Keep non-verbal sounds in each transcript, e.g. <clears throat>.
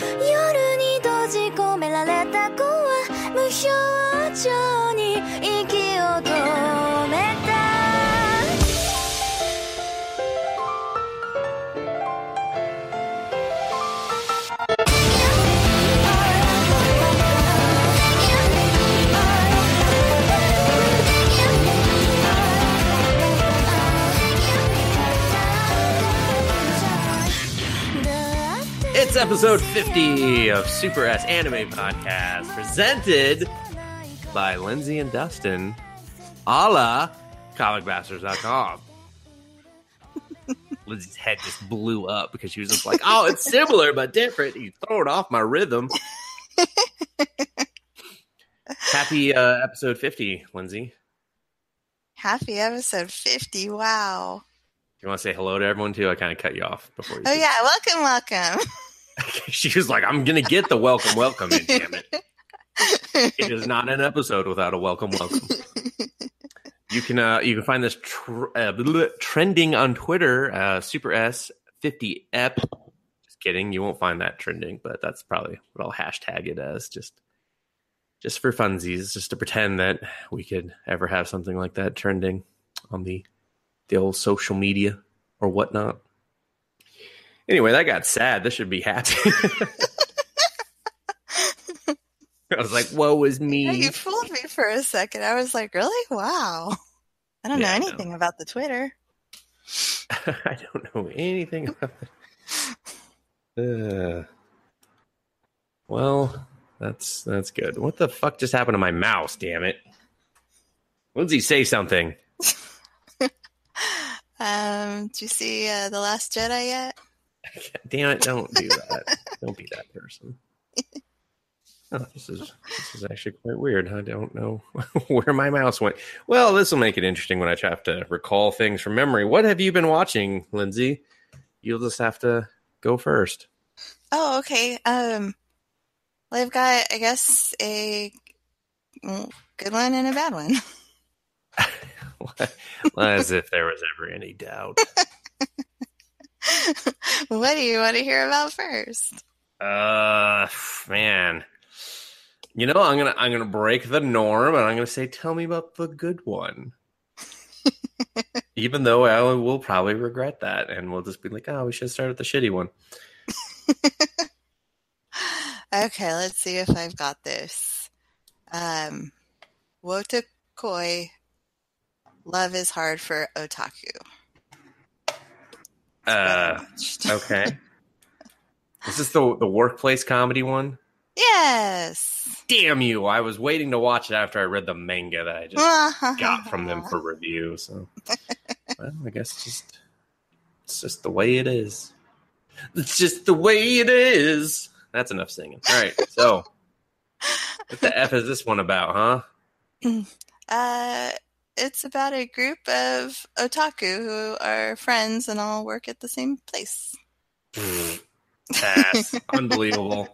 夜に閉じ込められた子は無表情に生き It's episode 50 of Super S Anime Podcast, presented by Lindsay and Dustin, a la comicbastards.com. <laughs> Lindsay's head just blew up because she was just like, oh, it's similar but different. You throw it off my rhythm. <laughs> Happy uh, episode 50, Lindsay. Happy episode 50. Wow. Do you want to say hello to everyone too? I kind of cut you off before you. Oh, did. yeah. Welcome, welcome. <laughs> <laughs> she was like, I'm going to get the welcome, welcome in, damn it. <laughs> it is not an episode without a welcome welcome. <laughs> You can uh, you can find this tr- uh, trending on Twitter, uh, Super S fifty ep. Just kidding, you won't find that trending, but that's probably what I'll hashtag it as just just for funsies, just to pretend that we could ever have something like that trending on the the old social media or whatnot. Anyway, that got sad. This should be happy. <laughs> I was like, "Woe is Yeah, me." you fooled me for a second. I was like, really? Wow. I don't Yeah, know anything about the Twitter. <laughs> I don't know anything about it. <laughs> Uh, well, that's that's good. What the fuck just happened to my mouse? Damn it! Lindsay, say something. Um, do you see uh, The Last Jedi yet? <laughs> Damn it! Don't do that. don't be that person. Oh, this is this is actually quite weird. I don't know <laughs> where my mouse went. Well, this will make it interesting when I have to recall things from memory. What have you been watching, Lindsay? You'll just have to go first. Oh, okay. Um, well, I've got, I guess, a good one and a bad one. <laughs> As if there was ever any doubt. <laughs> what do you want to hear about first? Uh, man, you know, I'm gonna I'm gonna break the norm, and I'm gonna say, tell me about the good one. <laughs> Even though I will probably regret that, and we'll just be like, oh, we should start with the shitty one. <laughs> Okay, let's see if I've got this. Um, Wotakoi, love is hard for otaku. That's what I Uh, <laughs> okay. Is this the the workplace comedy one? Yes. Damn you! I was waiting to watch it after I read the manga that I just <laughs> got from them for review. So, well, I guess just it's just the way it is. It's just the way it is. That's enough singing. All right, so what the f is this one about, huh? <laughs> Uh, it's about a group of otaku who are friends and all work at the same place. Pass. <laughs> Unbelievable,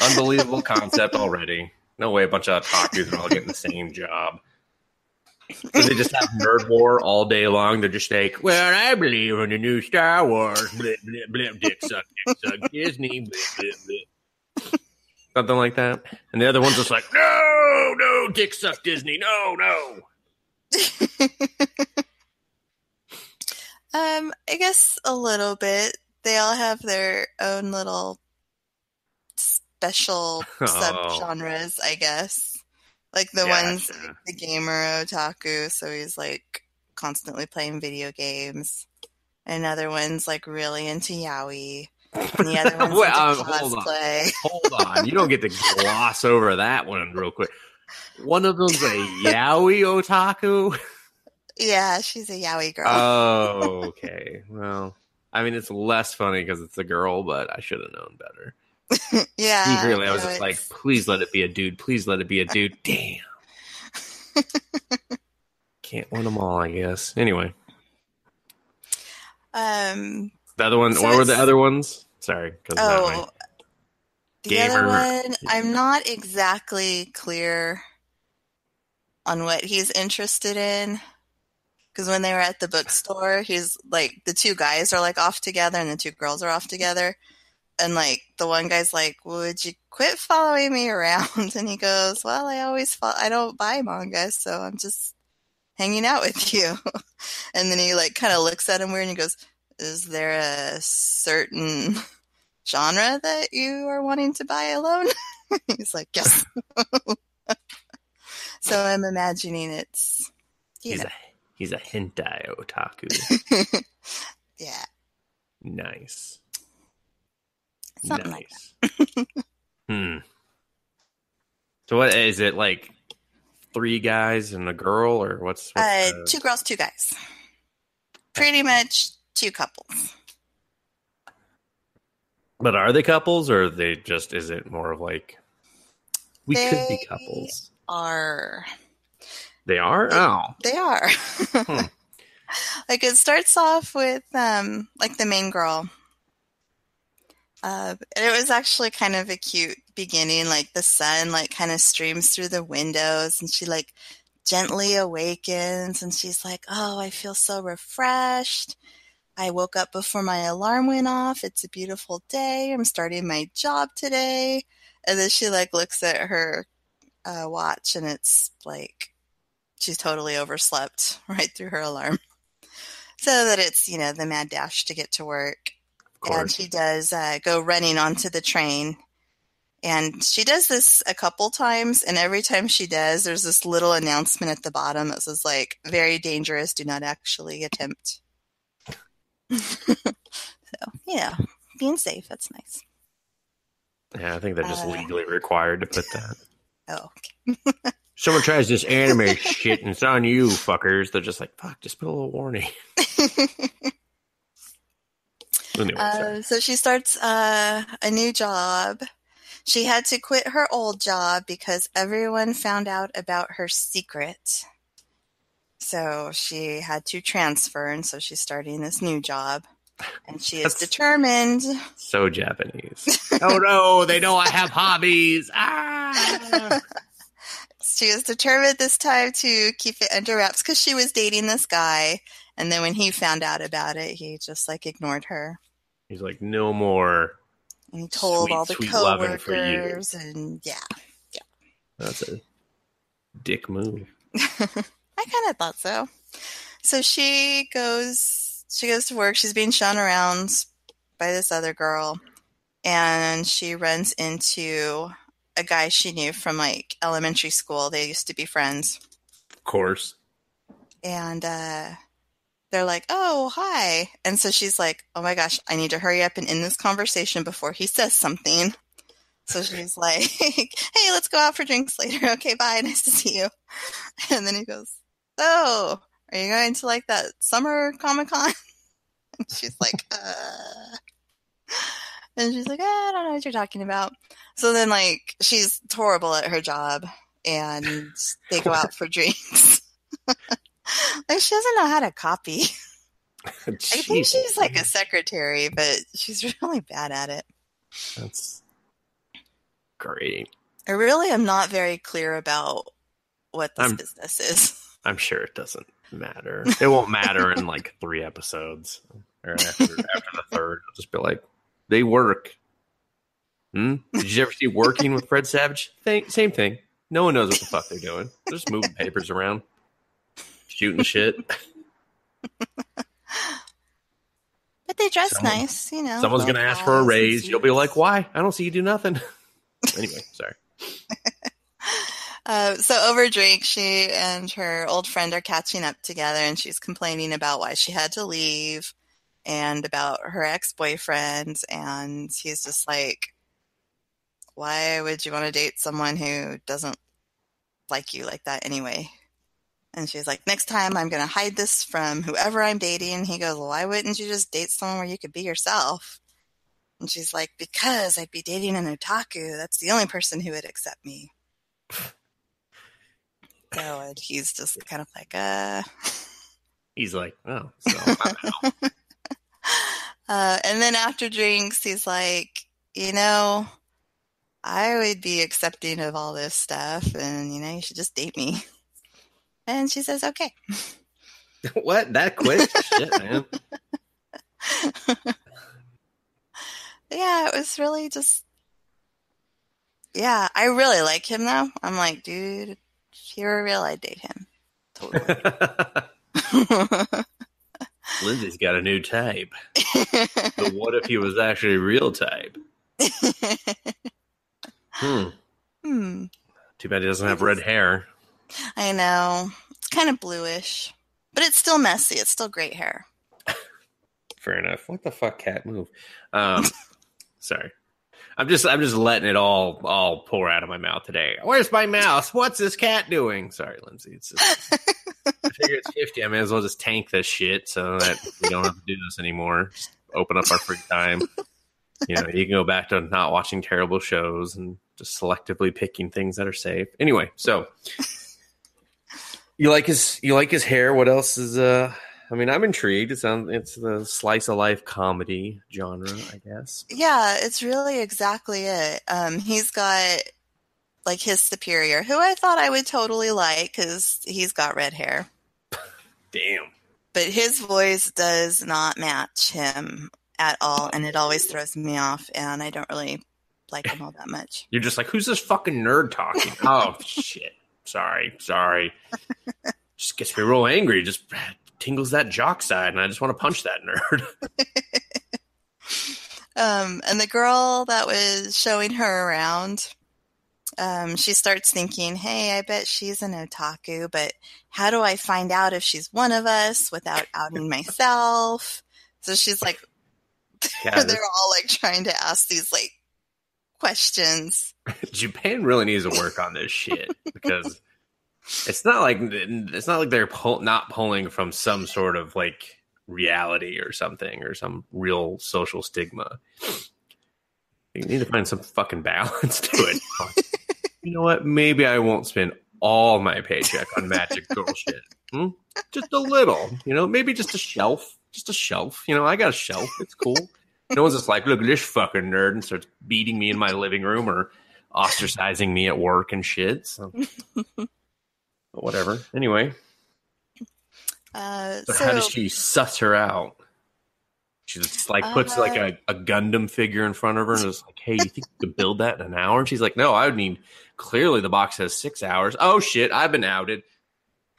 unbelievable concept already. No way, a bunch of otakus are all getting the same job. So they just have nerd war all day long. They're just like, well, I believe in the new Star Wars. Blip, blip, blip, dick suck, dick suck, Disney. Blip, blip, blip. Something like that. And the other one's just like, no, no, dick suck, Disney. No, no. <laughs> Um, I guess a little bit. They all have their own little special <laughs> Oh. subgenres, I guess. Like the ones Gotcha. the gamer otaku, so he's like constantly playing video games. Another one's like really into yaoi. And the other <laughs> one's into um, hold on. Hold on. You don't get to gloss over that one real quick. One of them's a yaoi otaku. Yeah, she's a yaoi girl. Oh, <laughs> okay. Well, I mean, it's less funny because it's a girl, but I should have known better. yeah. Secretly, I was just like, please let it be a dude. Please let it be a dude. Damn. <laughs> Can't win them all, I guess. Anyway, um, the other one. So what were the other ones? Sorry. Oh, the other one, <laughs> I'm not exactly clear on what he's interested in. Because when they were at the bookstore, he's like, the two guys are like off together and the two girls are off together. and like the one guy's like, "Would you quit following me around?" <laughs> And he goes, "Well, I always fo- I don't buy manga, so I'm just hanging out with you." <laughs> and then he like kind of looks at him weird and he goes, "Is there a certain genre that you are wanting to buy alone?" <laughs> He's like, "Yes." <laughs> so I'm imagining it's He's know, a he's a hentai otaku. <laughs> yeah, nice. something like nice. hmm. So what is it like? Three guys and a girl, or what's? what's Uh, the- two girls, two guys. Pretty much two couples. But are they couples, or are they just? Is it more of like we could be couples? Are They are. Oh, they are? Hmm. <laughs> like it starts off with um like the main girl. Uh, and it was actually kind of a cute beginning. Like the sun like kind of streams through the windows, and she like gently awakens, and she's like, "Oh, I feel so refreshed." I woke up before my alarm went off. It's a beautiful day. I'm starting my job today. And then she like looks at her uh, watch and it's like she's totally overslept <laughs> right through her alarm. So that it's, you know, the mad dash to get to work. And she does uh, go running onto the train. And she does this a couple times, and every time she does, there's this little announcement at the bottom that says, like, very dangerous, do not actually attempt. <laughs> so, know, being safe, that's nice. Yeah, I think they're just Uh, legally required to put that. <laughs> Oh, <laughs> Someone tries this anime shit and it's on you, fuckers. They're just like, fuck, just put a little warning. Anyway. Uh, so she starts uh, a new job. She had to quit her old job because everyone found out about her secret. So she had to transfer, and so she's starting this new job. And she is That's- determined. So Japanese. <laughs> oh no, they know I have hobbies. Ah! <laughs> She is determined this time to keep it under wraps because she was dating this guy. And then when he found out about it, he just like ignored her. He's like, no more. And he told Sweet, all the sweet loving for you. coworkers, and yeah, That's a dick move. <laughs> I kind of thought so. So she goes, she goes to work. She's being shown around by this other girl, and she runs into a guy she knew from like elementary school. They used to be friends, Of course. and uh, they're like, "Oh, hi!" And so she's like, "Oh my gosh, I need to hurry up and end this conversation before he says something." So she's like, <laughs> "Hey, let's go out for drinks later. <laughs> Okay, bye. Nice to see you." <laughs> And then he goes, "So, are you going to like that summer Comic Con?" <laughs> And she's like, "Uh." And she's like, I don't know what you're talking about. So then, like, she's horrible at her job, and they go out for drinks. <laughs> like, she doesn't know how to copy. <laughs> I think she's like a secretary, but she's really bad at it. That's great. I really am not very clear about what this I'm- business is. I'm sure it doesn't matter. It won't matter in like <laughs> three episodes or after, after the <laughs> third. I'll just be like, they work. Hmm? Did you ever see Working with Fred Savage? Thing, same thing. No one knows what the fuck they're doing. They're just moving papers around, shooting shit. But they dress Someone- nice, you know. Someone's going to ask for a raise. You'll be like, why? I don't see you do nothing. <laughs> anyway, sorry. Uh, so over drink, she and her old friend are catching up together, and she's complaining about why she had to leave and about her ex-boyfriend. And he's just like, "Why would you want to date someone who doesn't like you like that anyway?" And she's like, "Next time, I'm going to hide this from whoever I'm dating." And He goes, "Well, why wouldn't you just date someone where you could be yourself?" And she's like, "Because I'd be dating an otaku. That's the only person who would accept me." So and he's just kind of like, uh, He's like, oh, so <laughs> uh, and then after drinks, he's like, you know, I would be accepting of all this stuff, and you know, you should just date me. And she says, okay. <laughs> what? That quick? Shit, man. <laughs> yeah, it was really just. Yeah, I really like him though. I'm like, dude, he were real, I'd date him. Totally. <laughs> Lindsay's got a new type. <laughs> But what if he was actually a real type? Hmm. hmm. Too bad he doesn't have red hair. I know. It's kind of bluish, but it's still messy. It's still great hair. <laughs> Fair enough. What the fuck, cat? Move. Um, sorry. I'm just I'm just letting it all all pour out of my mouth today. Where's my mouse? What's this cat doing? Sorry, Lindsay. It's just, <laughs> I figure it's 50. I may as well just tank this shit so that we don't have to do this anymore. Just open up our free time. You know, you can go back to not watching terrible shows and just selectively picking things that are safe. Anyway, so you like his you like his hair. What else is uh I mean, I'm intrigued. It sounds it's the slice of life comedy genre, I guess. Yeah, it's really exactly it. Um, he's got like his superior, who I thought I would totally like because he's got red hair, <laughs> Damn. but his voice does not match him at all, and it always throws me off, and I don't really like him all that much. <laughs> You're just like, who's this fucking nerd talking? oh <laughs> shit. Sorry, sorry. Just gets me real angry. Just tingles that jock side, and I just want to punch that nerd. <laughs> <laughs> Um, and the girl that was showing her around, um, she starts thinking, hey, I bet she's an otaku, but how do I find out if she's one of us without outing <laughs> myself? So she's like, Yeah, they're all like trying to ask these like questions. Japan really needs to work on this shit because it's not like it's not like they're pull, not pulling from some sort of like reality or something or some real social stigma. You need to find some fucking balance to it. <laughs> you know what? Maybe I won't spend all my paycheck on magic girl shit. Hmm? Just a little, you know, maybe just a shelf, just a shelf. You know, I got a shelf. It's cool. No one's just like, look at this fucking nerd and starts beating me in my living room or ostracizing me at work and shit. So, <laughs> but whatever. Anyway, Uh, so, so how does she suss her out? She just like puts Uh, like a, a Gundam figure in front of her and is like, "Hey, you think you could build that in an hour?" And she's like, "No, I would need." Clearly, the box has six hours. Oh shit! I've been outed.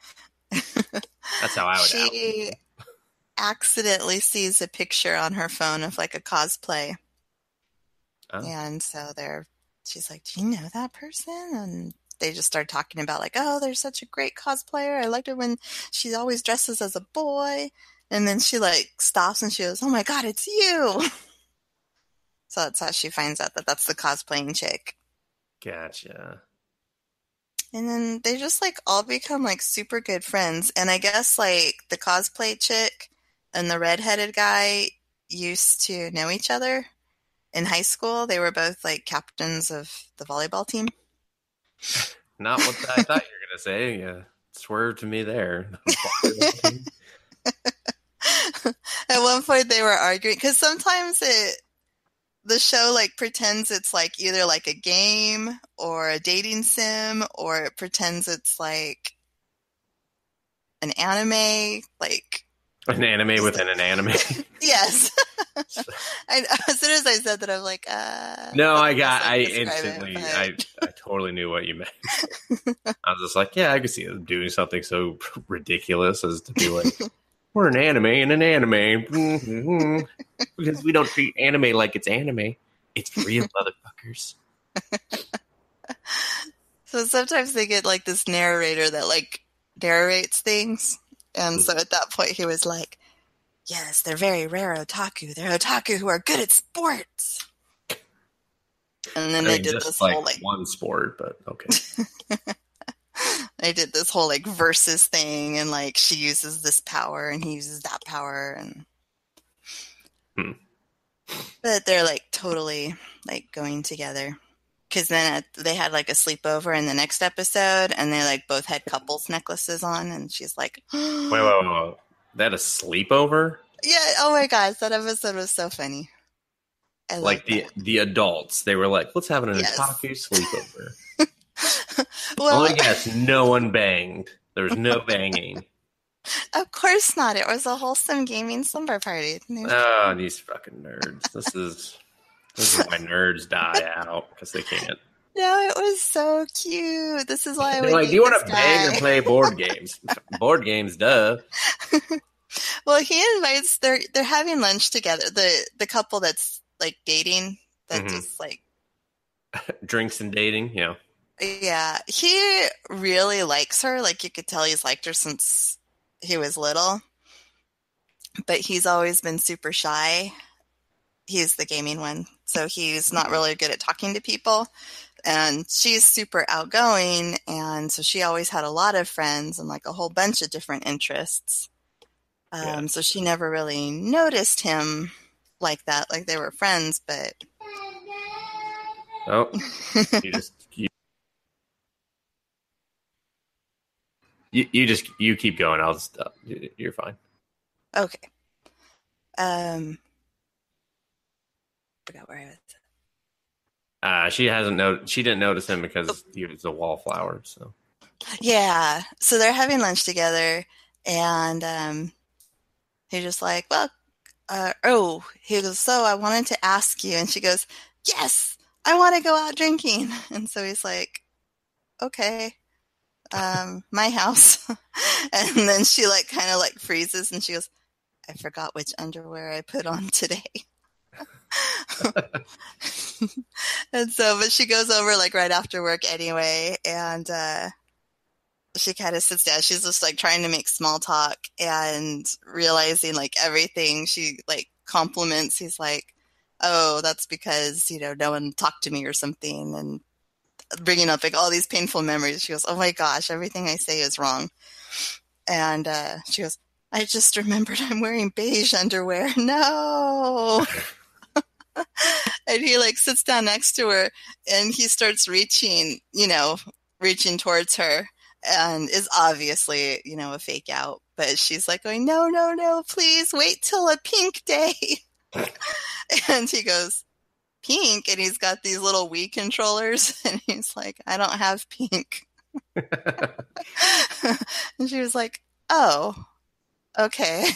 <laughs> That's how I would out. she accidentally sees a picture on her phone of like a cosplay. Oh. And so they're she's like, Do you know that person? And they just start talking about like, oh, they're such a great cosplayer. I liked it when she always dresses as a boy. And then she like stops and she goes, Oh my god, it's you. so that's how she finds out that that's the cosplaying chick. Gotcha. And then they just like all become like super good friends. And I guess like the cosplay chick and the redheaded guy used to know each other in high school. They were both like captains of the volleyball team. Not what I thought you were gonna say. Yeah, swerve to me there. <laughs> At one point they were arguing because sometimes it the show like pretends it's like either like a game or a dating sim or it pretends it's like an anime like An anime within an anime. <laughs> yes <laughs> I, as soon as i said that i'm like uh No, I got. I it, instantly. but- I, I totally knew what you meant. <laughs> I was just like, yeah, I could see them doing something so ridiculous as to be like, we're an anime and an anime Mhm. because we don't treat anime like it's anime. It's real, motherfuckers. so sometimes they get like this narrator that like narrates things and so at that point he was like yes they're very rare otaku they're otaku who are good at sports and then I they mean, did this like, whole like one sport, but okay. <laughs> they did this whole like versus thing and like she uses this power and he uses that power and Hmm. but they're like totally like going together because then at, they had like a sleepover in the next episode and they like both had couples necklaces on and she's like <gasps> Wait, wait, wait, wait. That a sleepover? yeah oh my gosh that episode was so funny I Like the that. the adults, they were like, let's have an Yes. otaku sleepover. <laughs> well Only guess, no one banged. There was no banging. <laughs> of course not it was a wholesome gaming slumber party Oh, these fucking nerds. This is This is why nerds die out because they can't. <laughs> No, it was so cute. This is why I would like, do you want to bang or play board <laughs> games? <laughs> board games, duh. Well, he invites. They're they're having lunch together. The the couple that's like dating. That Mhm. just like Drinks and dating, yeah. yeah. He really likes her. Like you could tell he's liked her since he was little. But he's always been super shy. He's the gaming one, so he's not really good at talking to people. And she's super outgoing, and so she always had a lot of friends and like a whole bunch of different interests. Um, Yeah. So she never really noticed him like that, like they were friends. But Oh, <laughs> you just you, you, you just you keep going. I'll just uh, you- you're fine. okay, um, forgot where I was. Uh, she hasn't no she didn't notice him because he was a wallflower. So Yeah, so they're having lunch together, and um, he's just like, "Well, uh, oh," he goes, "So I wanted to ask you," and she goes, "Yes, I want to go out drinking," <laughs> and so he's like, "Okay." Um, my house, <laughs> and then she like kind of like freezes, and she goes, "I forgot which underwear I put on today." <laughs> and so, but she goes over like right after work anyway, and uh, she kind of sits down. She's just like trying to make small talk and realizing like everything she like compliments. He's like, "Oh, that's because you know no one talked to me or something," and bringing up like all these painful memories. She goes, "Oh my gosh, everything I say is wrong," and uh, she goes, "I just remembered I'm wearing beige underwear." <laughs> No. <laughs> and he like sits down next to her and he starts reaching, you know, reaching towards her and is obviously, you know, a fake out. But she's like going, no, no, no, please wait till a pink day. <laughs> and he goes, pink? And he's got these little Wii controllers. <laughs> And he's like, I don't have pink. and she was like, oh, okay.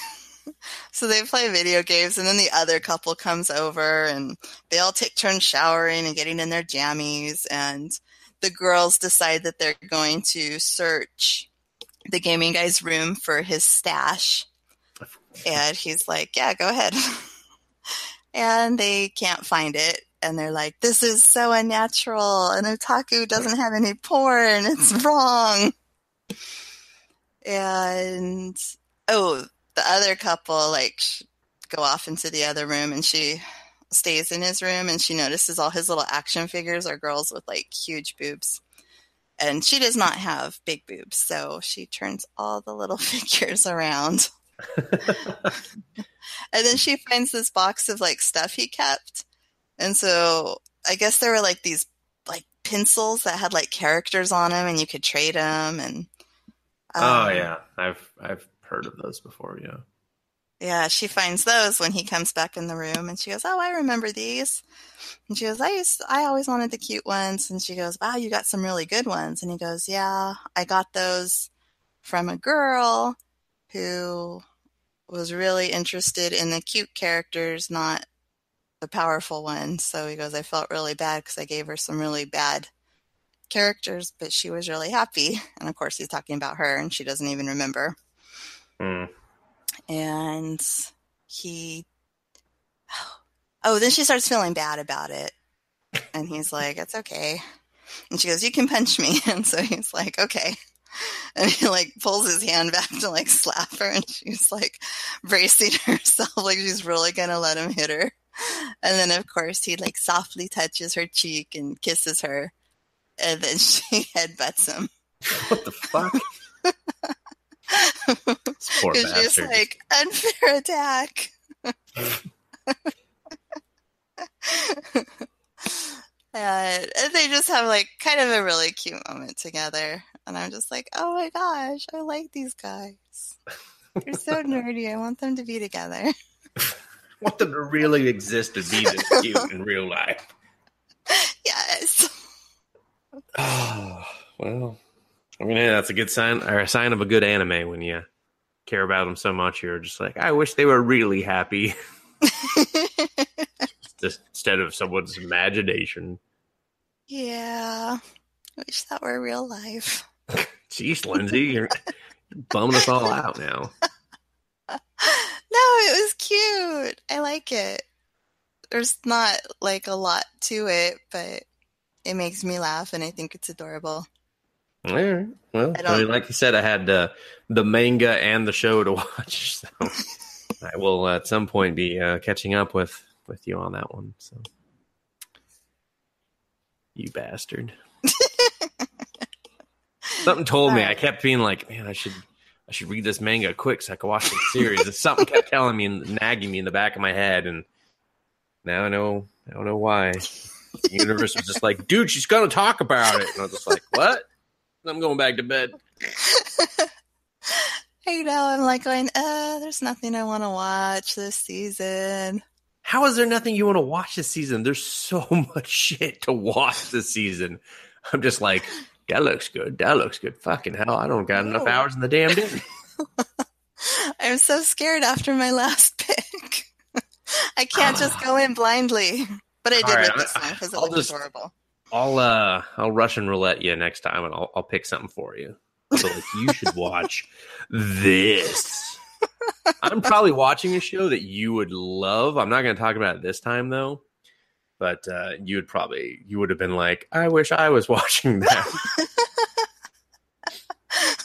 <laughs> so they play video games. And then the other couple comes over and they all take turns showering and getting in their jammies. And the girls decide that they're going to search the gaming guy's room for his stash. And he's like, Yeah, go ahead. <laughs> and they can't find it. And they're like, This is so unnatural. And otaku doesn't have any porn. It's wrong. And oh, the other couple like go off into the other room and she stays in his room and she notices all his little action figures are girls with like huge boobs. And she does not have big boobs, so she turns all the little <laughs> figures around. And then she finds this box of like stuff he kept. And so I guess there were like these like pencils that had like characters on them and you could trade them and oh um, yeah, I've I've heard of those before. Yeah. Yeah, she finds those when he comes back in the room and she goes, Oh, I remember these. And she goes, I used I always wanted the cute ones. And she goes, Wow, you got some really good ones. And he goes, Yeah, I got those from a girl who was really interested in the cute characters, not the powerful ones. So he goes, I felt really bad because I gave her some really bad characters, but she was really happy. And of course, he's talking about her and she doesn't even remember Mm. and he <sighs> oh then she starts feeling bad about it. And he's like it's okay. And she goes you can punch me. <laughs> And so he's like okay. <laughs> And he like pulls his hand back to like slap her. And she's like bracing <laughs> herself like she's really gonna let him hit her. And then of course he like softly touches her cheek and kisses her. And then she headbutts him. What the fuck? Poor she's bastard. like, unfair attack. and, <laughs> and they just have like kind of a really cute moment together. And I'm just like, oh my gosh, I like these guys. They're so <laughs> nerdy. I want them to be together. <laughs> want them to really exist to be this cute in real life. Yes. Oh, <sighs> well, I mean, yeah, that's a good sign or a sign of a good anime when you care about them so much. You're just like, I wish they were really happy. <laughs> <laughs> Just instead of someone's imagination. Yeah. I wish that were real life. <laughs> Jeez, Lindsay, you're bumming us all out now. No, it was cute. I like it. There's not like a lot to it, but it makes me laugh and I think it's adorable. All right. Well, I mean, like you said, I had uh, the manga and the show to <laughs> watch, so I will at some point be uh, catching up with with you on that one. So, you bastard! <laughs> Something told me. I kept being like, man, I should I should read this manga quick so I can watch the series. And something kept telling me and nagging me in the back of my head, and now I know I don't know why. The universe was just like, dude, she's gonna talk about it, and I was just like, what? I'm going back to bed. <laughs> I know, I'm like going, uh, there's nothing I want to watch this season. How is there nothing you want to watch this season? There's so <laughs> much shit to watch this season. I'm just like, that looks good. That looks good. Fucking hell, I don't got enough hours in the damn day. <laughs> <laughs> I'm so scared after my last pick. I can't just go in <sighs> blindly. But I did All right, with this time because it I'll looked just- adorable. I'll uh I'll Russian roulette you next time, and I'll I'll pick something for you. So like, you should watch this. <laughs> I'm probably watching a show that you would love. I'm not going to talk about it this time though. But uh, you would probably you would have been like, I wish I was <laughs> watching that.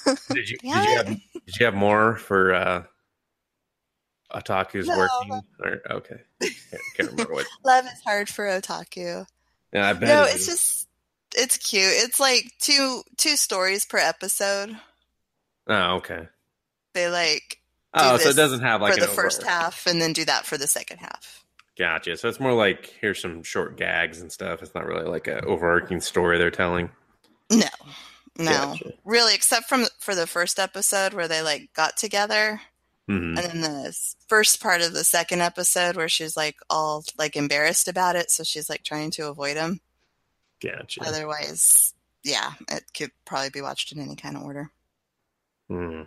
<laughs> did you did you have did you have more for uh Otaku's No. working? Or, okay, can't, can't remember what. Love is hard for otaku. Yeah, I bet. No, it's just it's cute. It's like two two stories per episode. Oh, okay. They like Oh, so it doesn't have like for the an first half and then do that for the second half. Gotcha. So it's more like here's some short gags and stuff. It's not really like an overarching story they're telling. No. No. Gotcha. Really, except from for the first episode where they like got together hmm and then the first part of the second episode where she's like all like embarrassed about it so she's like trying to avoid him Gotcha. otherwise yeah it could probably be watched in any kind of order Hmm.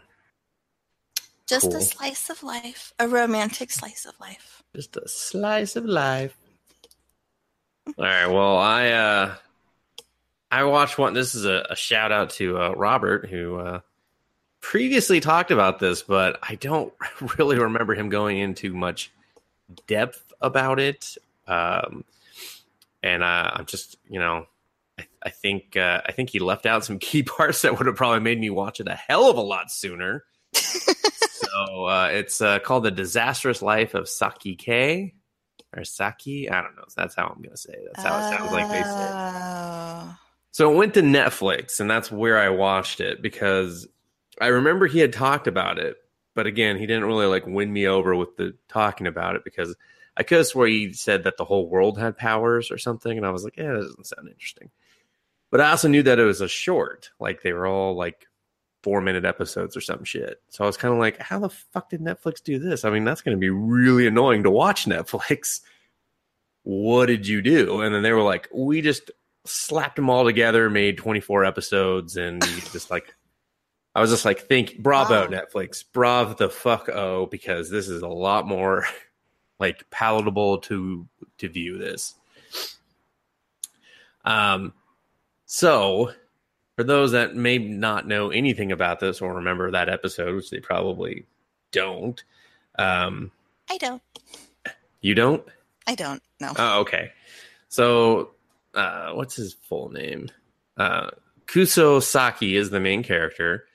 just Cool. a slice of life a romantic slice of life Just a slice of life. All right. Well, I uh I watched one. This is a, a shout out to uh, Robert who uh, previously talked about this, but I don't <laughs> really remember him going into much depth about it. Um, and uh, I'm just, you know, I, I think uh, I think he left out some <laughs> key parts that would have probably made me watch it a hell of a lot sooner. <laughs> so uh, it's uh, called the Disastrous Life of Saki K or Saki. I don't know. That's how I'm gonna say it. That's how it sounds like they say. Oh. So it went to Netflix, and that's where I watched it because I remember he had talked about it, but again, he didn't really like win me over with the talking about it because I could have swore he said that the whole world had powers or something, and I was like, yeah, that doesn't sound interesting. But I also knew that it was a short, like they were all like four minute episodes or some shit. So I was kind of like, how the fuck did Netflix do this? I mean, that's going to be really annoying to watch <laughs> Netflix. What did you do? And then they were like, we just slapped them all together, made 24 episodes, and <laughs> just like, I was just like, think, bravo, Wow. Netflix, bravo the fuck oh, because this is a lot more like palatable to to view this. Um, so for those that may not know anything about this or remember that episode, which they probably don't, um, i don't you don't. i don't know Oh, okay. So, uh, what's his full name? Uh, Kuso Saki is the main character.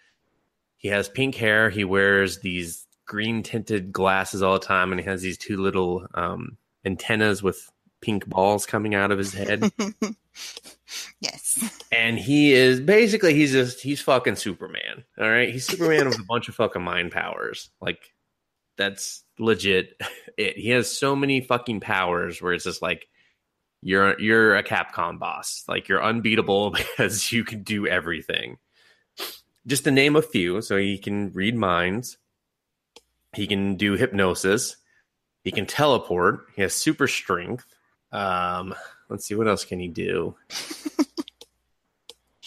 He has pink hair. He wears these green tinted glasses all the time, and he has these two little um, antennas with pink balls coming out of his head. <laughs> yes and he is basically he's just he's fucking Superman. All right, he's Superman with a bunch of fucking mind powers. Like that's legit. <laughs> It he has so many fucking powers where it's just like you're you're a Capcom boss. Like you're unbeatable <laughs> because you can do everything. Just to name a few, so he can read minds. He can do hypnosis. He can teleport. He has super strength. Um, let's see what else can he do. <laughs>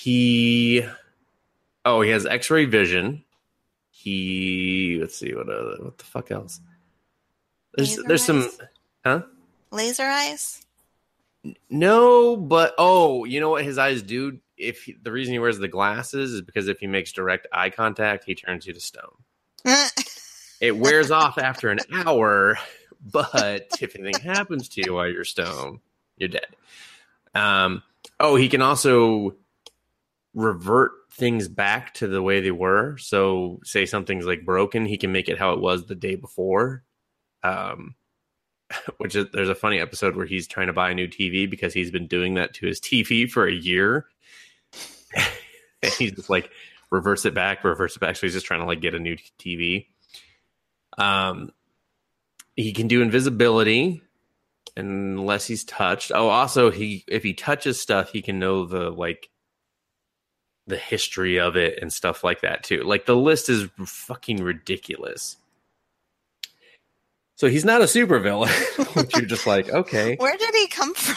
He oh, he has X-ray vision. He let's see what uh, what the fuck else. There's Laser there's some huh? Laser eyes? No, but oh, you know what his eyes do? If he, the reason he wears the glasses is because if he makes direct eye contact, he turns you to stone. <laughs> It wears off after an hour, but if anything happens to you while you're stone, you're dead. Um, oh, he can also revert things back to the way they were. So, say something's like broken, he can make it how it was the day before. Um, <laughs> which is there's a funny episode where he's trying to buy a new TV because he's been doing that to his TV for a year. <laughs> and he's just like reverse it back, reverse it back. So he's just trying to like get a new TV. Um, he can do invisibility unless he's touched. Oh, also he if he touches stuff, he can know the like the history of it and stuff like that too. Like the list is fucking ridiculous. So he's not a supervillain, <laughs> which you're just like, okay. Where did he come from?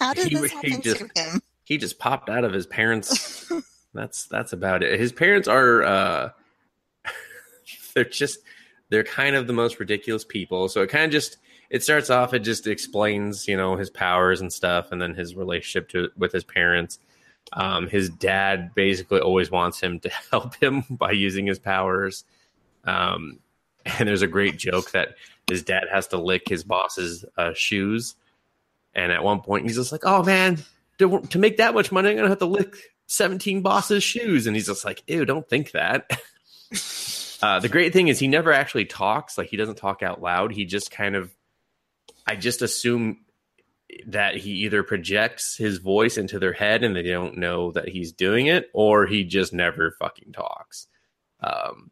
How did He- this he happen just- to him? He just popped out of his parents. <laughs> that's that's about it. His parents are uh <laughs> they're just they're kind of the most ridiculous people. So it kind of just it starts off it just explains, you know, his powers and stuff and then his relationship to with his parents. Um, his dad basically always wants him to <laughs> help him by using his powers. Um, and there's a great joke that his dad has to lick his boss's uh, shoes. And at one point, he's just like, "Oh man, to, to make that much money, I'm gonna have to lick 17 bosses' shoes." And he's just like, "Ew, don't think that." <laughs> uh, the great thing is he never actually talks. Like he doesn't talk out loud. He just kind of, I just assume that he either projects his voice into their head and they don't know that he's doing it, or he just never fucking talks. Um,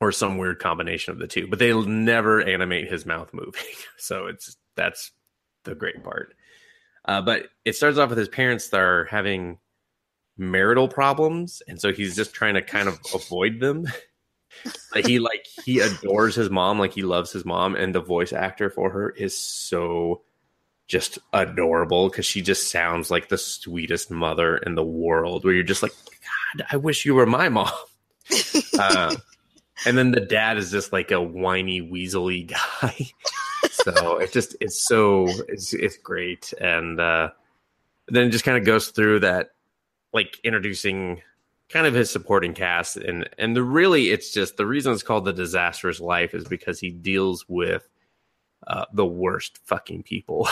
or some weird combination of the two, but they'll never animate his mouth moving. <laughs> So it's that's the great part. Uh, but it starts off with his parents that are having marital problems, and so he's just trying to kind of <laughs> avoid them. like he like he adores his mom, like he loves his mom, and the voice actor for her is so just adorable because she just sounds like the sweetest mother in the world. Where you're just like, God, I wish you were my mom. uh, <laughs> and then the dad is just like a whiny, weaselly <laughs> guy. so it just it's so it's it's great, and uh, then it just kind of goes through that, like introducing kind of his supporting cast, and and the really it's just the reason it's called the disastrous life is because he deals with uh, the worst fucking people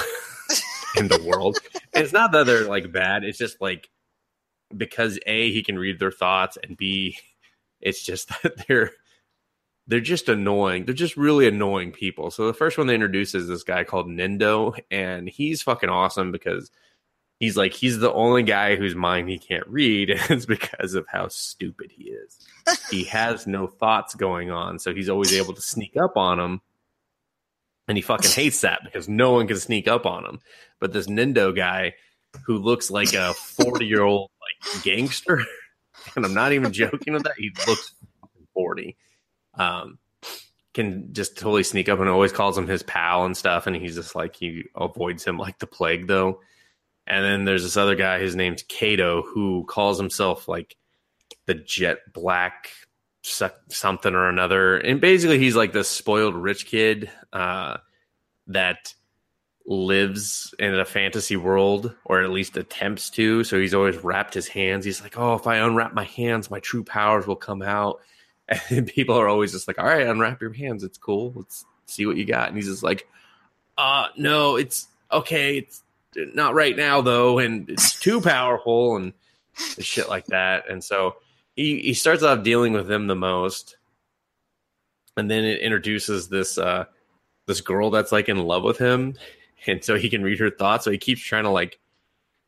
<laughs> in the world. And it's not that they're like bad; it's just like because a he can read their thoughts, and b it's just <laughs> that they're they're just annoying. They're just really annoying people. So the first one they introduce is this guy called Nindo, and he's fucking awesome because he's like he's the only guy whose mind he can't read, <laughs> and it's because of how stupid he is. he <laughs> has no thoughts going on, so he's always able to sneak up on him And he fucking hates that because no one can sneak up on him. But this Nindo guy who looks like a 40 year old like gangster, <laughs> and I'm not even joking with that, he looks 40 um, can just totally sneak up and always calls him his pal and stuff. And he's just like, he avoids him like the plague, though. And then there's this other guy, his name's Kato, who calls himself like the jet black something or another. And basically, he's like this spoiled rich kid uh, that lives in a fantasy world or at least attempts to. So he's always wrapped his hands. He's like, oh, if I unwrap my hands, my true powers will come out. <laughs> And people are always just like, all right, unwrap your hands. It's cool. Let's see what you got. And he's just like, uh, no, it's okay. It's not right now though. And it's too powerful and shit like that. And so he, he starts off dealing with them the most. And then it introduces this, uh, this girl that's like in love with him. <laughs> And so he can read her thoughts. So he keeps trying to like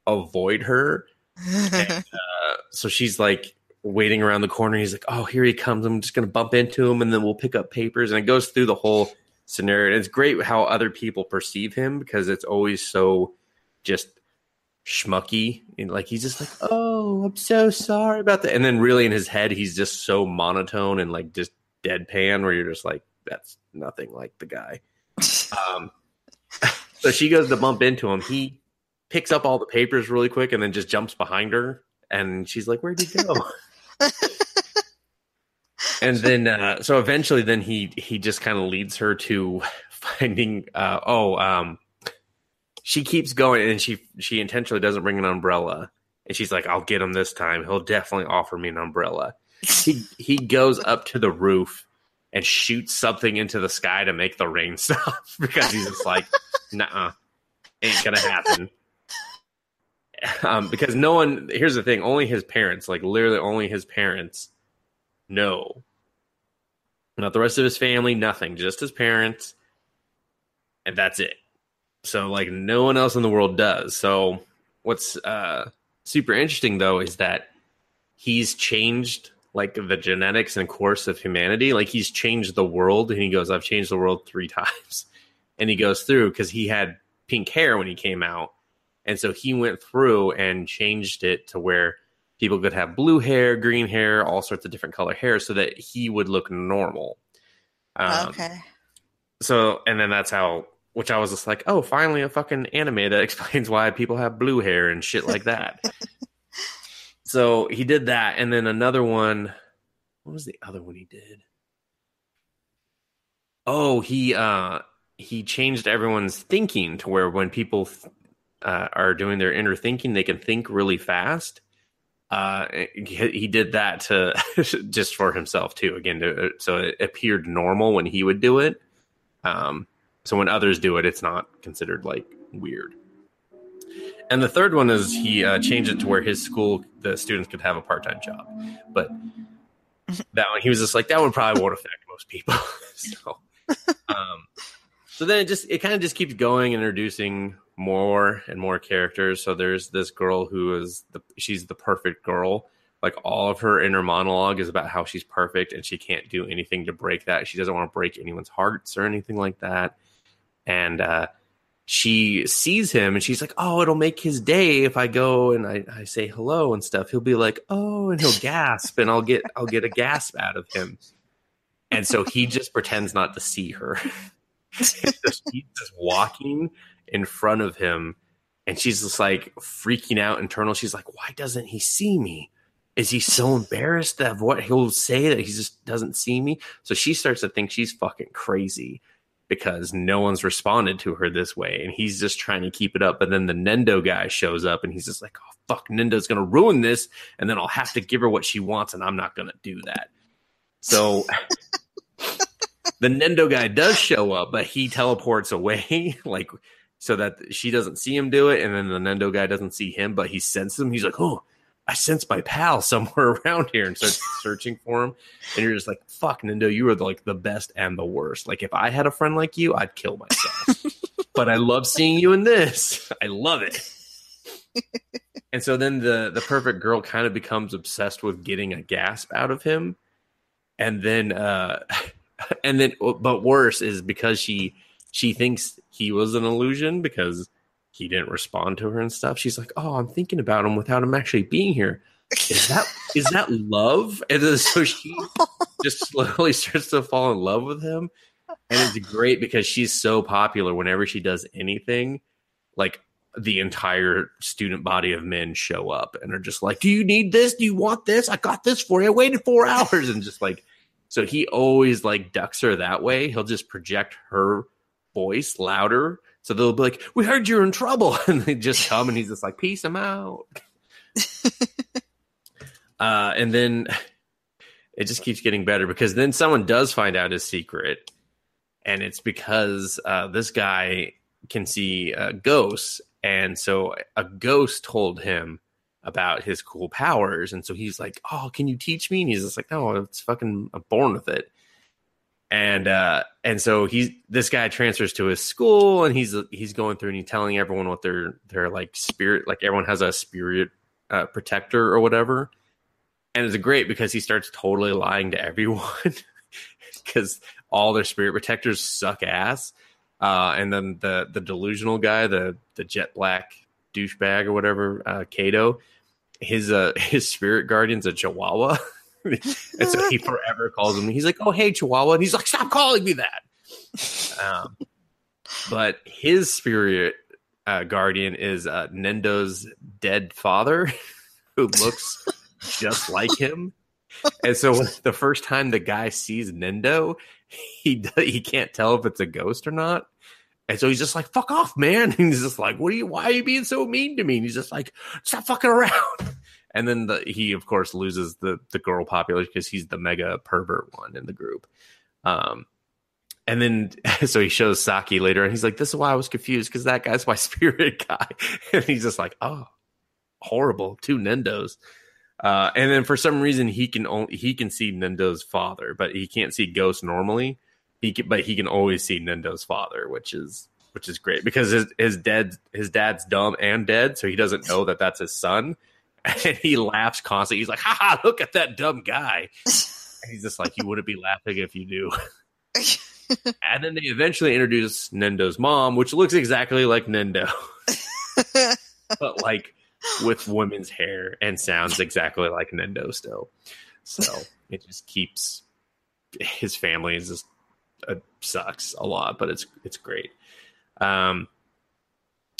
avoid her. <laughs> Uh, so she's like waiting around the corner. He's like, "Oh, here he comes. I'm just gonna bump into him, and then we'll pick up papers." And it goes through the whole scenario. And it's great how other people perceive him because it's always so just schmucky and like he's just like, "Oh, I'm so sorry about that." And then really in his head, he's just so monotone and like just deadpan, where you're just like, "That's nothing like the guy." <laughs> Um, <laughs> so she goes to bump into him. He picks up all the papers really quick and then just jumps behind her. And she's like, Where'd you go? <laughs> and then uh, so eventually then he he just kind of leads her to finding uh, oh um she keeps going and she she intentionally doesn't bring an umbrella. And she's like i'll get him this time. He'll definitely offer me an umbrella. He he goes up to the roof and shoots something into the sky to make the rain <laughs> stop because he's just like nah ain't gonna happen. Um, because no one here's the thing only his parents like literally only his parents know. Not the rest of his family nothing just his parents. And that's it so like no one else in the world does so what's uh super interesting though is that he's changed like the genetics and course of humanity like he's changed the world and he goes i've changed the world three <laughs> times and he goes through because he had pink hair when he came out and so he went through and changed it to where people could have blue hair, green hair, all sorts of different color hair so that he would look normal. Um, okay. So, and then that's how, which I was just like, oh, finally a fucking anime that <laughs> explains why people have blue hair and shit like that. <laughs> so he did that. And then another one, what was the other one he did? Oh, he, uh, he changed everyone's thinking to where when people uh, are doing their inner thinking, they can think really fast. Uh, he, did that to <laughs> just for himself too. Again, to, so it appeared normal when he would do it. Um, so when others do it, it's not considered like weird. And the third one is he uh, changed it to where his school the students could have a part time job, but that one he was just like that one probably won't affect most people. <laughs> so, um, so then it just it kind of just keeps going, introducing more and more characters. So there's this girl who is the she's the perfect girl. Like all of her inner monologue is about how she's perfect and she can't do anything to break that. She doesn't want to break anyone's hearts or anything like that. And uh, she sees him and she's like, "Oh, it'll make his day if I go and I, I say hello and stuff." He'll be like, "Oh," and he'll gasp, and I'll get I'll get a gasp out of him. And so he just pretends not to see her. <laughs> just, he's just walking in front of him and she's just like freaking out internal she's like why doesn't he see me is he so embarrassed of what he'll say that he just doesn't see me so she starts to think she's fucking crazy because no one's responded to her this way and he's just trying to keep it up but then the nendo guy shows up and he's just like oh fuck nendo's gonna ruin this and then i'll have to give her what she wants and i'm not gonna do that so the nendo guy does show up but he teleports away <laughs> like so that she doesn't see him do it, and then the Nendo guy doesn't see him, but he senses him. He's like, "Oh, I sense my pal somewhere <laughs> around here," and starts <laughs> searching for him. And you're just like, "Fuck, Nendo, you are like the best and the worst. Like if I had a friend like you, I'd kill myself. <laughs> but I love seeing you in this. I love it." and so then the the perfect girl kind of becomes obsessed with getting a gasp out of him, and then uh, and then but worse is because she she thinks he was an illusion because he didn't respond to her and stuff. She's like, "Oh, I'm thinking about him without him actually being here. Is that <laughs> is that love?" And then so she <laughs> just slowly starts to fall in love with him, and it's great because she's so popular. Whenever she does anything, like the entire student body of men show up and are just like, "Do you need this? Do you want this? I got this for you. I waited four <laughs> hours," and just like. So he always like ducks her that way. He'll just project her voice louder. So they'll be like, "We heard you're in trouble," <laughs> and they just come, and he's just like, "Peace, I'm out." <laughs> uh, and then it just keeps getting better because then someone does find out his secret, and it's because uh, this guy can see uh, ghosts, and so a ghost told him about his cool powers, and so he's like, "Oh, can you teach me?" And he's just like, "No, it's fucking I'm born with it." And uh and so he's this guy transfers to his school and he's he's going through and he's telling everyone what their their like spirit like everyone has a spirit uh, protector or whatever. And it's great because he starts totally lying to everyone <laughs> because all their spirit protectors suck ass. Uh and then the the delusional guy the the jet black douchebag or whatever uh kato his uh <laughs> his spirit guardian's a chihuahua <laughs> <laughs> and so he forever calls him. He's like, "Oh, hey, Chihuahua," and he's like, "Stop calling me that." Um, but his spirit uh, guardian is uh, Nendo's dead father, <laughs> who looks just like him. and so the first time the guy sees Nendo, he he can't tell if it's a ghost or not. And so he's just like, "Fuck off, man!" <laughs> And he's just like, "What are you? Why are you being so mean to me?" And he's just like, "Stop fucking around." And then the, he, of course, loses the the girl population because he's the mega pervert one in the group. Um, and then <laughs> so he shows Saki later, and he's like, "This is why I was confused because that guy's <laughs> my spirit guy." <laughs> And he's just like, "Oh, horrible, two Nendos." Uh, and then for some reason he can only he can see Nendo's father, but he can't see Ghost normally. He can, but he can always see Nendo's father, which is which is great because his his dad his dad's dumb and dead, so he doesn't know that that's his son, <laughs> and he laughs constantly. He's like, "Ha ha! Look at that dumb guy." And <laughs> he's just like, "You wouldn't be laughing if you knew." <laughs> and then they eventually introduce Nendo's mom, which looks exactly like Nendo, but like with women's hair and sounds exactly like Nendo still. So it just keeps his family is just uh, sucks a lot, but it's it's great. Um,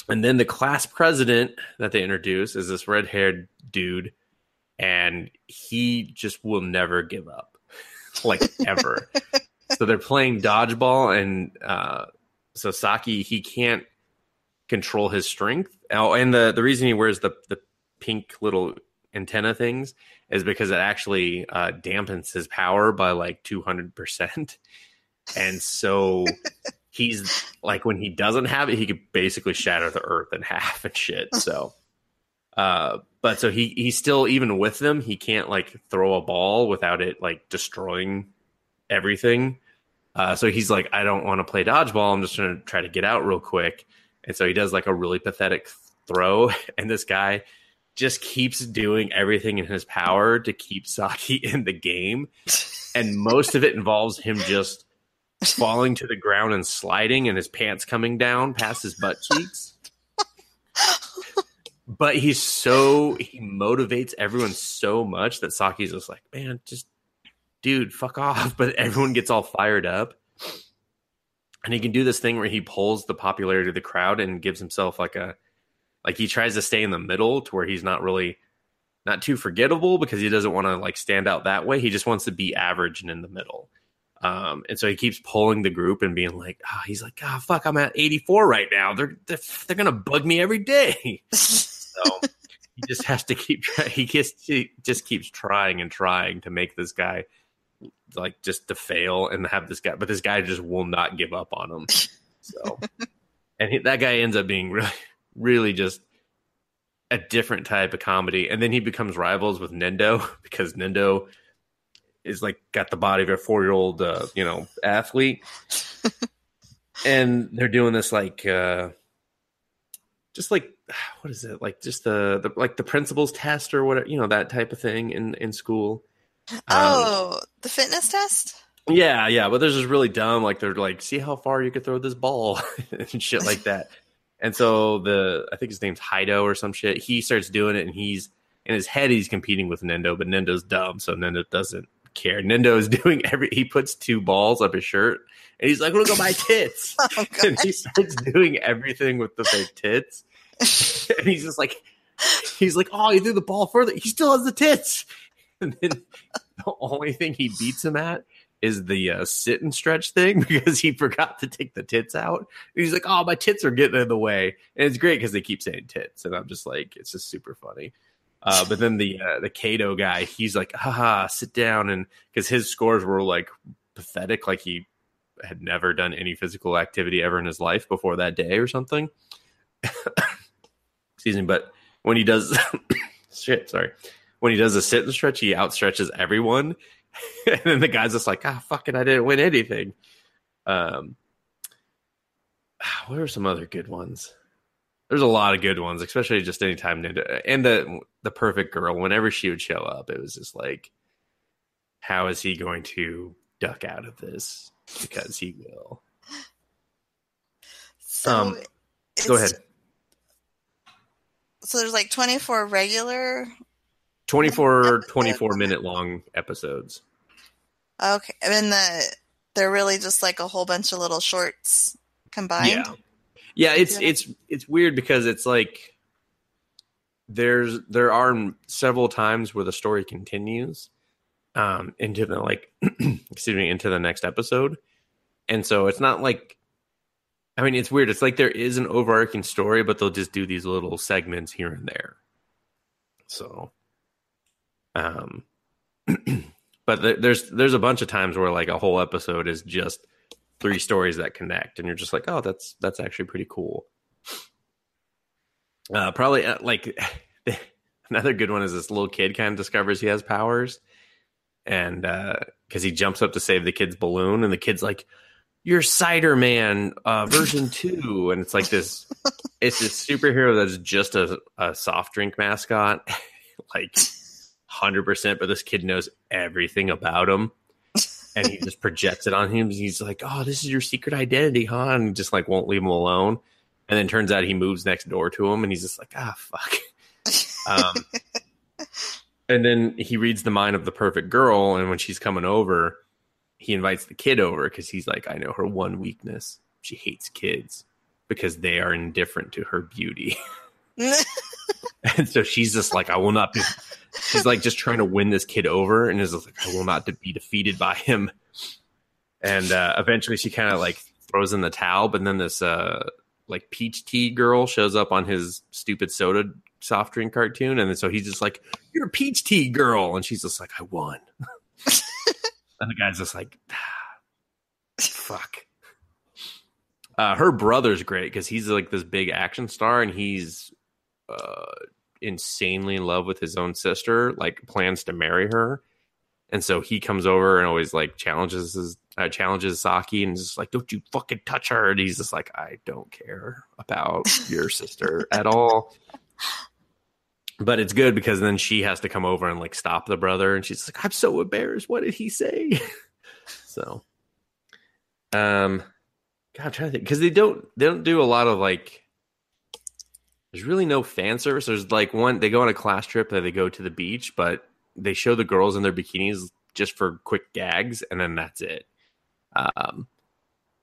and then the class president that they introduce is this red haired dude, and he just will never give up, <laughs> like ever. so they're playing dodgeball, and uh, so Saki he can't control his strength. Oh, and the the reason he wears the the pink little antenna things is because it actually uh, dampens his power by like two hundred percent, and so he's like when he doesn't have it, he could basically shatter the earth in half and shit. So. Uh, but so he he's still even with them, he can't like throw a ball without it like destroying everything. Uh, so he's like, I don't want to play dodgeball. I'm just going to try to get out real quick. And so he does like a really pathetic throw, <laughs> and this guy just keeps doing everything in his power to keep <laughs> Saki in the game. And most of it involves him just falling to the ground and sliding and his pants coming down past his butt cheeks. But he's so he motivates everyone so much that Saki's just like, man, just dude, fuck off. <laughs> But everyone gets all fired up. And he can do this thing where he pulls the popularity of the crowd and gives himself like a like he tries to stay in the middle to where he's not really not too forgettable because he doesn't want to like stand out that way. He just wants to be average and in the middle. Um, and so he keeps pulling the group and being like, oh, he's like, oh, fuck, I'm at 84 right now. They're, they're, they're going to bug me every day. <laughs> so he just has to keep, he just, he just keeps trying and trying to make this guy like just to fail and have this guy, but this guy just will not give up on him. So, <laughs> and he, that guy ends up being really, really just a different type of comedy. And then he becomes rivals with Nendo <laughs> because Nendo is like got the body of a four year old, uh, you know, athlete. <laughs> and they're doing this like, uh, just like, <sighs> what is it? Like just the, the, like the principal's test or whatever, you know, that type of thing in, in school. Um, oh, the fitness test? Yeah, yeah, but there's just really dumb. Like they're like, see how far you could throw this ball <laughs> and shit like that. And so the I think his name's Hido or some shit. He starts doing it, and he's in his head he's competing with Nendo, but Nendo's dumb, so Nendo doesn't care. Nendo is <laughs> doing every. He puts two balls up his shirt, and he's like, "Look at my <laughs> tits," <laughs> Oh, and he starts doing everything with the fake tits. and he's just like, he's like, "Oh, he threw the ball further. He still has the tits." And then the only thing he beats him at is the uh, sit and stretch thing because he forgot to take the tits out. And he's like, "Oh, my tits are getting in the way," and it's great because they keep saying tits, and I'm just like, it's just super funny. Uh, but then the uh, the Kato guy, he's like, haha, sit down, and because his scores were like pathetic, like he had never done any physical activity ever in his life before that day or something. <coughs> Excuse me, but when he does <coughs> shit, sorry, when he does a sit and stretch, he outstretches everyone, <laughs> and then the guy's just like, ah, fucking, I didn't win anything. Um, <sighs> what are some other good ones? There's a lot of good ones, especially just anytime and the the perfect girl. Whenever she would show up, it was just like, how is he going to duck out of this? Because he will. So Um, Go ahead. So there's like 24 regular. 24, Episodes. 24 minute long episodes. Okay, and the they're really just like a whole bunch of little shorts combined. Yeah. Yeah, it's Yeah. it's it's weird because it's like there's there are several times where the story continues, um into the like <clears throat> excuse me into the next episode. And so it's not like i mean it's weird. It's like there is an overarching story but they'll just do these little segments here and there. So um <clears throat> but th- there's there's a bunch of times where like a whole episode is just three stories that connect and you're just like oh that's that's actually pretty cool uh probably uh, like <laughs> another good one is this little kid kind of discovers he has powers and uh because he jumps up to save the kid's balloon and the kid's like you're cider man uh version two. And it's like this it's this superhero that's just a, a soft drink mascot <laughs> like 100% but this kid knows everything about him. And he just projects it on him he's like oh this is your secret identity huh? And just like won't leave him alone and then turns out he moves next door to him and he's just like ah fuck. <laughs> Um, and then he reads the mind of the perfect girl and when she's coming over he invites the kid over because he's like i know her one weakness. She hates kids because they are indifferent to her beauty. <laughs> And so she's just like i will not be she's like just trying to win this kid over and is like i will not be defeated by him. And uh eventually she kind of like throws in the towel but then this uh like peach tea girl shows up on his stupid soda soft drink cartoon and then so he's just like you're a peach tea girl and she's just like i won. <laughs> And the guy's just like ah, fuck. Uh her brother's great because he's like this big action star and he's uh insanely in love with his own sister like plans to marry her. And so he comes over and always like challenges his uh, challenges Saki and is like, "Don't you fucking touch her!" And he's just like, "I don't care about your sister <laughs> at all." But it's good because then she has to come over and like stop the brother, and she's like, "I'm so embarrassed. What did he say?" <laughs> so, um, God, I'm trying to think because they don't they don't do a lot of like. There's really no fan service. There's like one they go on a class trip that they go to the beach, but they show the girls in their bikinis just for quick gags, and then that's it. Um,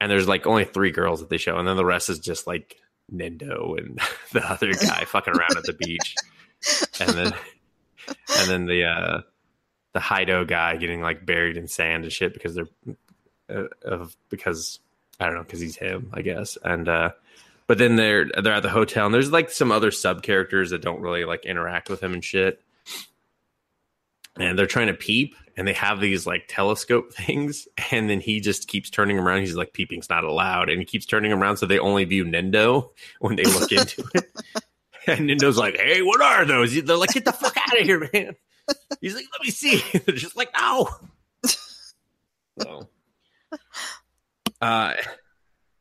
and there's like only three girls that they show, and then the rest is just like Nendo and <laughs> the other guy fucking around at the beach, and then <laughs> and then the uh, the Hido guy getting like buried in sand and shit because they're uh, of because I don't know because he's him, I guess, and uh, but then they're they're at the hotel and there's like some other sub characters that don't really like interact with him and shit and they're trying to peep and they have these like telescope <laughs> things and then he just keeps turning around. He's like peeping's not allowed and he keeps turning around so they only view nendo <laughs> when they look into <laughs> it. And nendo's like hey what are those? They're like get the fuck out of here man. He's like let me see. They're just like no. So uh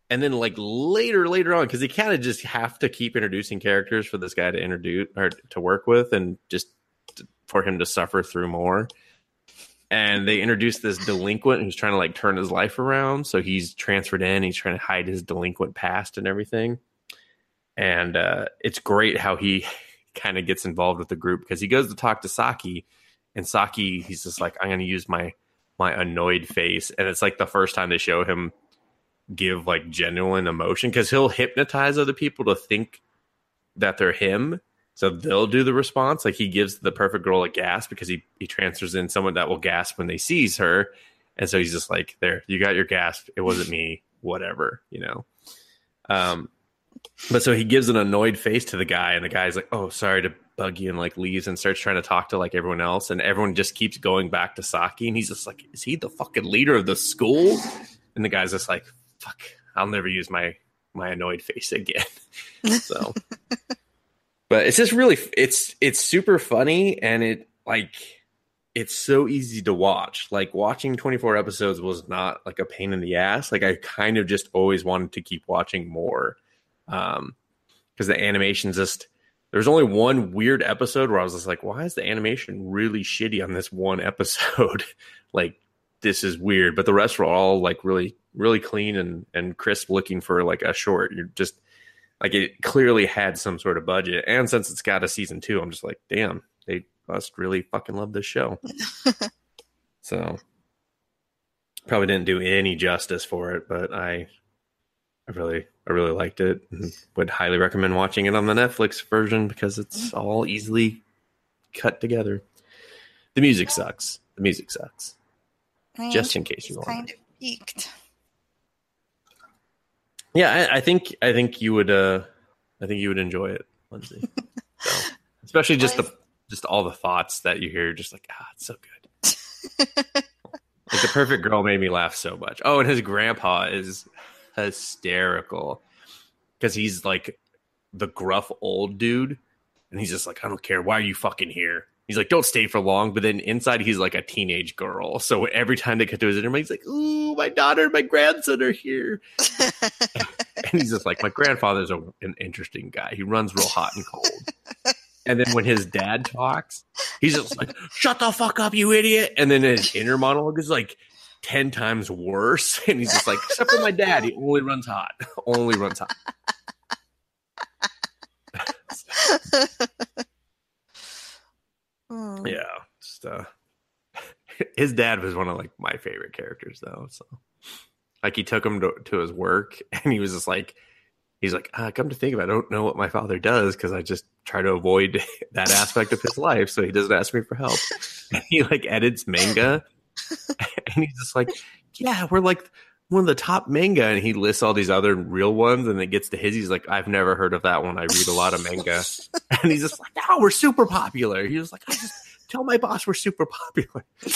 and then like later later on because they kind of just have to keep introducing characters for this guy to introduce or to work with and just for him to suffer through more. And they introduced this delinquent who's trying to like turn his life around. So he's transferred in. He's trying to hide his delinquent past and everything. And uh, it's great how he <laughs> kind of gets involved with the group because he goes to talk to Saki, and Saki he's just like, I'm going to use my my annoyed face, and it's like the first time they show him give like genuine emotion because he'll hypnotize other people to think that they're him so they'll do the response. Like he gives the perfect girl a gasp because he, he transfers in someone that will gasp when they sees her. And so he's just like, there, you got your gasp. It wasn't me, whatever, you know? Um, but so he gives an annoyed face to the guy and the guy's like, oh, sorry to bug you and like leaves and starts trying to talk to like everyone else. And everyone just keeps going back to Saki. And he's just like, is he the fucking leader of the school? And the guy's just like, fuck, I'll never use my, my annoyed face again. <laughs> so but it's just really it's it's super funny and it like it's so easy to watch. Like watching 24 episodes was not like a pain in the ass. Like i kind of just always wanted to keep watching more um because the animation just there's only one weird episode where i was just like why is the animation really shitty on this one episode? <laughs> Like this is weird. But the rest were all like really really clean and and crisp looking for like a short. You're just like it clearly had some sort of budget. And since it's got a season two, I'm just like, damn, they must really fucking love this show. <laughs> so probably didn't do any justice for it, but I I really I really liked it and would highly recommend watching it on the Netflix version because it's mm-hmm. all easily cut together. The music sucks. the music sucks. I Just in case you want. kind of peaked. Yeah, I, I think I think you would. uh I think you would enjoy it, Lindsay. <laughs> so, especially just the just all the thoughts that you hear, just like ah, it's so good. <laughs> Like the perfect girl made me laugh so much. Oh, and his grandpa is hysterical because he's like the gruff old dude, and he's just like, I don't care. Why are you fucking here? He's like, don't stay for long. But then inside, he's like a teenage girl. So every time they get to his interview, he's like, Ooh, my daughter and my grandson are here. <laughs> and he's just like, my grandfather's a, an interesting guy. He runs real hot and cold. And then when his dad talks, he's just like, shut the fuck up, you idiot. And then his inner monologue is like 10 times worse. And he's just like, except for my dad, he only runs hot. only runs hot. <laughs> Yeah. Just, uh, <laughs> his dad was one of like my favorite characters though. So like he took him to, to his work <laughs> and he was just like, he's like, uh, come to think of it, I don't know what my father does because I just try to avoid <laughs> that aspect of his life, so he doesn't ask me for help. And he like edits manga, and he's just like, yeah, we're like one of the top manga, and he lists all these other real ones, and it gets to his, he's like, I've never heard of that one. I read a lot of manga, <laughs> and he's just like, no, we're super popular. He was like, I just tell my boss we're super popular. <laughs>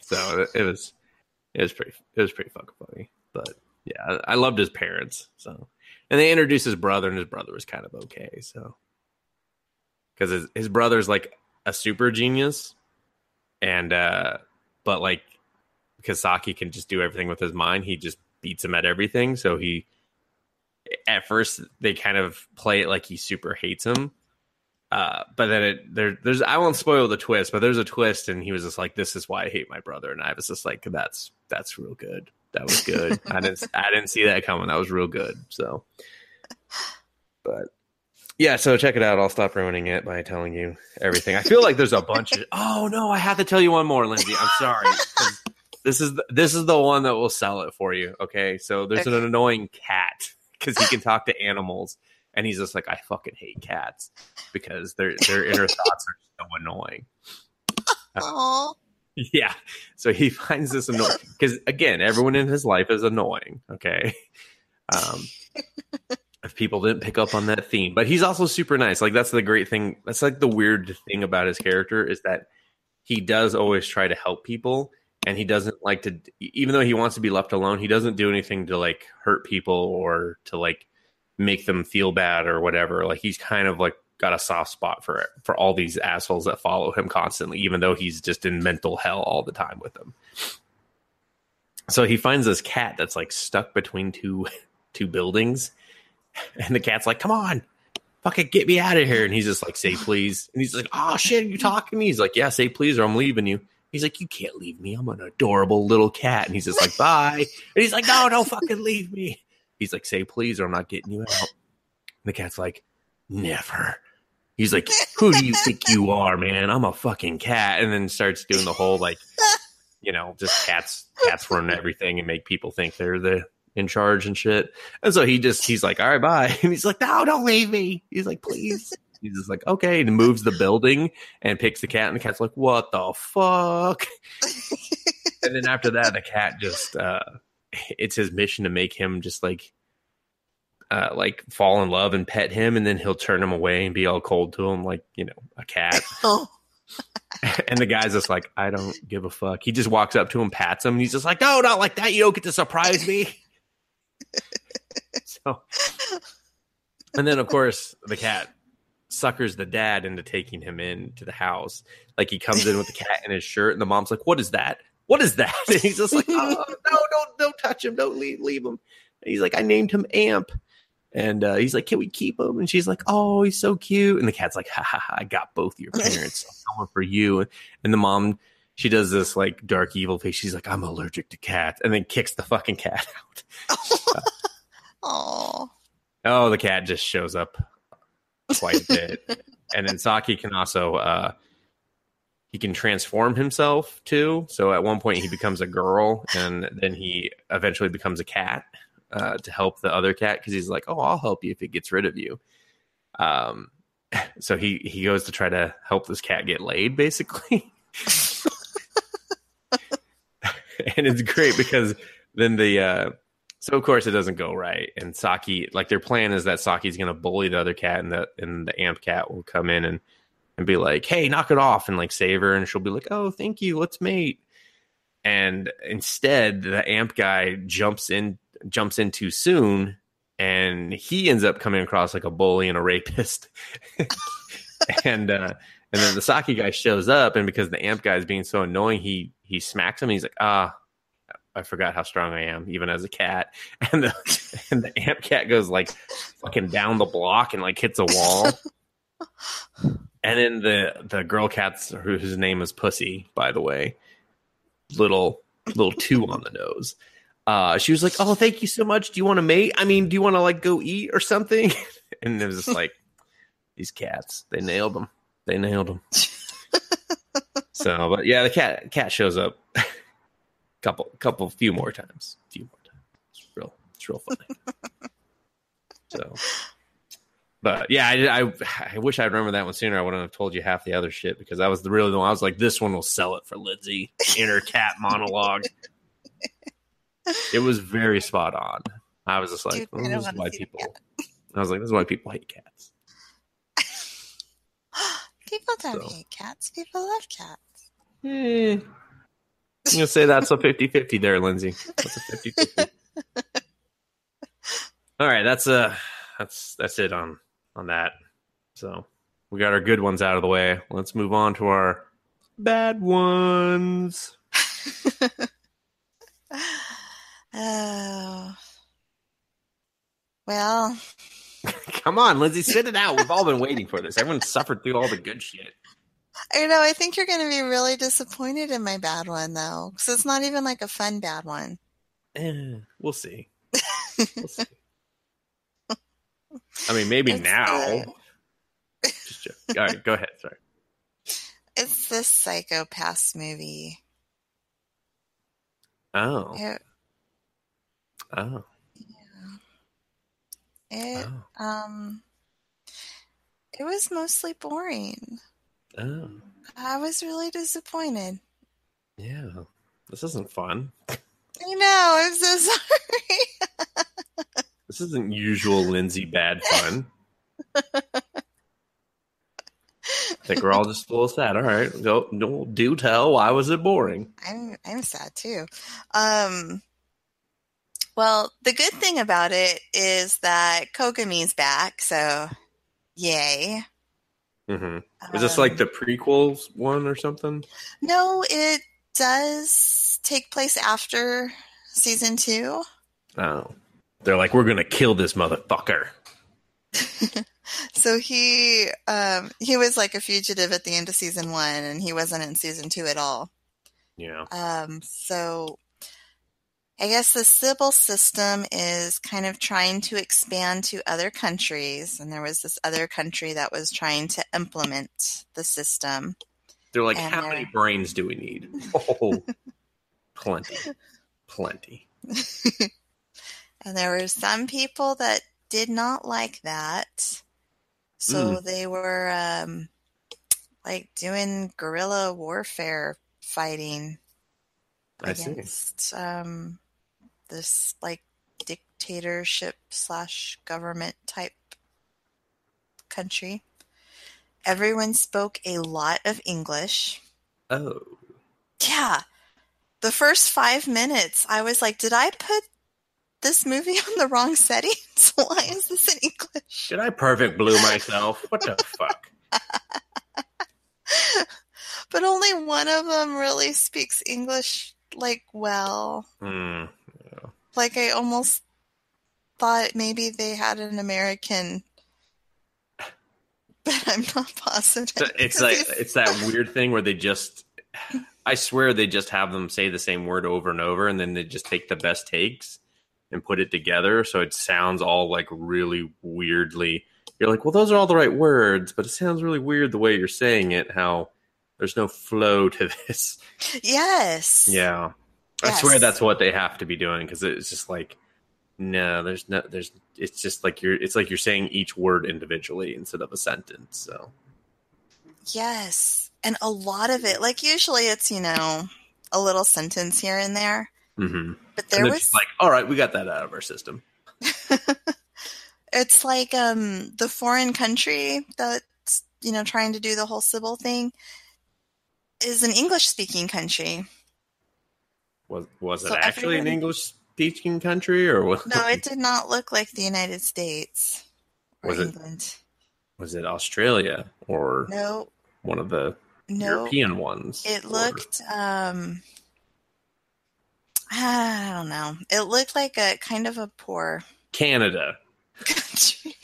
so it, was, it was pretty, it was pretty fucking funny, but yeah, I, I loved his parents. So, and they introduced his brother, and his brother was kind of okay. So, because his his brother's like a super genius, and uh, but like because Saki can just do everything with his mind, he just beats him at everything. So he, at first, they kind of play it like he super hates him. Uh, but then it there there's I won't spoil the twist, but there's a twist, and he was just like, "This is why I hate my brother," and I was just like, "That's that's real good. That was good. <laughs> I didn't I didn't see that coming. That was real good." So, but yeah, so check it out. I'll stop ruining it by telling you everything. I feel like there's a bunch of. <laughs> Oh no, I have to tell you one more, Lindsay. I'm sorry. <laughs> This is the, this is the one that will sell it for you. Okay, so there's an annoying cat because he can talk to animals, and he's just like, I fucking hate cats because their their inner <laughs> thoughts are so annoying. Aw. Yeah. So he <laughs> finds this annoying because again, everyone in his life is annoying. Okay. Um, if people didn't pick up on that theme, but he's also super nice. Like that's the great thing. That's like the weird thing about his character is that he does always try to help people and he doesn't like to even though he wants to be left alone he doesn't do anything to like hurt people or to like make them feel bad or whatever. Like he's kind of like got a soft spot for it, for all these assholes that follow him constantly even though he's just in mental hell all the time with them. So he finds this cat that's like stuck between two <laughs> two buildings <laughs> and the cat's like come on fucking get me out of here. And he's just like say please. And he's like oh shit you talking to me? He's like yeah say please or i'm leaving you He's like, you can't leave me. I'm an adorable little cat. And he's just like, bye. And he's like, no, don't <laughs> fucking leave me. He's like, say please, or I'm not getting you out. And the cat's like, never. He's like, who do you think you are, man? I'm a fucking cat. And then starts doing the whole like, you know, just cats, cats run everything and make people think they're the in charge and shit. And so he just, he's like, all right, bye. <laughs> And he's like, no, don't leave me. He's like, please. He's just like, okay, and moves the building and picks the cat, and the cat's like, what the fuck? <laughs> and then after that, the cat just, uh, it's his mission to make him just like, uh, like fall in love and pet him, and then he'll turn him away and be all cold to him, like, you know, a cat. <laughs> Oh. <laughs> and the guy's just like, I don't give a fuck. He just walks up to him, pats him, and he's just like, no, not like that. You don't get to surprise me. so, and then of course the cat suckers the dad into taking him in to the house. Like he comes in with the <laughs> cat in his shirt, and the mom's like, "What is that? What is that?" <laughs> And he's just like, "Oh no, don't don't touch him. Don't leave leave him." And he's like, "I named him Amp." And uh, he's like, "Can we keep him?" And she's like, "Oh, he's so cute." And the cat's like, "Ha ha ha! I got both your parents. <laughs> I'm for you." And the mom, she does this like dark evil face. She's like, "I'm allergic to cats," and then kicks the fucking cat out. Oh. Oh, the cat just shows up quite a bit. and then Saki can also uh he can transform himself too. So at one point he becomes a girl and then he eventually becomes a cat uh to help the other cat because he's like, "Oh, I'll help you if it gets rid of you." Um <laughs> so he he goes to try to help this cat get laid, basically. <laughs> <laughs> and it's great because then the uh so of course it doesn't go right. And saki like their plan is that saki's going to bully the other cat and the and the amp cat will come in and and be like hey knock it off and like save her. And she'll be like oh thank you. Let's mate. And instead the amp guy jumps in jumps in too soon and he ends up coming across like a bully and a rapist. <laughs> And uh and then the saki guy shows up and because the amp guy is being so annoying he he smacks him he's like ah I forgot how strong I am, even as a cat. <laughs> And the and the amp cat goes like fucking down the block and like hits a wall. <laughs> and then the the girl cat's whose name is Pussy, by the way, little little two on the nose. Uh, she was like, "Oh, thank you so much. Do you want to mate? I mean, do you want to like go eat or something?" <laughs> And it was just like these cats. They nailed them. They nailed them. so, but yeah, the cat cat shows up couple couple few more times. Few more times. It's real it's real funny. <laughs> So but yeah I, I, I wish i'd remember that one sooner. I wouldn't have told you half the other shit because that was the really the one. I was like this one will sell it for lindsay inner cat <laughs> monologue. It was very spot on. I was just like Dude, oh, this is why people i was like this is why people hate cats. <gasps> People don't So. hate cats. People love cats. Eh. I'm gonna say that's a 50-50 there, Lindsay. That's a 50-50. <laughs> All right, that's uh that's that's it on on that. So we got our good ones out of the way. Let's move on to our bad ones. <laughs> Oh. Well, Come on, Lindsay, spit it out. We've all been waiting for this. Everyone suffered through all the good shit. I know. I think you're going to be really disappointed in my bad one, though, because it's not even like a fun bad one. Eh, we'll see. We'll see. <laughs> I mean, maybe It's now. Just joking. All right, go ahead. Sorry. It's this Psycho-Pass movie. Oh. It, Oh. Yeah. It, Oh. um, it was mostly boring. Oh. I was really disappointed. Yeah. This isn't fun. I know. I'm so <laughs> sorry. This isn't usual Lindsay bad fun. I think we're all just a little sad. All right, go. No, do tell. Why was it boring? I'm I'm sad too. Um well, the good thing about it is that Kogami's back, so yay. Hmm Is this like Um, the prequels one or something? No, it does take place after season 2. Oh, they're like, we're gonna kill this motherfucker. <laughs> So he um he was like a fugitive at the end of season 1 and he wasn't in season 2 at all. Yeah. Um, so I guess the Sibyl system is kind of trying to expand to other countries, and there was this other country that was trying to implement the system. They're like, And how they're- many brains do we need? <laughs> Oh, plenty, plenty. <laughs> And there were some people that did not like that. So they were um, like doing guerrilla warfare fighting I see. against um, this like dictatorship slash government type country. Everyone spoke a lot of English. Oh, Yeah. The first five minutes, I was like, did I put this movie <laughs> on the wrong settings? <laughs> Why is this in English? did I perfect blue myself? What the <laughs> fuck? But only one of them really speaks English like well. Hmm. Like I almost thought maybe they had an American, <laughs> but I'm not positive. It's like it's that weird thing where they just I swear they just have them say the same word over and over and then they just take the best takes and put it together so it sounds all like really weirdly you're like, well those are all the right words, but it sounds really weird the way you're saying it, how there's no flow to <laughs> this. yes. Yeah. I Yes. swear that's what they have to be doing because it's just like No, there's no. There's. It's just like you're. It's like you're saying each word individually instead of a sentence. So Yes. And a lot of it, like usually it's, you know, a little sentence here and there. hmm But there was like, "All right, we got that out of our system." <laughs> it's like um the foreign country that's, you know, trying to do the whole Sibyl thing is an English speaking country. Was was it So actually an English speaking country or was No, it did not look like the United States or Was it- England. was it Australia or No, one of the no. European ones? It Or- looked um <sighs> I don't know. It looked like a kind of a poor Canada, <laughs> country.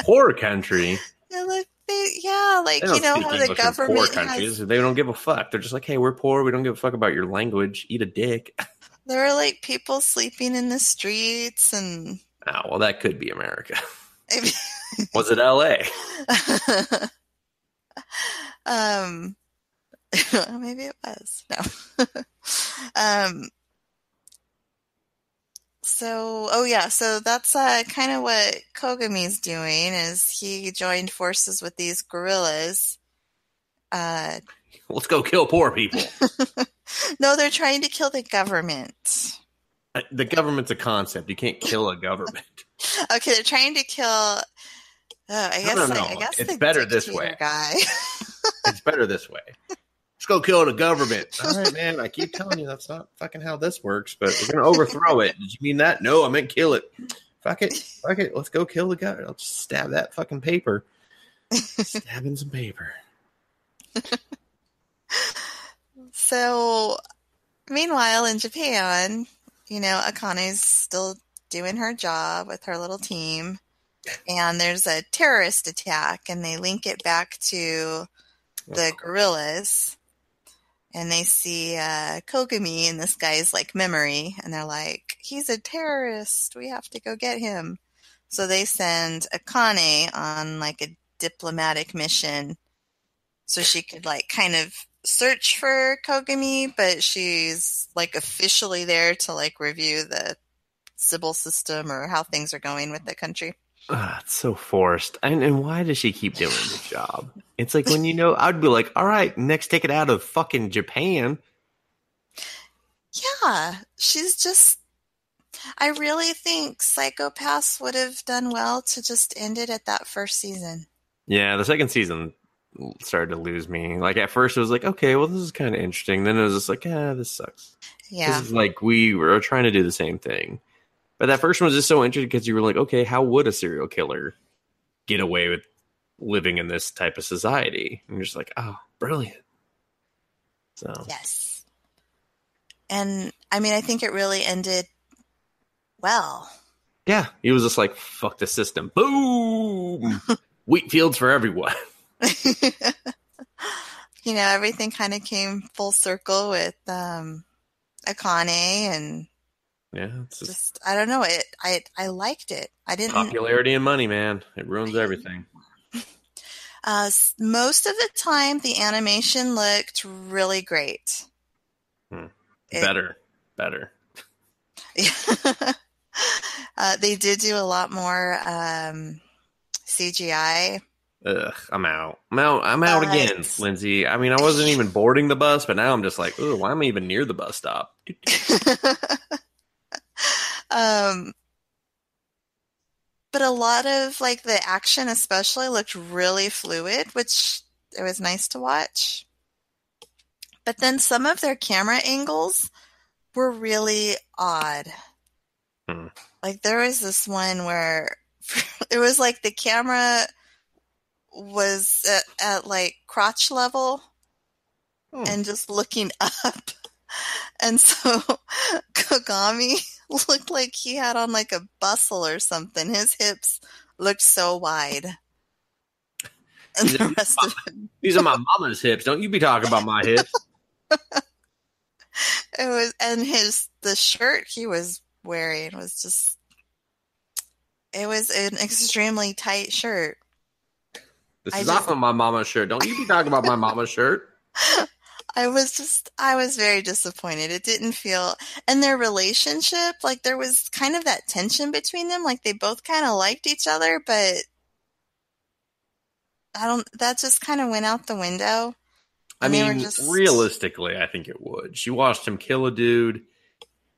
poor country. it looked they, yeah, like you know how the English poor government countries. has They don't give a fuck. They're just like, "Hey, we're poor. We don't give a fuck about your language. Eat a dick." <laughs> there are like people sleeping in the streets and Oh, well, that could be America. <laughs> Was it L.A.? <laughs> um maybe it was no um so oh yeah so that's uh kind of what kogami's doing is he joined forces with these guerrillas uh <laughs> Let's go kill poor people. <laughs> no they're trying to kill the government Uh, the government's a concept. You can't kill a government. <laughs> okay they're trying to kill oh, i guess no, no. I, I guess It's better this way. guy It's better this way. Let's go kill the government. <laughs> All right, man. I keep telling you that's not fucking how this works, but we're gonna overthrow it. Did you mean that? No, I meant kill it. Fuck it. Fuck it. Let's go kill the guy. I'll just stab that fucking paper. Stabbing some paper. <laughs> So, meanwhile, in Japan, you know, Akane's still doing her job with her little team, and there's a terrorist attack, and they link it back to the oh. guerrillas, and they see uh, Kogami in this guy's like memory, and they're like, "He's a terrorist. We have to go get him." So they send Akane on like a diplomatic mission, so she could like kind of search for Kogami, but she's like officially there to like review the Sibyl system or how things are going with the country. Ah, it's so forced. And, and why does she keep doing the job? It's like when you know, I'd be like, all right, next take it out of fucking Japan. Yeah, she's just. I really think Psycho-Pass would have done well to just end it at that first season. Yeah, the second season started to lose me. Like at first, it was like, okay, well, this is kind of interesting. Then it was just like, ah, this sucks. Yeah, This is like we were trying to do the same thing. But that first one was just so interesting because you were like, okay, how would a serial killer get away with living in this type of society? And you're just like, oh, brilliant. So yes. And I mean, I think it really ended well. yeah, he was just like, fuck the system. Boom! <laughs> Wheat fields for everyone. <laughs> you know, everything kind of came full circle with um, Akane and Yeah, it's just just I don't know it. I I liked it. I didn't. popularity and money, man. It ruins everything. <laughs> Uh, most of the time, the animation looked really great. Hmm. It- Better, better. <laughs> uh, they did do a lot more um, CGI. Ugh, I'm out. I'm out. I'm out But- again, Lindsay. I mean, I wasn't <laughs> even boarding the bus, but now I'm just like, oh, why am I even near the bus stop? Um, but a lot of like the action, especially, looked really fluid, which it was nice to watch. But then some of their camera angles were really odd. Hmm. Like there was this one where <laughs> it was like the camera was at, at like crotch level Hmm. and just looking <laughs> up. And so <laughs> Kagami <laughs> looked like he had on like a bustle or something. His hips looked so wide. <laughs> And He's a- the rest of it, These are my mama's hips. Don't you be talking about my <laughs> hips. it was, and his, the shirt he was wearing was just, it was an extremely tight shirt. This I is just- off of my mama's shirt. Don't you be talking about my mama's shirt. I was just, I was very disappointed. It didn't feel, and their relationship, like there was kind of that tension between them. Like they both kind of liked each other, but I don't, that just kind of went out the window. I And mean, just- realistically, I think it would. She watched him kill a dude,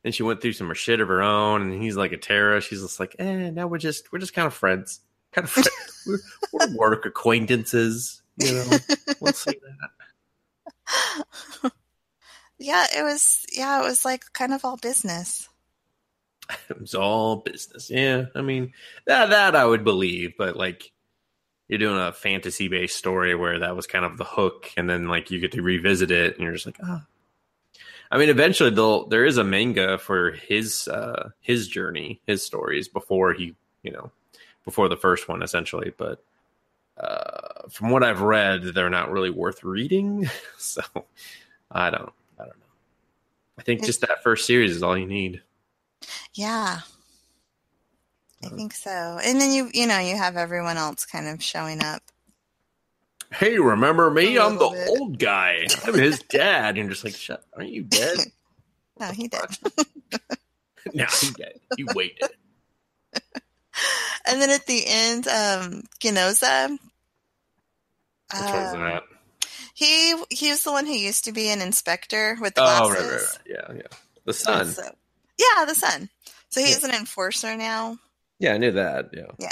and she went through some shit of her own, and he's like a Tara. She's just like, eh, now we're just we're just kind of friends, kind of friends. <laughs> we're, we're work acquaintances, you know. We'll see that. <laughs> Yeah, it was, yeah, it was like kind of all business. <laughs> It was all business. Yeah, I mean that that I would believe, but like you're doing a fantasy based story where that was kind of the hook, and then like you get to revisit it, and you're just like, ah. I mean, eventually they'll there is a manga for his uh his journey, his stories before he, you know, before the first one essentially, but uh from what I've read, they're not really worth reading. <laughs> So I don't I don't know. I think just that first series is all you need. Yeah. I Uh, think so. And then you, you know, you have everyone else kind of showing up. hey, remember me? I'm the bit. old guy. I'm his dad. And just like, shut, aren't you dead? <laughs> <laughs> No, he did. no, he dead. You waited. <laughs> And then at the end, um, Ginoza, Which one's uh, that? he he was the one who used to be an inspector with the Oh, right, right, right. Yeah, yeah. The sun. So- yeah, the son. So he's an enforcer now. Yeah, I knew that. Yeah. Yeah.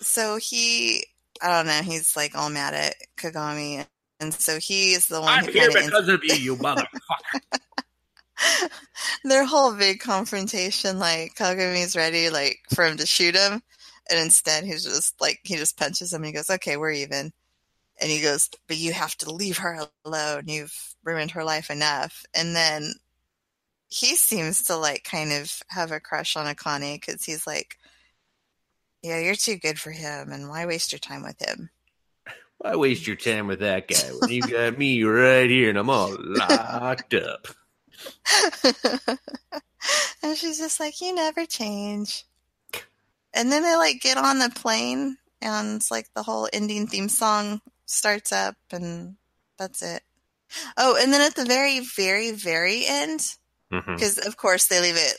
So he, I don't know, he's like all mad at Kogami, and so he is the one. I'm who here kinda because of you, you motherfucker. <laughs> <laughs> their whole big confrontation, like Kogami's ready, like for him to shoot him, and instead he's just like he just punches him and he goes, "Okay, we're even." And he goes, "But you have to leave her alone. You've ruined her life enough." And then he seems to like kind of have a crush on Akane because he's like, "Yeah, you're too good for him, and why waste your time with him?" Why waste your time with that guy when you <laughs> got me right here and I'm all locked up? <laughs> and she's just like, "You never change." And then they like get on the plane, and it's like the whole ending theme song starts up, and that's it. Oh, and then at the very, very, very end, because of course they leave it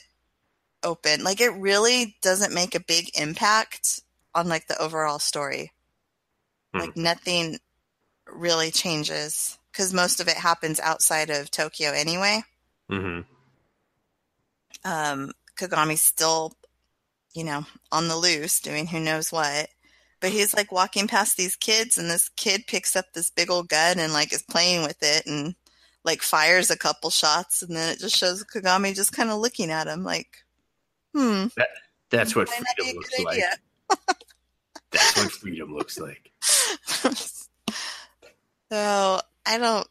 open. Like it really doesn't make a big impact on like the overall story. Hmm. Like nothing really changes because most of it happens outside of Tokyo anyway Mhm. um, Kogami's still, you know, on the loose doing who knows what. But he's like walking past these kids, and this kid picks up this big old gun and like is playing with it and like fires a couple shots, and then it just shows Kagami just kind of looking at him like, hmm, That's what might not be a freedom looks like. That's what freedom looks like. <laughs> so I don't.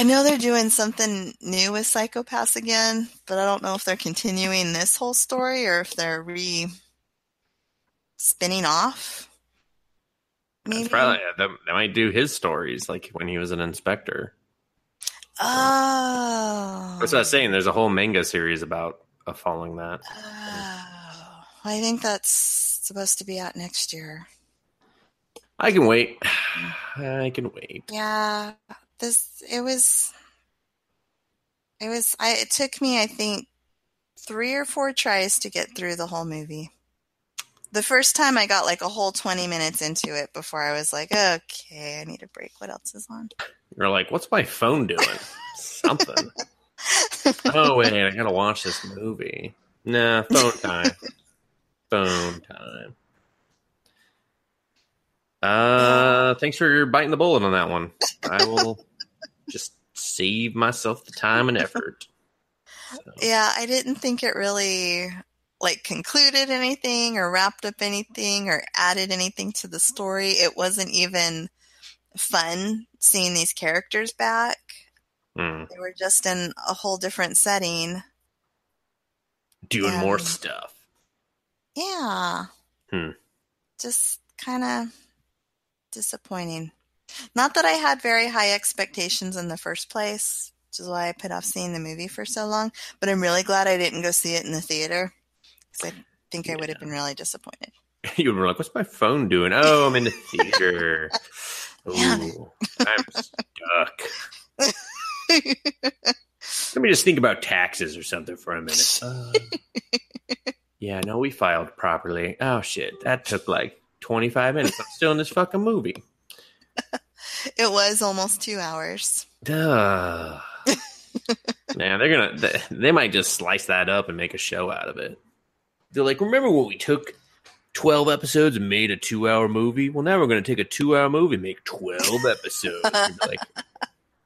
I know they're doing something new with Psycho-Pass again, but I don't know if they're continuing this whole story or if they're re spinning off. That's probably that, that might do his stories like when he was an inspector. Oh. That's what I was saying. There's a whole manga series about uh, following that. Oh. I think that's supposed to be out next year. I can wait. <sighs> I can wait. Yeah, this it was. It was. I. It took me, I think, three or four tries to get through the whole movie. The first time I got like a whole twenty minutes into it before I was like, okay, I need a break. What else is on? You're like, what's my phone doing? Something. <laughs> oh wait, I gotta watch this movie. Nah, phone time. phone time. Uh, thanks for biting the bullet on that one. I will just save myself the time and effort. So, Yeah, I didn't think it really like concluded anything or wrapped up anything or added anything to the story. It wasn't even fun seeing these characters back. mm, They were just in a whole different setting. doing more Um, stuff. Yeah. Hmm. Just kind of disappointing. Not that I had very high expectations in the first place, which is why I put off seeing the movie for so long, but I'm really glad I didn't go see it in the theater because I think I would have been really disappointed. <laughs> You were like, "What's my phone doing?" Oh, I'm in the theater. <laughs> Yeah. Ooh, I'm stuck. <laughs> Let me just think about taxes or something for a minute. Uh, yeah, no, we filed properly. Oh shit, that took like 25 minutes. I'm still in this fucking movie. <laughs> It was almost two hours. Duh. <laughs> Man, they're gonna they, they might just slice that up and make a show out of it. They're like, remember when we took 12 episodes and made a two hour movie? Well, now we're gonna take a two hour movie and make 12 episodes. <laughs> Like,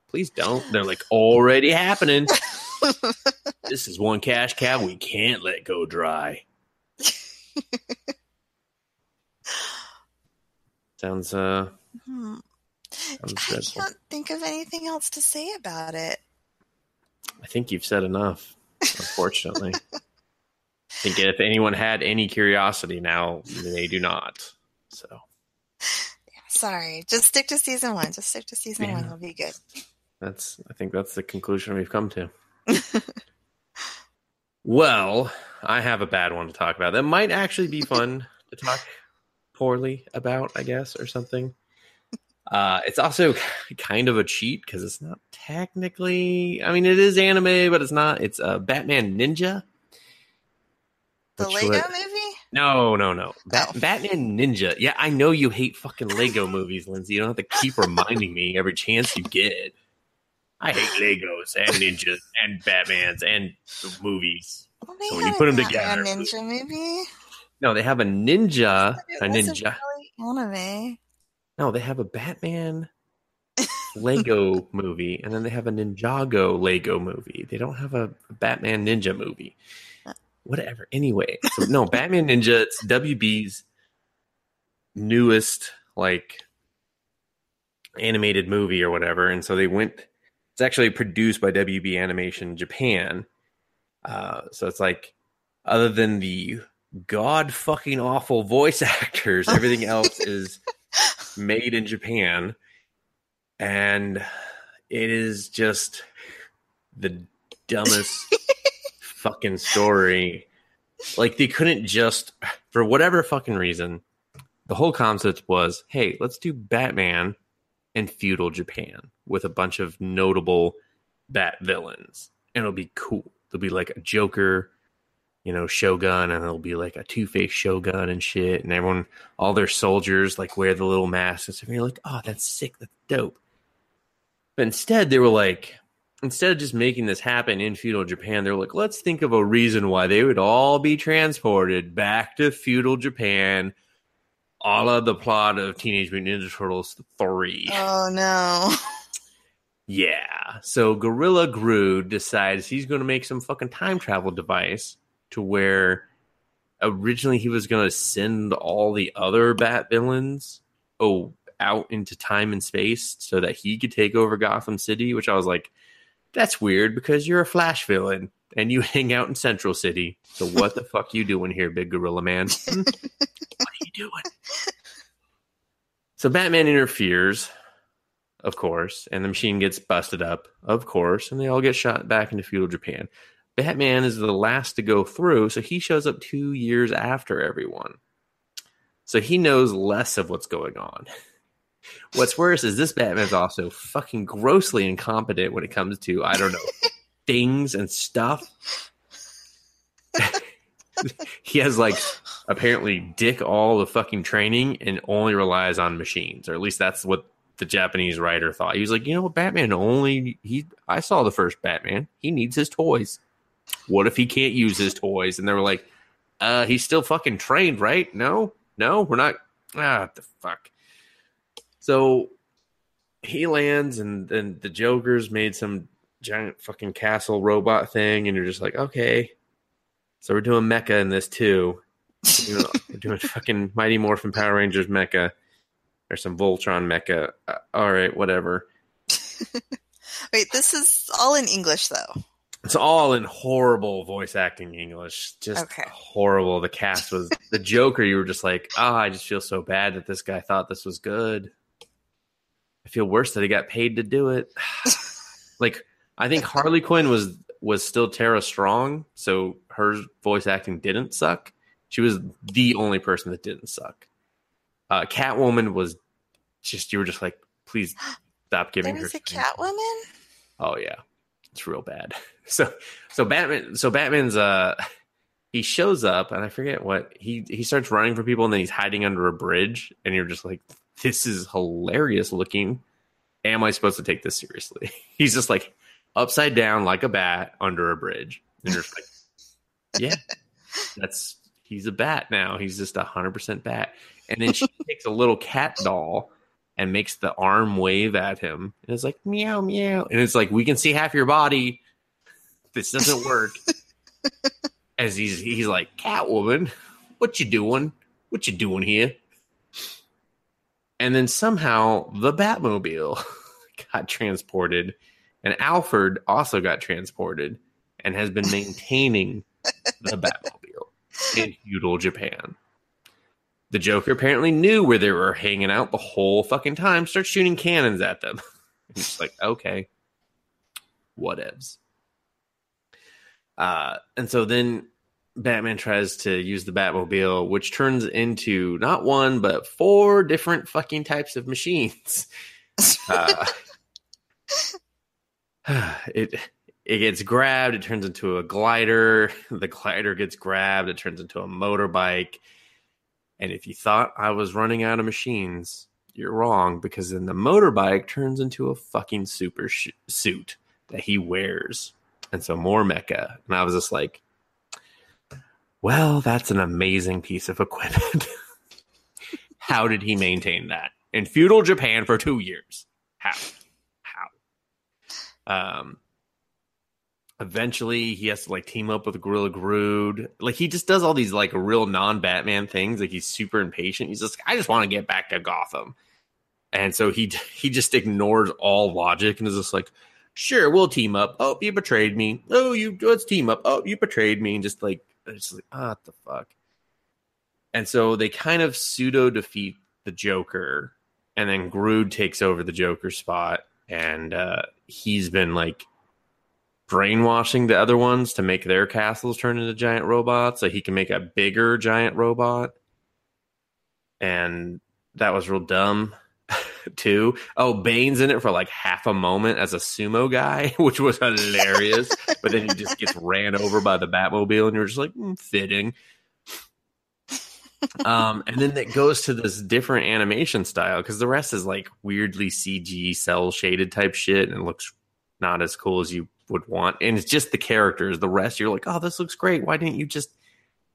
please don't. They're like, already happening. this is one cash cow we can't let go dry. Sounds uh Hmm. I dreadful. can't think of anything else to say about it. I think you've said enough, unfortunately. <laughs> I think if anyone had any curiosity now, they do not. So Sorry. Just stick to season one. Just stick to season one. Yeah. You'll be good. that's I think that's the conclusion we've come to. <laughs> well, I have a bad one to talk about. That might actually be <laughs> fun to talk poorly about, I guess, or something. Uh, it's also <laughs> kind of a cheat because it's not technically. I mean, it is anime, but it's not. It's a uh, Batman Ninja. The Lego movie? No, no, no. Bat- Oh. Batman Ninja. Yeah, I know you hate fucking Lego movies, Lindsay. You don't have to keep reminding me every chance you get. I hate Legos and ninjas and Batmans and movies. Well, So when you put put 'em a Batman together- Ninja movie. No, they have a ninja. It A ninja. really anime. No, they have a Batman <laughs> Lego movie, and then they have a Ninjago Lego movie. They don't have a Batman Ninja movie. Whatever. Anyway, so no, <laughs> Batman Ninja. It's WB's newest like animated movie or whatever, and so they went. It's actually produced by WB Animation Japan. Uh, so it's like, other than the god fucking awful voice <laughs> actors, everything else is made in Japan, and it is just the dumbest <laughs> fucking story. Like they couldn't just, for whatever fucking reason, the whole concept was, hey, let's do Batman and feudal Japan with a bunch of notable Bat villains, and it'll be cool. There'll be like a Joker, you know, Shogun, and it'll be like a Two Face Shogun and shit, and everyone, all their soldiers, like wear the little masks and stuff. And you're like, oh, that's sick, that's dope. But instead, they were like, instead of just making this happen in feudal Japan, they were like, let's think of a reason why they would all be transported back to feudal Japan, a la the plot of Teenage Mutant Ninja Turtles 3. Oh no. Yeah. So Gorilla Grodd decides he's going to make some fucking time travel device to where originally he was going to send all the other Bat villains oh out into time and space so that he could take over Gotham City, which I was like that's weird because you're a Flash villain and you <laughs> hang out in Central City. So what the fuck you doing here, big gorilla man? <laughs> What are you doing? So Batman interferes, of course, and the machine gets busted up, of course, and they all get shot back into feudal Japan. Batman is the last to go through, so he shows up two years after everyone. So he knows less of what's going on. <laughs> What's worse is this Batman's also fucking grossly incompetent when it comes to, I don't know, <laughs> things and stuff. <laughs> he has like apparently dick all the fucking training and only relies on machines, or at least that's what the Japanese writer thought. He was like, you know what, Batman only he I saw the first Batman. He needs his toys. What if he can't use his toys? And they were like, uh, he's still fucking trained, right? No, no, we're not. Ah, the fuck. So he lands, and then the Joker's made some giant fucking castle robot thing, and you're just like, okay. So we're doing mecha in this too. We're doing, <laughs> we're doing fucking Mighty Morphin Power Rangers mecha. There's some Voltron mecha. Uh, all right, whatever. <laughs> Wait, this is all in English though. It's all in horrible voice acting English. Just Okay. horrible. The cast was <laughs> the Joker. You were just like, ah, I just feel so bad that this guy thought this was good. I feel worse that he got paid to do it. <sighs> like, I think Harley Quinn was was still Tara Strong, so her voice acting didn't suck. She was the only person that didn't suck. Uh, Catwoman was just you were just like, please <gasps> stop There giving her. was a. Catwoman. Oh yeah, it's real bad. <laughs> So so Batman so Batman's uh he shows up and I forget what he he starts running for people and then he's hiding under a bridge and you're just like this is hilarious looking. Am I supposed to take this seriously? <laughs> He's just like upside down like a bat under a bridge. And you're just like, <laughs> yeah, that's he's a bat now. He's just a hundred percent bat. And then she takes a little cat doll and makes the arm wave at him. And it's like meow meow. And it's like we can see half your body. This doesn't work. <laughs> As he's he's like, Catwoman, what you doing? What you doing here? And then somehow the Batmobile <laughs> got transported, and Alfred also got transported and has been maintaining the Batmobile in feudal Japan. The Joker apparently knew where they were hanging out the whole fucking time, starts shooting cannons at them. <laughs> He's like, okay, whatevs. Uh, and so then Batman tries to use the Batmobile, which turns into not one but four different fucking types of machines. <laughs> Uh, <sighs> it it gets grabbed, it turns into a glider. <laughs> The glider gets grabbed, it turns into a motorbike. And if you thought I was running out of machines, you're wrong because then the motorbike turns into a fucking super sh- suit that he wears and so more mecha. And I was just like, well, that's an amazing piece of equipment. <laughs> How did he maintain that in feudal Japan for two years? How? How? Um, eventually he has to like team up with Gorilla Grodd. Like he just does all these like real non-Batman things. Like he's super impatient. He's just I just want to get back to Gotham. And so he <laughs> he just ignores all logic and is just like, sure, we'll team up. Oh, you betrayed me. Oh, you let's team up. Oh, you betrayed me. And just like it's like, oh, what the fuck. And so they kind of pseudo defeat the Joker, and then Grodd takes over the Joker spot, and uh, he's been like brainwashing the other ones to make their castles turn into giant robots, so he can make a bigger giant robot. And that was real dumb <laughs> too. Oh, Bane's in it for like half a moment as a sumo guy, <laughs> which was hilarious. but then he just gets ran over by the Batmobile, and you're just like mm, fitting. um, and then it goes to this different animation style because the rest is like weirdly CG cell shaded type shit, and looks not as cool as you would want. And it's just the characters. The rest, you're like, oh, this looks great. Why didn't you just,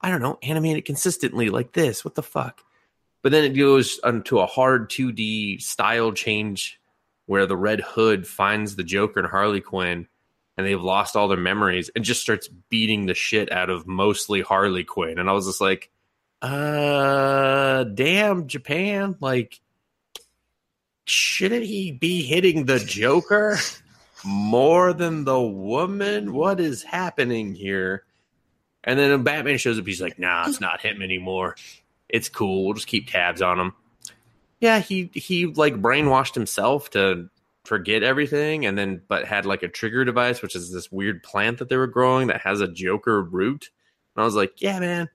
I don't know, animate it consistently like this? What the fuck? But then it goes into a hard 2D style change where the Red Hood finds the Joker and Harley Quinn and they've lost all their memories and just starts beating the shit out of mostly Harley Quinn. And I was just like, uh, damn, Japan. Like, shouldn't he be hitting the Joker <laughs> more than the woman? What is happening here? And then Batman shows up. He's like, nah, it's not him anymore it's cool. We'll just keep tabs on him. Yeah, he he like brainwashed himself to forget everything and then but had like a trigger device which is this weird plant that they were growing that has a joker root and i was like yeah man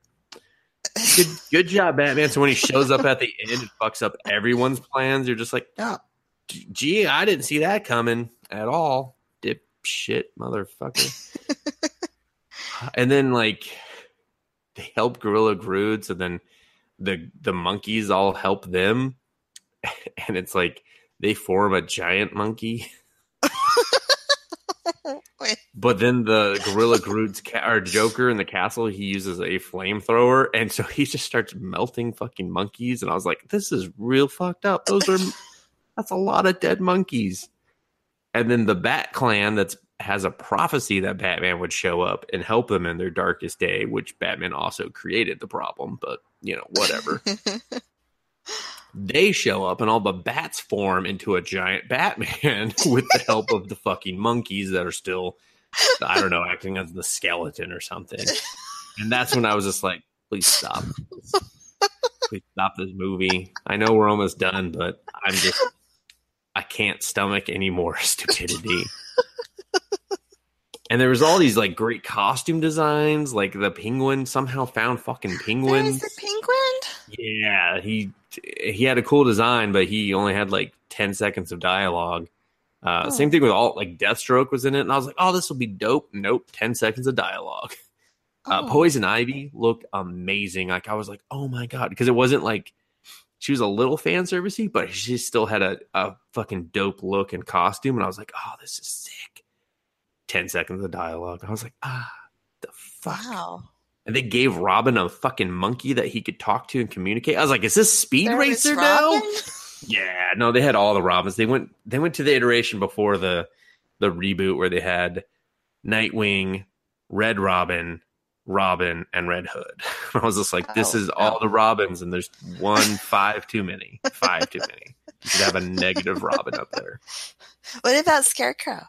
good good job batman so when he shows up at the end and fucks up everyone's plans you're just like oh, gee i didn't see that coming at all dip shit motherfucker <laughs> uh, and then like they help gorilla grodd so then the the monkeys all help them <laughs> and it's like they form a giant monkey <laughs> but then the gorilla Grodd's ca- or Joker in the castle, he uses a flamethrower, and so he just starts melting fucking monkeys. And I was like, "This is real fucked up. Those are that's a lot of dead monkeys." And then the Bat Clan that's has a prophecy that Batman would show up and help them in their darkest day, which Batman also created the problem, but you know, whatever. <laughs> they show up and all the bats form into a giant Batman <laughs> with the help of the fucking monkeys that are still, I don't know, acting as the skeleton or something. And that's when I was just like, please stop. Please stop this movie. I know we're almost done, but I'm just, I can't stomach any more <laughs> stupidity and there was all these like great costume designs like the penguin somehow found fucking penguins the penguin yeah he he had a cool design but he only had like 10 seconds of dialogue Uh, Oh. Same thing with all like Deathstroke was in it, and I was like, "Oh, this will be dope." Nope, ten seconds of dialogue. Uh, Oh. Poison Ivy looked amazing. Like I was like, "Oh my god," because it wasn't like she was a little fan servicey, but she still had a, a fucking dope look and costume, and I was like, "Oh, this is sick." Ten seconds of dialogue. I was like, "Ah, the fuck." Wow. And they gave Robin a fucking monkey that he could talk to and communicate. I was like, "Is this Speed There Racer now?" <laughs> Yeah, no, they had all the Robins. They went they went to the iteration before the the reboot where they had Nightwing, Red Robin, Robin, and Red Hood. <laughs> I was just like, this Oh, is all the Robins, and there's one five too many. Five too many. You should have a negative Robin up there. <laughs> What about Scarecrow?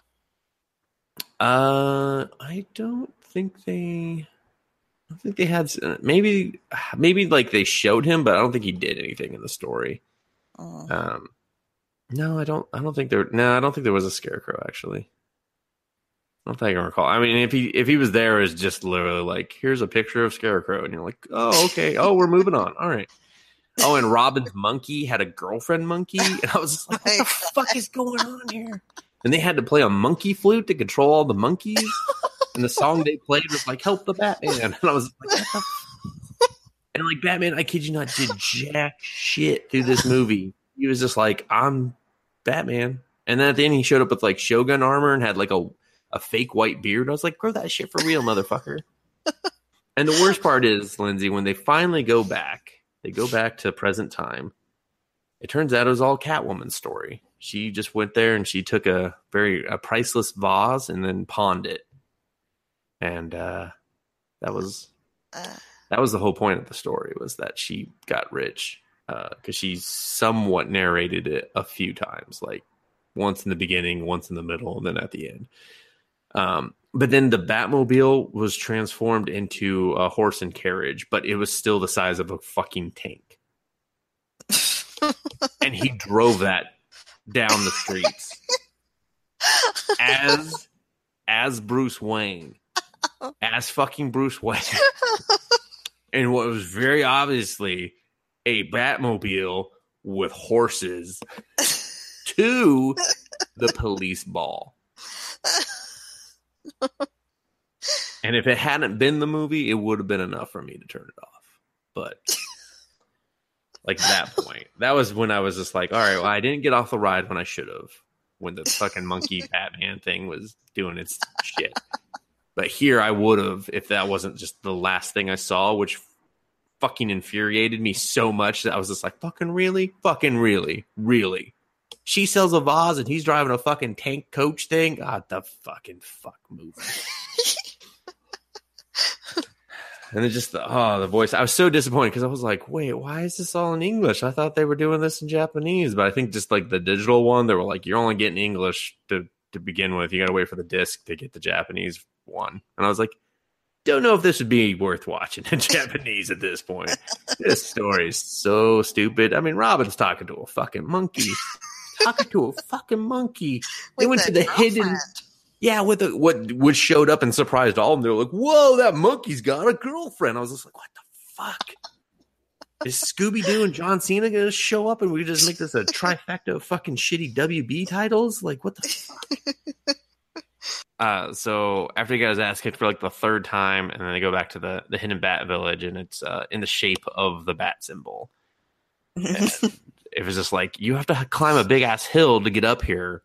Uh, I don't think they. I don't think they had maybe maybe like they showed him, but I don't think he did anything in the story. Oh. Um, no, I don't. I don't think there. No, I don't think there was a scarecrow. Actually, I don't think I can recall. I mean, if he if he was there, it's just literally like, here's a picture of scarecrow, and you're like, oh, okay. Oh, we're moving on. All right. Oh, and Robin's monkey had a girlfriend monkey, and I was just like, what the fuck is going on here? And they had to play a monkey flute to control all the monkeys. And the song they played was like "Help the Batman," and I was like, what the f-? and like Batman, I kid you not, did jack shit through this movie. He was just like, "I'm Batman," and then at the end, he showed up with like Shogun armor and had like a a fake white beard. I was like, "Grow that shit for real, motherfucker." <laughs> and the worst part is, Lindsay, when they finally go back, they go back to present time. It turns out it was all Catwoman's story. She just went there and she took a very a priceless vase and then pawned it and uh, that was Uh, that was the whole point of the story was that she got rich because she somewhat narrated it a few times, like once in the beginning, once in the middle, and then at the end. Um, but then the Batmobile was transformed into a horse and carriage, but it was still the size of a fucking tank, and he drove that down the streets. As as Bruce Wayne, as fucking Bruce Wayne, and what was very obviously a Batmobile with horses to the police ball. And if it hadn't been the movie, it would have been enough for me to turn it off. But like that point, that was when I was just like, all right, well, I didn't get off the ride when I should have. When the fucking monkey <laughs> Batman thing was doing its shit. But here I would have if that wasn't just the last thing I saw, which fucking infuriated me so much that I was just like, fucking really? Fucking really? Really? She sells a vase and he's driving a fucking tank coach thing? God, the fucking fuck movie. <laughs> and then just the, oh, the voice. I was so disappointed because I was like, wait, why is this all in English? I thought they were doing this in Japanese, but I think just like the digital one, they were like, you're only getting English to, to begin with. You got to wait for the disc to get the Japanese one. And I was like, don't know if this would be worth watching in <laughs> Japanese at this point. this story is so stupid. I mean, Robin's talking to a fucking monkey. <laughs> talking to a fucking monkey. They went a to the hidden yeah, with the, what what showed up and surprised all of them. They were like, "Whoa, that monkey's got a girlfriend." I was just like, "What the fuck?" Is Scooby Doo and John Cena gonna show up and we just make this a trifecta of fucking shitty WB titles? Like, what the fuck? uh, so after you guys ass kicked for like the third time, and then they go back to the the hidden bat village, and it's uh, in the shape of the bat symbol. <laughs> it was just like you have to climb a big ass hill to get up here.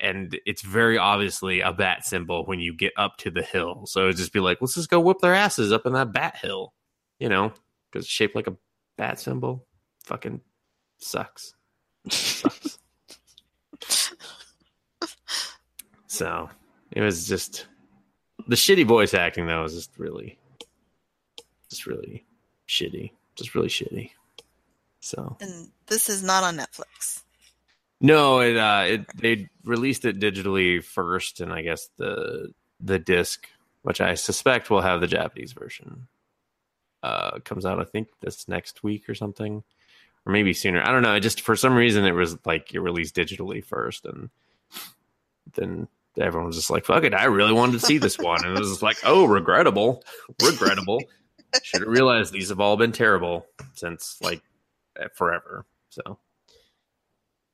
And it's very obviously a bat symbol when you get up to the hill. So it'd just be like let's just go whip their asses up in that bat hill you know because it's shaped like a bat symbol. Fucking sucks. Sucks. <laughs> So it was just the shitty voice acting though was just really just really shitty. Just really shitty so and this is not on Netflix. no, it uh it they released it digitally first and I guess the the disc, which I suspect will have the Japanese version. Uh comes out I think this next week or something. Or maybe sooner. I don't know. It just for some reason it was like it released digitally first and then everyone was just like, fuck it, I really wanted to see this one. And it was just like, oh, regrettable. Regrettable. Should have realized these have all been terrible since like forever. So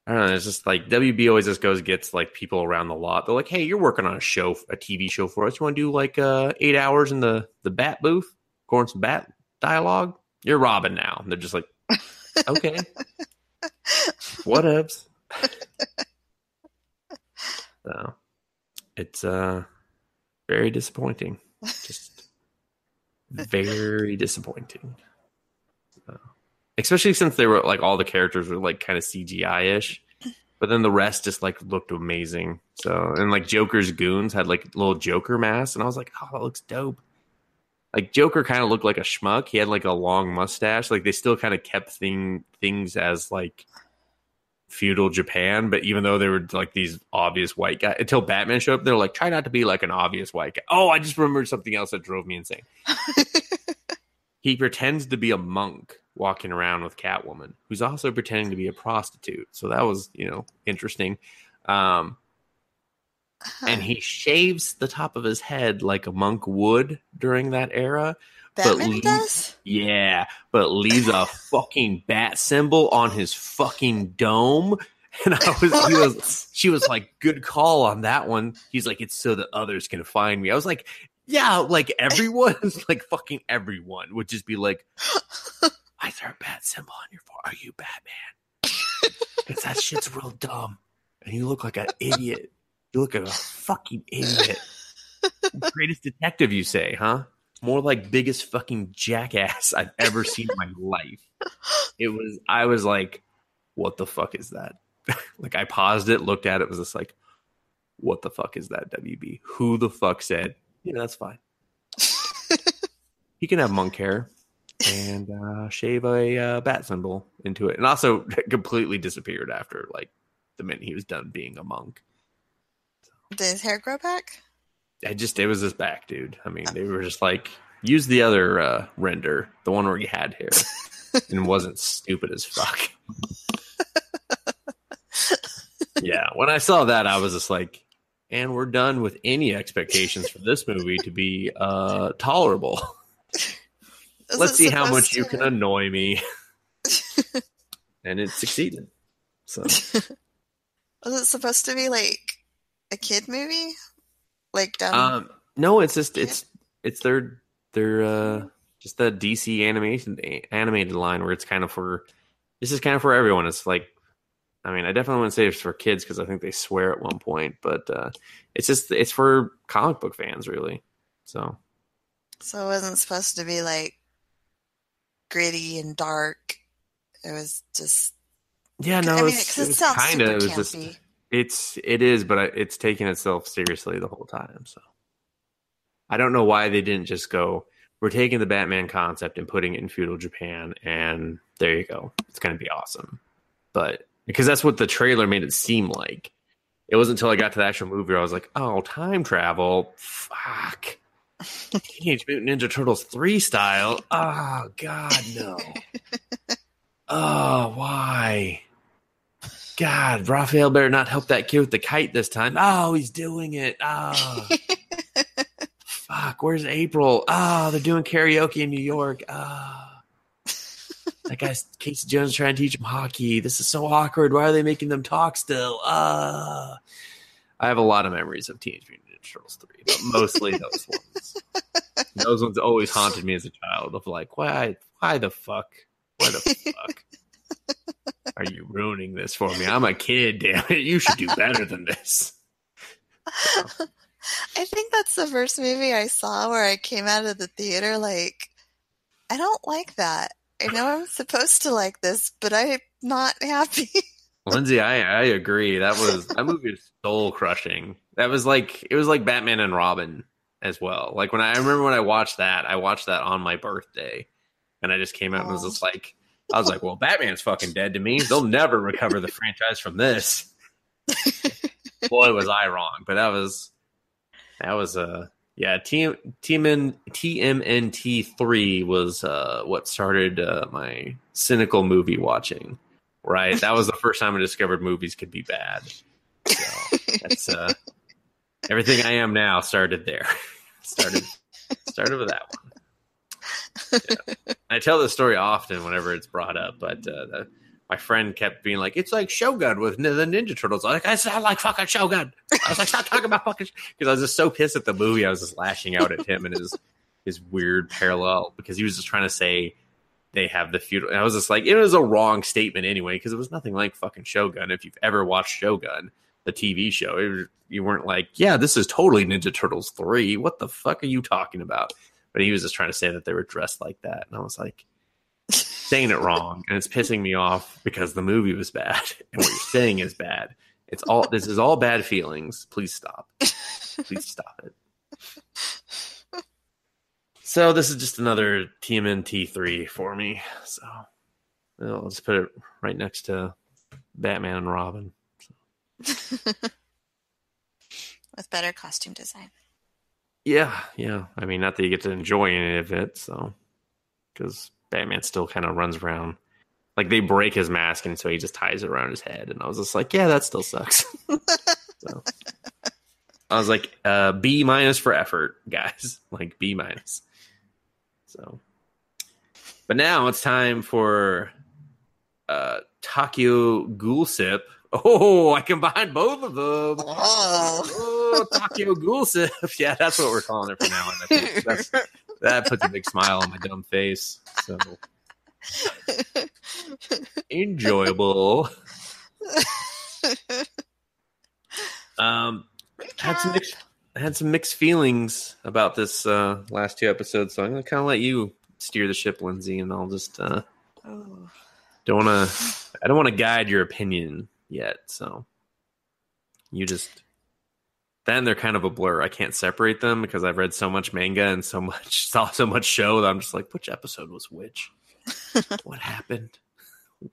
I don't know. It's just like WB always just goes gets like people around the lot. They're like, "Hey, you're working on a show, a TV show for us. You want to do like uh, eight hours in the the bat booth, going some bat dialogue? You're Robin now." And they're just like, "Okay, <laughs> what ups?" so it's uh very disappointing. Just <laughs> very disappointing. So, especially since they were like all the characters were like kind of CGI ish, but then the rest just like looked amazing. So and like Joker's goons had like little Joker masks, and I was like, oh, that looks dope. Like Joker kind of looked like a schmuck. He had like a long mustache. Like they still kind of kept thing things as like feudal Japan, but even though they were like these obvious white guys, until Batman showed up, they're like, try not to be like an obvious white guy. Oh, I just remembered something else that drove me insane. <laughs> he pretends to be a monk walking around with Catwoman, who's also pretending to be a prostitute. So that was, you know, interesting. Um, and he shaves the top of his head like a monk would during that era. Batman leave- does? Yeah, but leaves a <laughs> fucking bat symbol on his fucking dome. <laughs> And I was, he was, she was like, "Good call on that one." He's like, "It's so that others can find me." I was like, "Yeah, like <laughs> everyone, like fucking everyone would just be like, <laughs> I throw a bat symbol on your forehead. Are you Batman? Because that shit's real dumb, and you look like an idiot. You look like a fucking idiot. Greatest detective, you say, huh? More like biggest fucking jackass I've ever seen in my life. It was. I was like, "What the fuck is that?" <laughs> like I paused it, looked at it, was just like, "What the fuck is that?" WB. Who the fuck said? Yeah, that's fine. he can have monk hair and uh, shave a uh, bat symbol into it, and also <laughs> completely disappeared after like the minute he was done being a monk. Did his hair grow back? I just it was his back, dude. I mean, they were just like use the other uh, render, the one where he had hair <laughs> and wasn't stupid as fuck. <laughs> yeah, when I saw that, I was just like, and we're done with any expectations for this movie to be uh, tolerable. <laughs> Let's see how much you can annoy me. <laughs> and it succeeded. So <laughs> Was it supposed to be like a kid movie? Like down um no, it's just it's it's their their uh just the DC animation animated line where it's kind of for this is kind of for everyone. It's like I mean, I definitely wouldn't say it's for kids because I think they swear at one point, but uh it's just it's for comic book fans really. So so it wasn't supposed to be like gritty and dark. It was just yeah, no, I mean, it's, it sounds kind of it just. It's it is, but I- it's taking itself seriously the whole time. So I don't know why they didn't just go. We're taking the Batman concept and putting it in feudal Japan, and there you go. It's going to be awesome. But because that's what the trailer made it seem like. It wasn't until I got to the actual movie where I was like, "Oh, time travel, fuck." <laughs> Teenage Mutant Ninja Turtles three style. Oh God, no. <laughs> Oh, why? God, Raphael better not help that kid with the kite this time. Oh, he's doing it. Oh, <laughs> fuck. Where's April? Oh, they're doing karaoke in New York. Oh. That guy's Casey Jones trying to teach him hockey. This is so awkward. Why are they making them talk still? Ah. I have a lot of memories of Teenage Mutant Ninja Turtles 3, but mostly those ones. <laughs> Those ones always haunted me as a child of like, why why the fuck? Why the fuck? <laughs> Are you ruining this for me? I'm a kid, damn it. You should do better than this. <laughs> I think that's the first movie I saw where I came out of the theater like, I don't like that. I know I'm supposed to like this, but I'm not happy. <laughs> Lindsay, I, I agree. That was that <laughs> movie is soul crushing. That was like it was like Batman and Robin as well. Like when I, I remember when I watched that, I watched that on my birthday, and I just came out and was just like, I was like, well, Batman's fucking dead to me. They'll never recover the franchise from this. <laughs> Boy, was I wrong. But that was that was uh yeah, Team TMN TMNT three was uh what started uh, my cynical movie watching. Right, that was the first time I discovered movies could be bad. So that's uh everything I am now started there. <laughs> started started with that one. Yeah. I tell this story often whenever it's brought up, but uh, my friend kept being like, "It's like Shogun with the Ninja Turtles." I was like, "I sound like fucking Shogun." I was like, "Stop talking about fucking," because I was just so pissed at the movie. I was just lashing out at him and his his weird parallel because he was just trying to say they have the feudal. And I was just like, it was a wrong statement anyway because it was nothing like fucking Shogun. If you've ever watched Shogun, the TV show, was, you weren't like, yeah, this is totally Ninja Turtles three. What the fuck are you talking about? But he was just trying to say that they were dressed like that, and I was like, saying it wrong, and it's pissing me off because the movie was bad <laughs> and what you're saying is bad. It's all this is all bad feelings. Please stop. Please stop it. So this is just another TMNT three for me. So just put it right next to Batman and Robin. <laughs> With better costume design. Yeah, yeah. I mean, not that you get to enjoy any of it, so because Batman still kind of runs around. Like they break his mask, and so he just ties it around his head, and I was just like, yeah, that still sucks. <laughs> so I was like, uh, B minus for effort, guys. <laughs> Like B minus. So, but now it's time for uh Takio Ghoul Sip. <laughs> Oh, I combined both of them. Oh. Oh, Takio Ghoul Sip. Yeah, that's what we're calling it from now on. Think that's, that puts a big smile on my dumb face. So enjoyable. Um, had some mixed, had some mixed feelings about this uh, last two episodes, so I'm gonna kind of let you steer the ship, Lindsay, and I'll just uh, Oh. don't want to. I don't want to guide your opinion yet, so you just. Then they're kind of a blur. I can't separate them because I've read so much manga and so much <laughs> saw so much show that I'm just like, which episode was which? <laughs> what happened?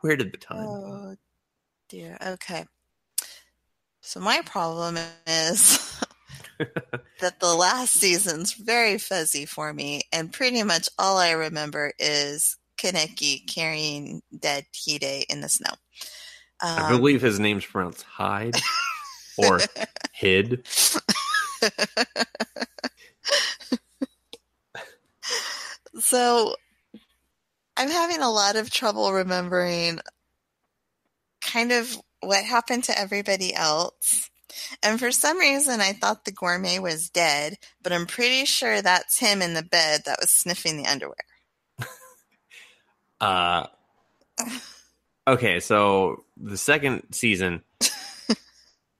Where did the time? go? Oh dear. Okay. So my problem is <laughs> that the last season's very fuzzy for me, and pretty much all I remember is Kaneki carrying dead Hide in the snow. I Um, believe his name's pronounced Hyde or Hid. so I'm having a lot of trouble remembering kind of what happened to everybody else. And for some reason, I thought the gourmet was dead, but I'm pretty sure that's him in the bed that was sniffing the underwear. <laughs> Uh, okay, so the second season,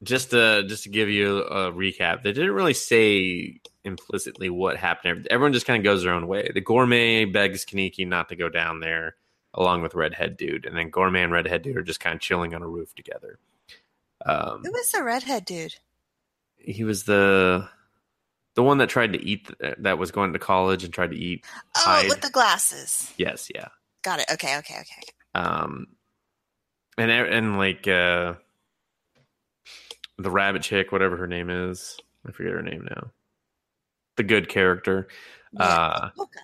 just to just to give you a recap, they didn't really say implicitly what happened. Everyone just kind of goes their own way. The gourmet begs Kaneki not to go down there, along with Redhead Dude, and then gourmet and Redhead Dude are just kind of chilling on a roof together. Um, Who was the redhead dude? he was the the one that tried to eat that was going to college and tried to eat. Oh, Hyde. with the glasses. Yes, yeah. Got it. Okay, okay, okay. um and and like uh the rabbit chick whatever her name is. I forget her name now. The good character. Uh Okay.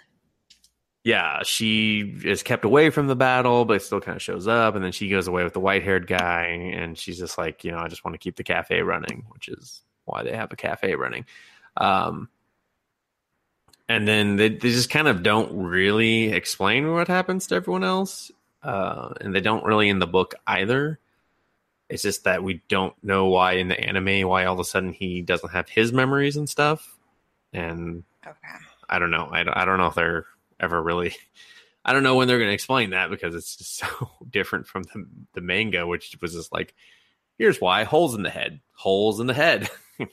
yeah she is kept away from the battle but still kind of shows up and then she goes away with the white haired guy and she's just like you know i just want to keep the cafe running which is why they have a cafe running. Um and then they, they just kind of don't really explain what happens to everyone else uh and they don't really in the book either it's just that we don't know why in the anime why all of a sudden he doesn't have his memories and stuff and Okay. I don't know. I don't, I don't know if they're ever really. <laughs> I don't know when they're going to explain that because it's just <laughs> so different from the the manga, which was just like, here's why holes in the head, holes in the head. <laughs>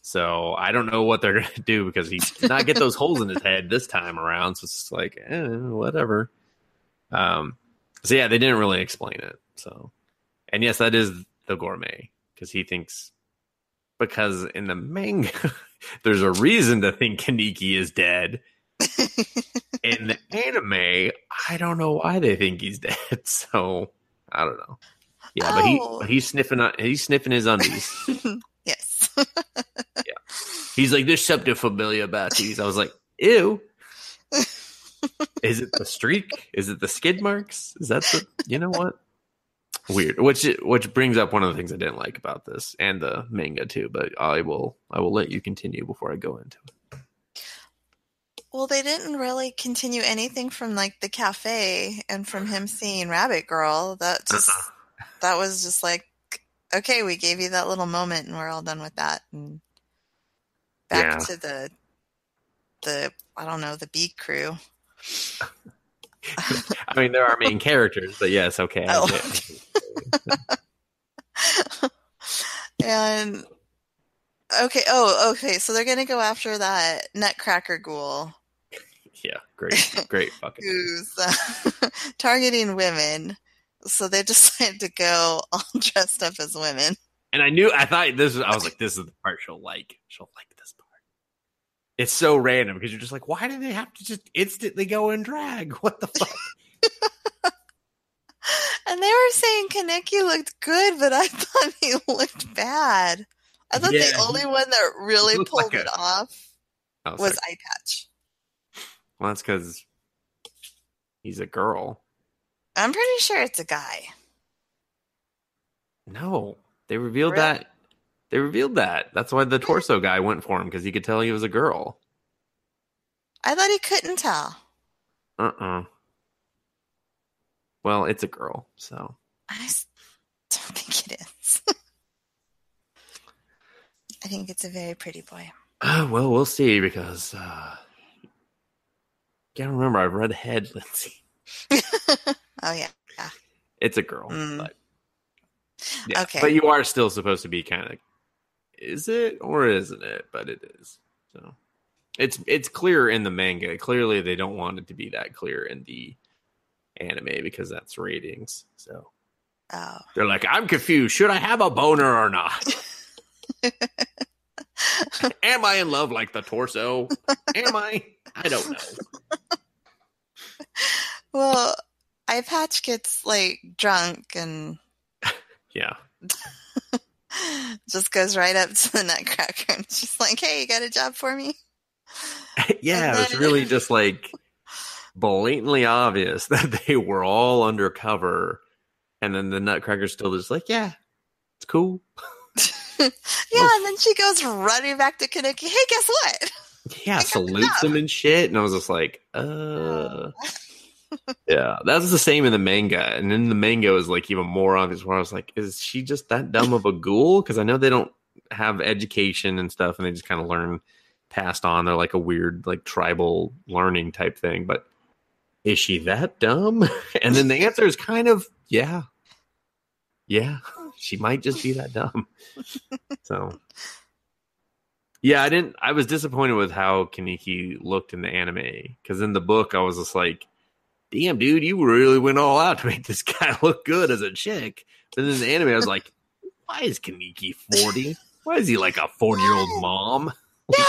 so I don't know what they're going to do because he did not get those holes in his head this time around. So it's just like, eh, whatever. Um. So yeah, they didn't really explain it. So, and yes, that is the gourmet because he thinks because in the manga <laughs> there's a reason to think Kaneki is dead. <laughs> In the anime, I don't know why they think he's <laughs> dead. So I don't know. Yeah, but he Oh. he's sniffing on he's sniffing his undies. yes. yeah. he's like, "There's something familiar about these." I was like, "Ew." Is it the streak? Is it the skid marks? Is that the you know what? Weird. Which which brings up one of the things I didn't like about this and the manga too. But I will I will let you continue before I go into it. Well, they didn't really continue anything from like the cafe and from him seeing Rabbit Girl. That just Uh-uh. that was just like okay, we gave you that little moment and we're all done with that. And back Yeah. to the the I don't know, the B crew. I mean, they're our main characters, but yes, okay. Oh. <laughs> And okay, oh, okay, so they're gonna go after that Nutcracker ghoul yeah, great, great fucking. <laughs> who's uh, <laughs> targeting women. So they decided to go all dressed up as women. And I knew, I thought this was, I was like, this is the part she'll like. She'll like. It's so random because you're just like, why do they have to just instantly go and drag? <laughs> What the fuck? <laughs> And they were saying Kaneki looked good, but I <laughs> thought he looked bad. I thought Yeah, the only one that really pulled like it a- off oh, I was was like, Eye Patch. well, that's because he's a girl. I'm pretty sure it's a guy. No, they revealed Really? that. They revealed that. That's why the torso guy went for him because he could tell he was a girl. I thought he couldn't tell. Uh uh Well, it's a girl, so I don't think it is. I think it's a very pretty boy. Uh, well, we'll see because uh, can't remember. I've read ahead, Lindsay. <laughs> oh yeah. It's a girl, Mm. but yeah. Okay. But you are still supposed to be kind of. Is it or isn't it? But it is. So it's it's clear in the manga. Clearly, they don't want it to be that clear in the anime because that's ratings. So Oh. they're like, I'm confused. Should I have a boner or not? <laughs> Am I in love like the torso? Am I? I don't know. Well, Eye Patch gets like drunk and <laughs> Yeah. <laughs> just goes right up to the Nutcracker and she's like, "Hey, you got a job for me?" <laughs> yeah, And it was really just like blatantly obvious <laughs> that they were all undercover. And then the Nutcracker's still just like, yeah, it's cool. <laughs> yeah, and then she goes running back to Kaneki. Hey, guess what? Yeah, I got the salutes him and shit. And I was just like, uh. Yeah, that's the same in the manga. And in the manga, is like even more obvious where I was like, is she just that dumb of a ghoul? Because I know they don't have education and stuff and they just kind of learn passed on. They're like a weird, like tribal learning type thing. But is she that dumb? <laughs> And then the answer is kind of, yeah. Yeah, she might just be that dumb. So, yeah, I didn't. I was disappointed with how Kaneki looked in the anime because in the book, I was just like, "Damn, dude, you really went all out to make this <laughs> guy look good as a chick." But in the anime, I was like, "Why is Kaneki forty? Why is he like a forty-year-old mom?"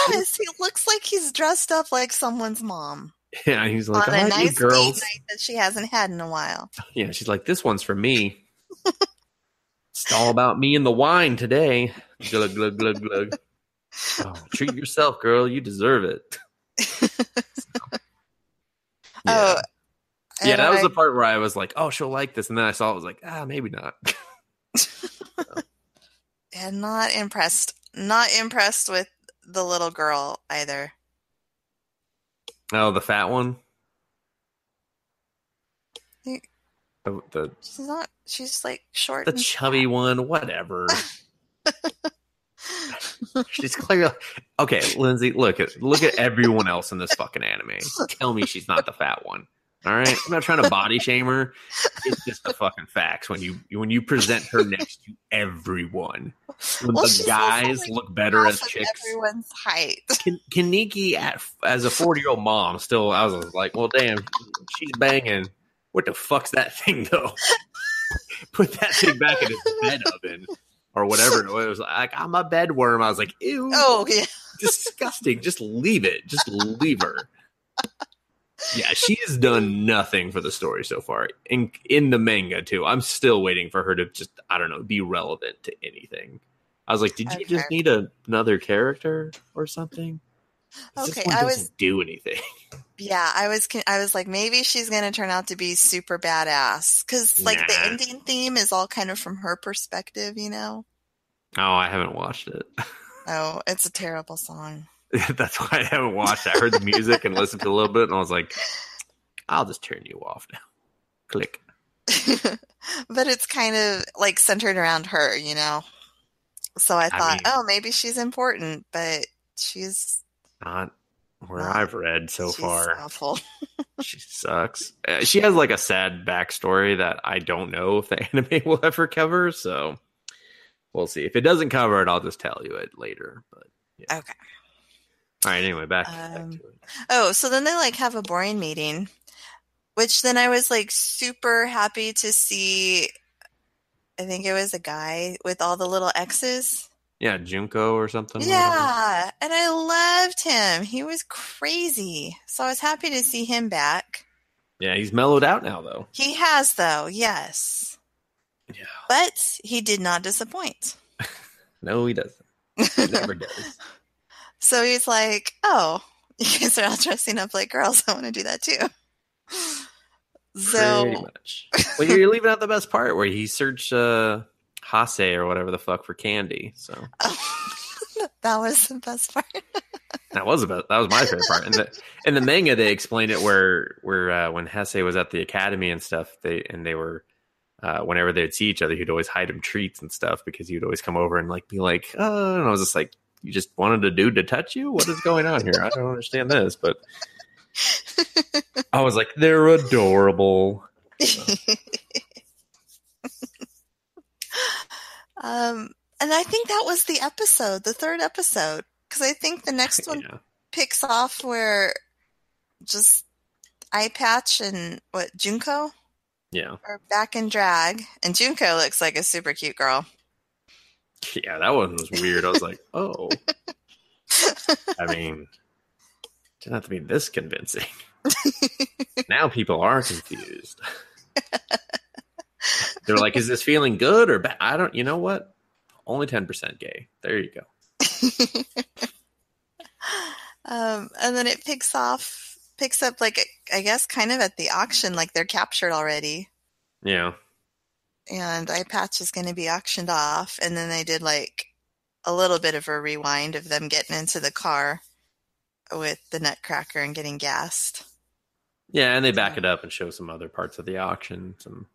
Yes, he looks like he's dressed up like someone's mom <laughs> Yeah, he's like, on a nice date girls." night that she hasn't had in a while. <laughs> Yeah, she's like, "This one's for me." it's all about me and the wine today. Glug glug glug glug. Oh, treat yourself, girl. You deserve it. Oh, Yeah, that was I- the part where I was like, "Oh, she'll like this," and then I saw it I was like, "Ah, maybe not." <laughs> and not impressed. Not impressed with the little girl either. oh, the fat one, the the, She's not. She's like short. the and chubby one, whatever. <laughs> she's clearly okay. Lindsay, look at look at everyone else in this fucking anime. Tell me she's not the fat one. All right, I'm not trying to body shame her. It's just the fucking facts when you when you present her next to everyone. When Well, the guys like, look better as chicks. Everyone's height. Kan- Kaneki at as a 40 year old mom still I was like, well damn, she's banging. What the fuck's that thing though? <laughs> Put that thing back in its bed oven or whatever. It was like I'm a bedworm. I was like, ew, Oh yeah. disgusting. Just leave it. Just leave her. Yeah, she has done nothing for the story so far. In in the manga too. I'm still waiting for her to just I don't know, be relevant to anything. I was like, did you just need a, another character or something? Okay, I was- do anything. <laughs> Yeah, I was I was like maybe she's going to turn out to be super badass cuz like the Nah. ending theme is all kind of from her perspective, you know. Oh, I haven't watched it. <laughs> Oh, it's a terrible song. <laughs> That's why I haven't watched. I heard the music and listened to a little bit, and I was like, "I'll just turn you off now." Click. <laughs> but it's kind of like centered around her, you know. So I I thought, mean- oh, maybe she's important, but she's Not where Not- I've read so she's far. awful. <laughs> She sucks. Uh, she has like a sad backstory that I don't know if the anime will ever cover. So we'll see. If it doesn't cover it, I'll just tell you it later. But Okay. All right. Anyway, back, back Um, to it. Oh, so then they like have a boring meeting, which then I was like super happy to see. I think it was a guy with all the little X's. Yeah, Junko or something. whatever. Yeah, and I loved him. He was crazy. So I was happy to see him back. Yeah, he's mellowed out now, though. He has, though, yes. Yeah. But he did not disappoint. <laughs> No, he doesn't. He never <laughs> does. So he's like, oh, <laughs> you guys are all dressing up like girls. I want to do that too. Pretty So, much. Well, you're leaving out the best part where he searched uh, Haise or whatever the fuck for candy. So <laughs> that was the best part. <laughs> that was about that was my favorite part. In the in the manga, they explained it where where uh, when Haise was at the academy and stuff, they and they were. Uh, whenever they'd see each other, he'd always hide him treats and stuff because he would always come over and like be like, "Oh," and I was just like, "You just wanted a dude to touch you? What is going on here? I don't understand this." But I was like, "They're adorable." <laughs> um, and I think that was the episode, the third episode, because I think the next one Yeah. picks off where just eye patch and what Junko Yeah. are back in drag, and Junko looks like a super cute girl. Yeah, that one was weird. I was like, <laughs> oh. I mean, didn't have to be this convincing. <laughs> now people are confused. They're like, is this feeling good or bad? I don't, you know what? Only 10% gay. There you go. <laughs> Um, and then it picks off, picks up like I guess kind of at the auction, like they're captured already, Yeah. And eye patch is going to be auctioned off. And then they did like a little bit of a rewind of them getting into the car with the nutcracker and getting gassed. Yeah, and they back it up and show some other parts of the auction. Some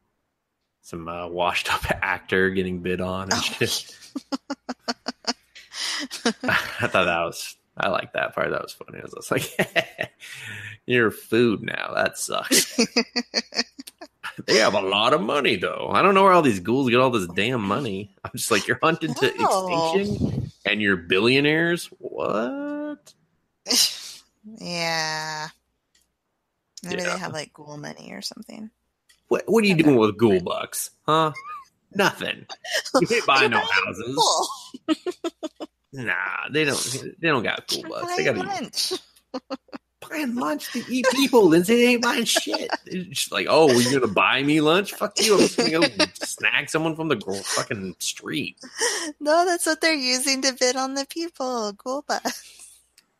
some uh, washed up <laughs> actor getting bid on and shit. <laughs> <laughs> I thought that was I like that part. That was funny. I was just like, "You're food now. That sucks." <laughs> they have a lot of money, though. I don't know where all these ghouls get all this damn money. I'm just like, you're hunted to No. extinction, and you're billionaires. What? yeah. <laughs> Maybe Yeah. they have like ghoul money or something. What? What are you doing with ghoul bucks? Huh? Nothing. You can't <laughs> buy no houses. Nah, they don't. They don't got ghoul bucks. They got lunch. Buying lunch to eat people. Lindsay they ain't buying shit. It's like, oh, you're gonna buy me lunch? Fuck you! I'm just gonna go snag someone from the fucking street. No, that's what they're using to bid on the people. Ghoul bus.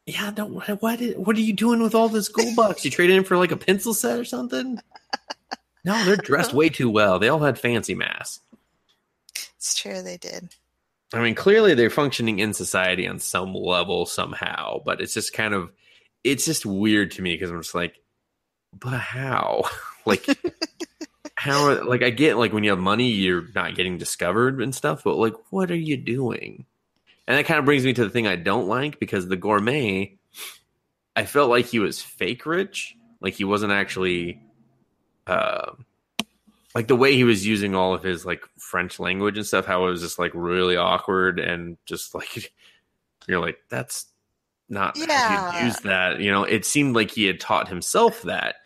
Yeah, don't. What? What are you doing with all this gold bucks? You traded in for like a pencil set or something? No, they're dressed way too well. They all had fancy masks. It's true, they did. I mean, clearly they're functioning in society on some level somehow, but it's just kind of, it's just weird to me because I'm just like, but how? <laughs> like, <laughs> how? Like, I get like when you have money, you're not getting discovered and stuff, but like, what are you doing? And that kind of brings me to the thing I don't like because the gourmet, I felt like he was fake rich, like he wasn't actually, uh, like the way he was using all of his like French language and stuff, how it was just like really awkward and just like <laughs> you're like that's not Yeah. use that. You know, it seemed like he had taught himself that,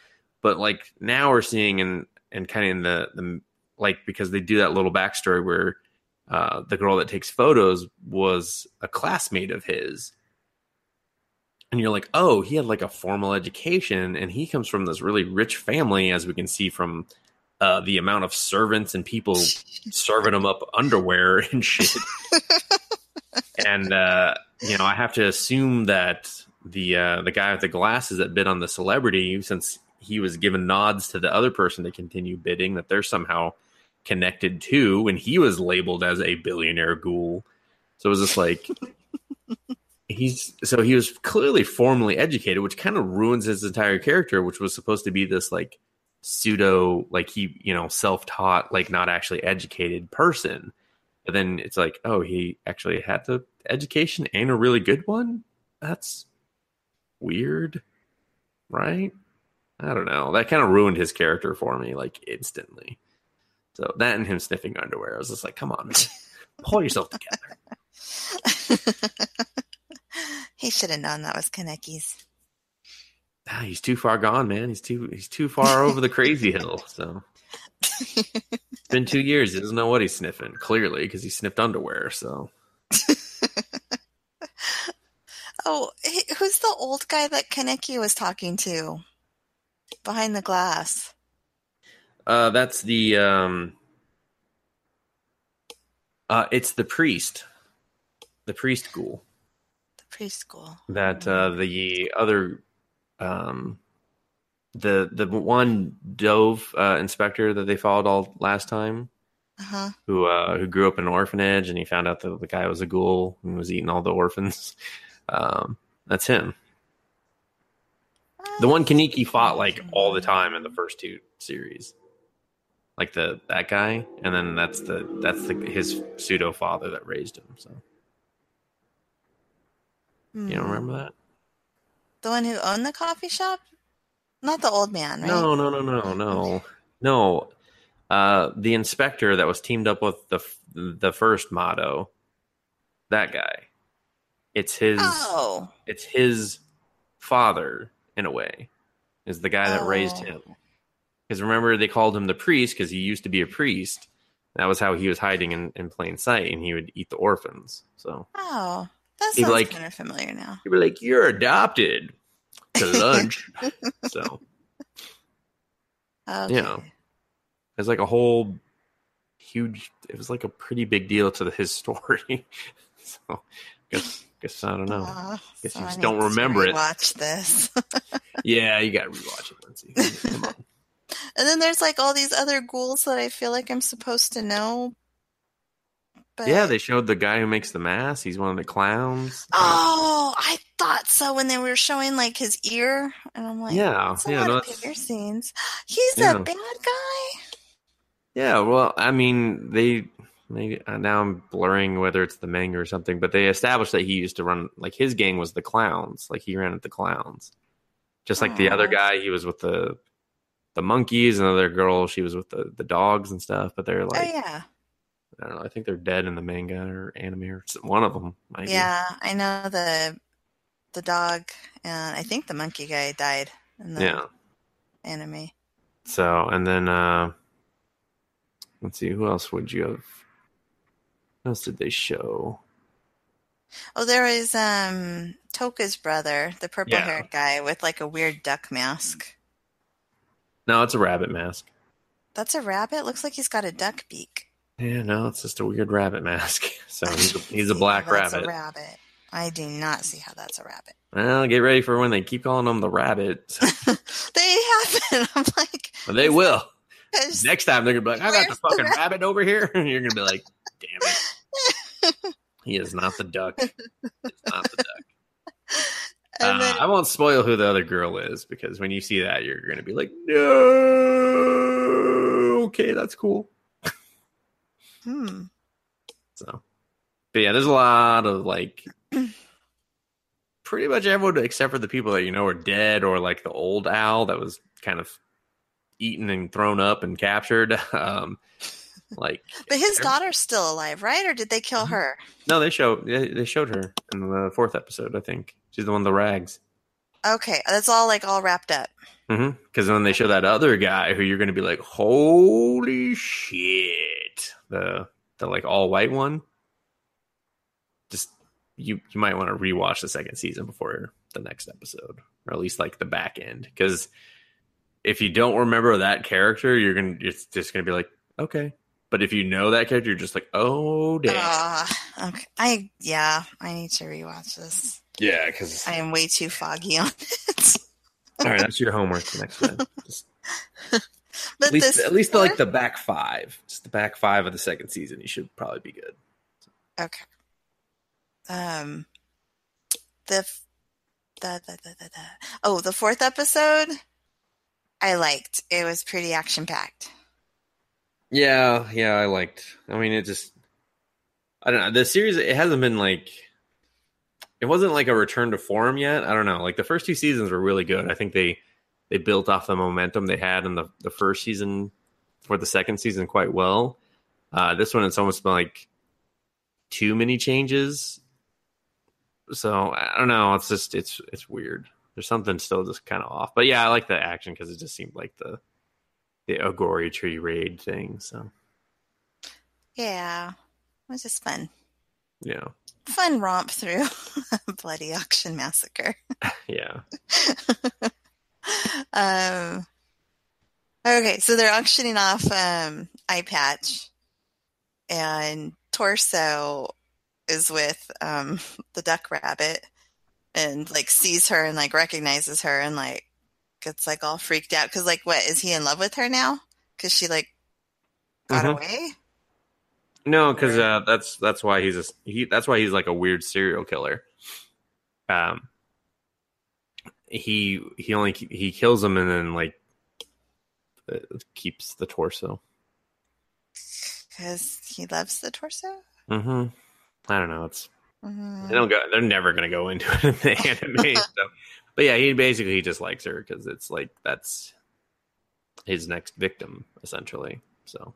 but like now we're seeing and and kind of in the the like because they do that little backstory where uh, the girl that takes photos was a classmate of his. And you're like, oh, he had like a formal education, and he comes from this really rich family, as we can see from uh, the amount of servants and people <laughs> serving him up underwear and shit. <laughs> and uh, you know, I have to assume that the uh, the guy with the glasses that bid on the celebrity, since he was given nods to the other person to continue bidding, that they're somehow connected to, and he was labeled as a billionaire ghoul. So it was just like, <laughs> he's so he was clearly formally educated, which kind of ruins his entire character, which was supposed to be this like pseudo, like he you know self taught, like not actually educated person. But then it's like, oh, he actually had the education and a really good one. That's weird, right? I don't know. That kind of ruined his character for me, like instantly. So that and him sniffing underwear, I was just like, come on, man. <laughs> pull yourself together. <laughs> he should have known that was Kaneki's. Ah, he's too far gone, man. He's too he's too far over the crazy hill. So <laughs> been two years. He doesn't know what he's sniffing. Clearly, because he sniffed underwear. So <laughs> oh, he- who's the old guy that Kaneki was talking to behind the glass? uh, that's the um, uh, it's the priest, the priest ghoul. The priest preschool. that uh, the other um, the the one dove uh, inspector that they followed all last time. Uh huh. who uh, who grew up in an orphanage and he found out that the guy was a ghoul and was eating all the orphans. <laughs> Um, that's him. The one kaneki fought like all the time in the first two series. Like the that guy and then that's the that's the his pseudo father that raised him so. You don't Hmm. remember that? The one who owned the coffee shop? Not the old man, right? No, no, no, no, no, no. Uh, the inspector that was teamed up with the f- the first motto, that guy. It's his. Oh. It's his father in a way, is the guy that raised Oh. him. Because remember, they called him the priest because he used to be a priest. That was how he was hiding in, in plain sight, and he would eat the orphans. So Oh. That sounds like- kind of familiar now. he'd be like, "You're adopted to lunch." <laughs> so Okay. Yeah. It's like a whole huge. It was like a pretty big deal to the, his <laughs> story. so, guess guess I don't know. Aw, Guess you so I just don't remember it. Watch this. <laughs> Yeah, you got to rewatch it, Lindsay. Come on. and then there's like all these other ghouls that I feel like I'm supposed to know. But Yeah, they showed the guy who makes the mask. He's one of the clowns. Oh, I thought so when they were showing like his ear, and I'm like, yeah, yeah, lot no, scenes. He's Yeah. a bad guy. yeah. Well, I mean, they. Maybe, uh, now I'm blurring whether it's the manga or something, but they established that he used to run like his gang was the clowns, like he ran with the clowns, just like the other guy. He was with the the monkeys, and the other girl she was with the the dogs and stuff. But they're like, oh yeah, I don't know. I think they're dead in the manga or anime or one of them. Might be. yeah. I know the the dog and I think the monkey guy died in the yeah. anime. So and then uh let's see who else would you have? What else did they show? Oh, there was um Toka's brother, the purple Yeah. haired guy with like a weird duck mask. No, it's a rabbit mask. That's a rabbit. Looks like he's got a duck beak. Yeah, no, it's just a weird rabbit mask. <laughs> So he's a, he's a <laughs> black that's rabbit. A rabbit. I do not see how that's a rabbit. Well, get ready for when they keep calling them the rabbit. <laughs> they happen. I'm like, they will. "Is- Next time they're gonna be like, I got the Where's the fucking rabbit?" rabbit over here. And you're gonna be like, damn it. He is not the duck. It's not the duck. Uh, I won't spoil who the other girl is because when you see that, you're going to be like, no. Okay, that's cool. Hmm. So, but yeah, there's a lot of like, <clears throat> pretty much everyone except for the people that you know are dead or like the old owl that was kind of eaten and thrown up and captured. <laughs> Um, like, <laughs> But his Every- daughter's still alive, right? Or did they kill Mhm. her? no, they show they they showed her in the fourth episode. I think she's the one with the rags. Okay, that's all like all wrapped up. Because then they show that other guy, who you're going to be like, "Holy shit!" The the like all white one. Just you you might want to rewatch the second season before the next episode, or at least like the back end, because if you don't remember that character, you're gonna it's just gonna be like, okay. But if you know that character, you're just like, oh damn, Ah, okay. I yeah, I need to rewatch this. yeah. Because I am way too foggy on it. all right, that's your homework for next time. <laughs> Just But at least this at least like the back five, just the back five of the second season. You should probably be good. Okay. Um the, f- the, the, the, the, the oh the fourth episode I liked. It was pretty action packed. Yeah, yeah, I liked. I mean, it just I don't know. The series it hasn't been like it wasn't like a return to form yet. I don't know. Like the first two seasons were really good. I think they they built off the momentum they had in the the first season for the second season quite well. Uh, this one it's almost been like too many changes. So I don't know. It's just it's it's weird. There's something still just kind of off. But yeah, I like the action because it just seemed like the the Aogiri Tree raid thing. So Yeah, it was just fun. yeah, Fun romp through <laughs> a bloody auction massacre. <laughs> yeah. <laughs> <laughs> um, okay, so they're auctioning off um, Eye Patch, and Torso is with um, <laughs> the Duck Rabbit, and like sees her and like recognizes her and like gets like all freaked out because like what is he in love with her now? Because she like got Mhm. away. No, because uh, that's that's why he's a, he. That's why he's like a weird serial killer. Um, he he only he kills him and then like uh, keeps the torso. Because he loves the torso. Mm-hmm. I don't know. It's Mhm. they don't go. They're never gonna go into it in the anime. <laughs> so. But yeah, he basically he just likes her because it's like that's his next victim essentially. So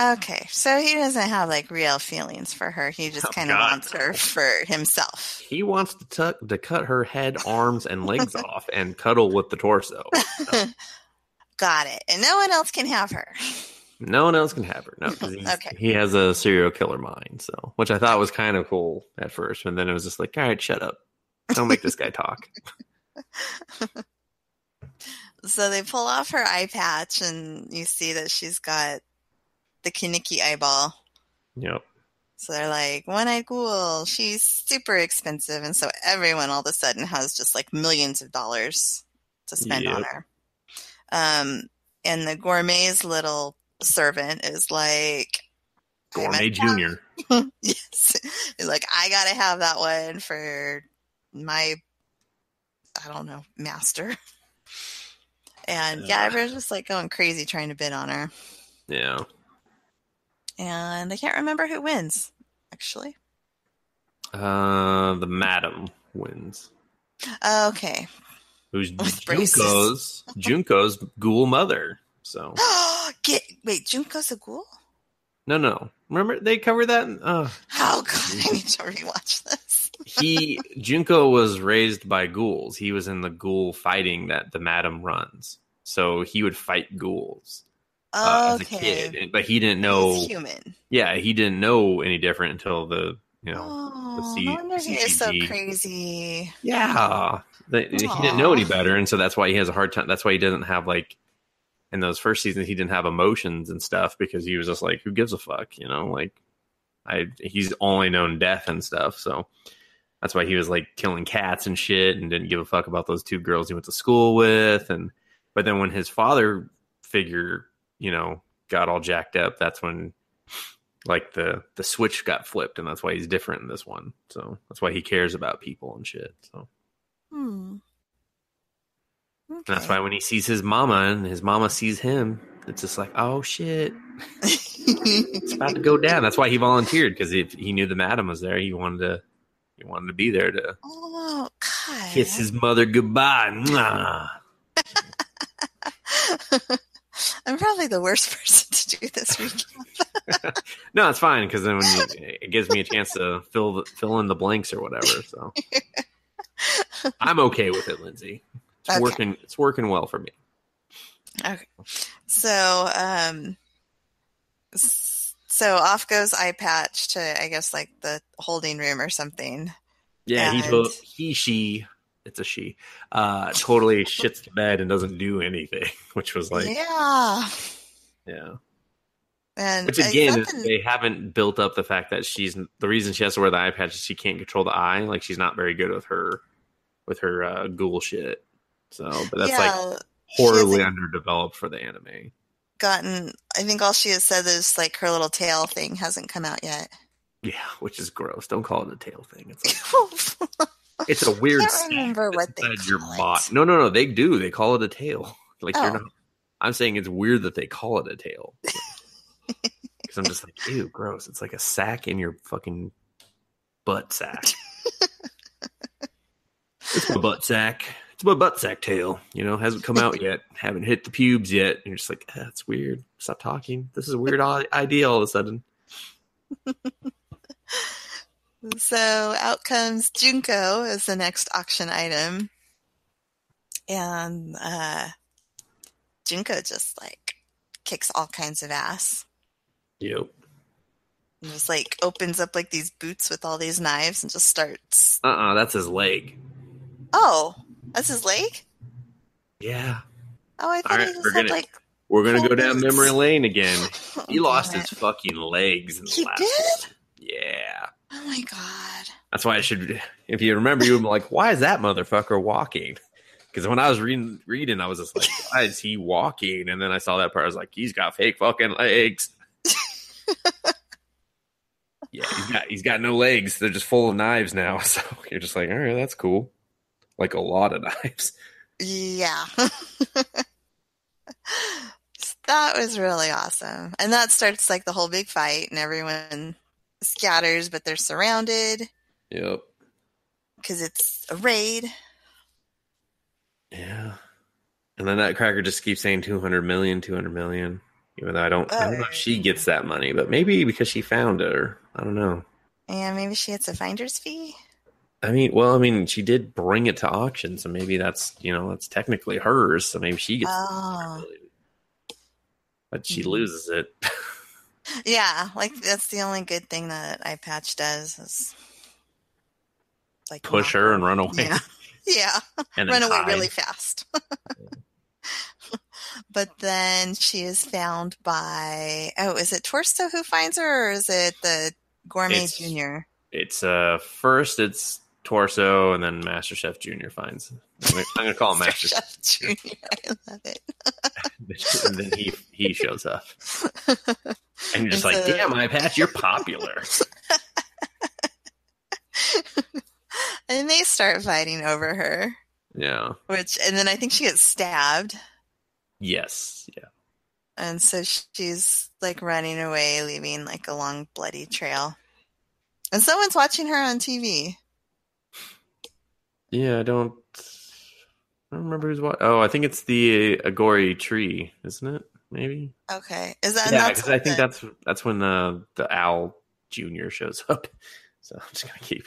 Okay, so he doesn't have like real feelings for her. He just Oh, kind of wants her for himself. he wants to tuck to cut her head, arms, and legs <laughs> off and cuddle with the torso. <laughs> Got it. And no one else can have her. <laughs> No one else can have her. No, Okay. he has a serial killer mind. So, which I thought was kind of cool at first, and then it was just like, all right, shut up, don't make this guy talk. So they pull off her eye patch, and you see that she's got the Kaneki eyeball. Yep. So they're like, one eyed ghoul, she's super expensive. And so everyone all of a sudden has just like millions of dollars to spend on her. Um, and the gourmet's little servant is like, Gourmet Junior. <laughs> yes. He's like, I gotta have that one for my, I don't know, master. And yeah, everyone's just like going crazy trying to bid on her. Yeah. And I can't remember who wins, actually. Uh, the madam wins. Okay. Who's With braces. Junko's Junko's ghoul mother. So <gasps> Get wait, Junko's a ghoul? no, no. Remember they covered that. in- Uh, Oh god, I need to rewatch this. he Junko was raised by ghouls. He was in the ghoul fighting that the madam runs. So he would fight ghouls uh, as a okay. kid, but he didn't know. He's human. Yeah, he didn't know any different until the you know. Oh, C- no wonder he is so crazy. Yeah, the, he didn't know any better, and so that's why he has a hard time. That's why he doesn't have like in those first seasons he didn't have emotions and stuff because he was just like, who gives a fuck, you know? Like, I he's only known death and stuff, so that's why he was like killing cats and shit and didn't give a fuck about those two girls he went to school with, and but then when his father figure, you know, got all jacked up, that's when like the the switch got flipped and that's why he's different in this one so that's why he cares about people and shit so Hmm. and that's why when he sees his mama and his mama sees him it's just like oh shit it's about to go <laughs> down that's why he volunteered because if he knew the madam was there he wanted to he wanted to be there to oh god. kiss his mother goodbye. <laughs> I'm probably the worst <laughs> person to do this weekend. <laughs> no it's fine because then when you, it gives me a chance to fill the, fill in the blanks or whatever so <laughs> i'm okay with it lindsay it's Okay. working it's working well for me Okay. So, um, so off goes eye patch to, I guess, like the holding room or something. Yeah, And- to- he she it's a she uh totally shits the bed and doesn't do anything, <laughs> which was like yeah. yeah. And Which again is something- they haven't built up the fact that she's the reason she has to wear the eye patch is she can't control the eye. Like she's not very good with her with her uh ghoul shit. So but that's like yeah, she horribly underdeveloped for the anime. gotten. I think all she has said is like her little tail thing hasn't come out yet. Yeah, which is gross. Don't call it a tail thing. It's like <laughs> <laughs> It's a weird. I can't remember what they inside your call bot. it. No, no, no. They do. They call it a tail. <laughs> Like Oh. you're not. I'm saying it's weird that they call it a tail. <laughs> Because I'm just like, ew, gross. It's like a sack in your fucking butt sack. <laughs> it's my butt sack. It's my butt sack tail. You know, hasn't come out yet. Haven't hit the pubes yet. And you're just like, ah, that's weird. Stop talking. This is a weird idea all of a sudden. So out comes Junko as the next auction item. And uh Junko just like kicks all kinds of ass. Yep. And just like opens up like these boots with all these knives and just starts Uh uh that's his leg. Oh, that's his leg? Yeah. Oh, I thought right, he just we're had gonna- like We're gonna go down boots. memory lane again. <laughs> He Oh, lost damn his fucking legs in the He last did? one. Yeah. Oh my god. That's why I should if you remember you would be like, why is that motherfucker walking? Because when I was reading reading, I was just like, why is he walking? And then I saw that part, I was like, he's got fake fucking legs. <laughs> yeah, he's got he's got no legs. They're just full of knives now. <laughs> So you're just like, all right, that's cool. Like a lot of knives. Yeah. <laughs> that was really awesome. And that starts like the whole big fight and everyone scatters, but they're surrounded Yep. because it's a raid. Yeah. And then that cracker just keeps saying 200 million, 200 million. Even though I don't, I don't know if she gets that money, but maybe because she found it, or I don't know. And maybe she gets a finder's fee. I mean, well, I mean, she did bring it to auction, so maybe that's you know that's technically hers. So maybe she gets, Oh. but she Mhm. loses it. <laughs> Yeah, like that's the only good thing that eye patch does is like Push her and run away, Yeah. <laughs> Yeah. and run away hide. really fast. <laughs> but then she is found by oh, is it Torsto who finds her, or is it the Gourmet It's- Junior? It's uh first it's torso, and then Master Chef Junior finds. I'm gonna, call him Master Chef, Junior. I love it. <laughs> and then he he shows up, and you're just like, damn, I patch, you're popular. <laughs> and they start fighting over her, yeah. which and then I think she gets stabbed, Yes. Yeah. and so she's like running away, leaving like a long bloody trail. And someone's watching her on TV. Yeah. I don't. I don't remember who's what. Oh, I think it's the Aogiri Tree, isn't it? Maybe. Okay, is that yeah, because I think that's that's when uh, the the owl junior shows up. <laughs> So I'm just gonna keep.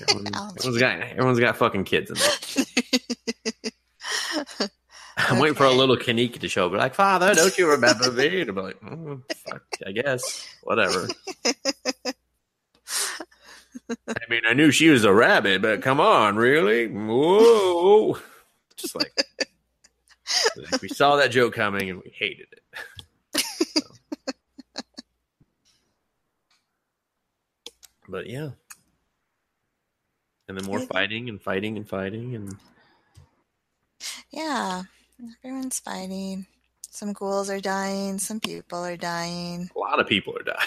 Everyone, <laughs> everyone's got everyone's got fucking kids in there. <laughs> I'm waiting for a little Kanika to show up. Like, Father, don't you remember me? And I'm like, oh, fuck, I guess, whatever. I mean, I knew she was a rabbit, but come on, really? Whoa! Just like, like we saw that joke coming and we hated it. So. But yeah, and then more fighting and fighting and fighting and Yeah, everyone's fighting. Some ghouls are dying. Some people are dying. a lot of people are dying.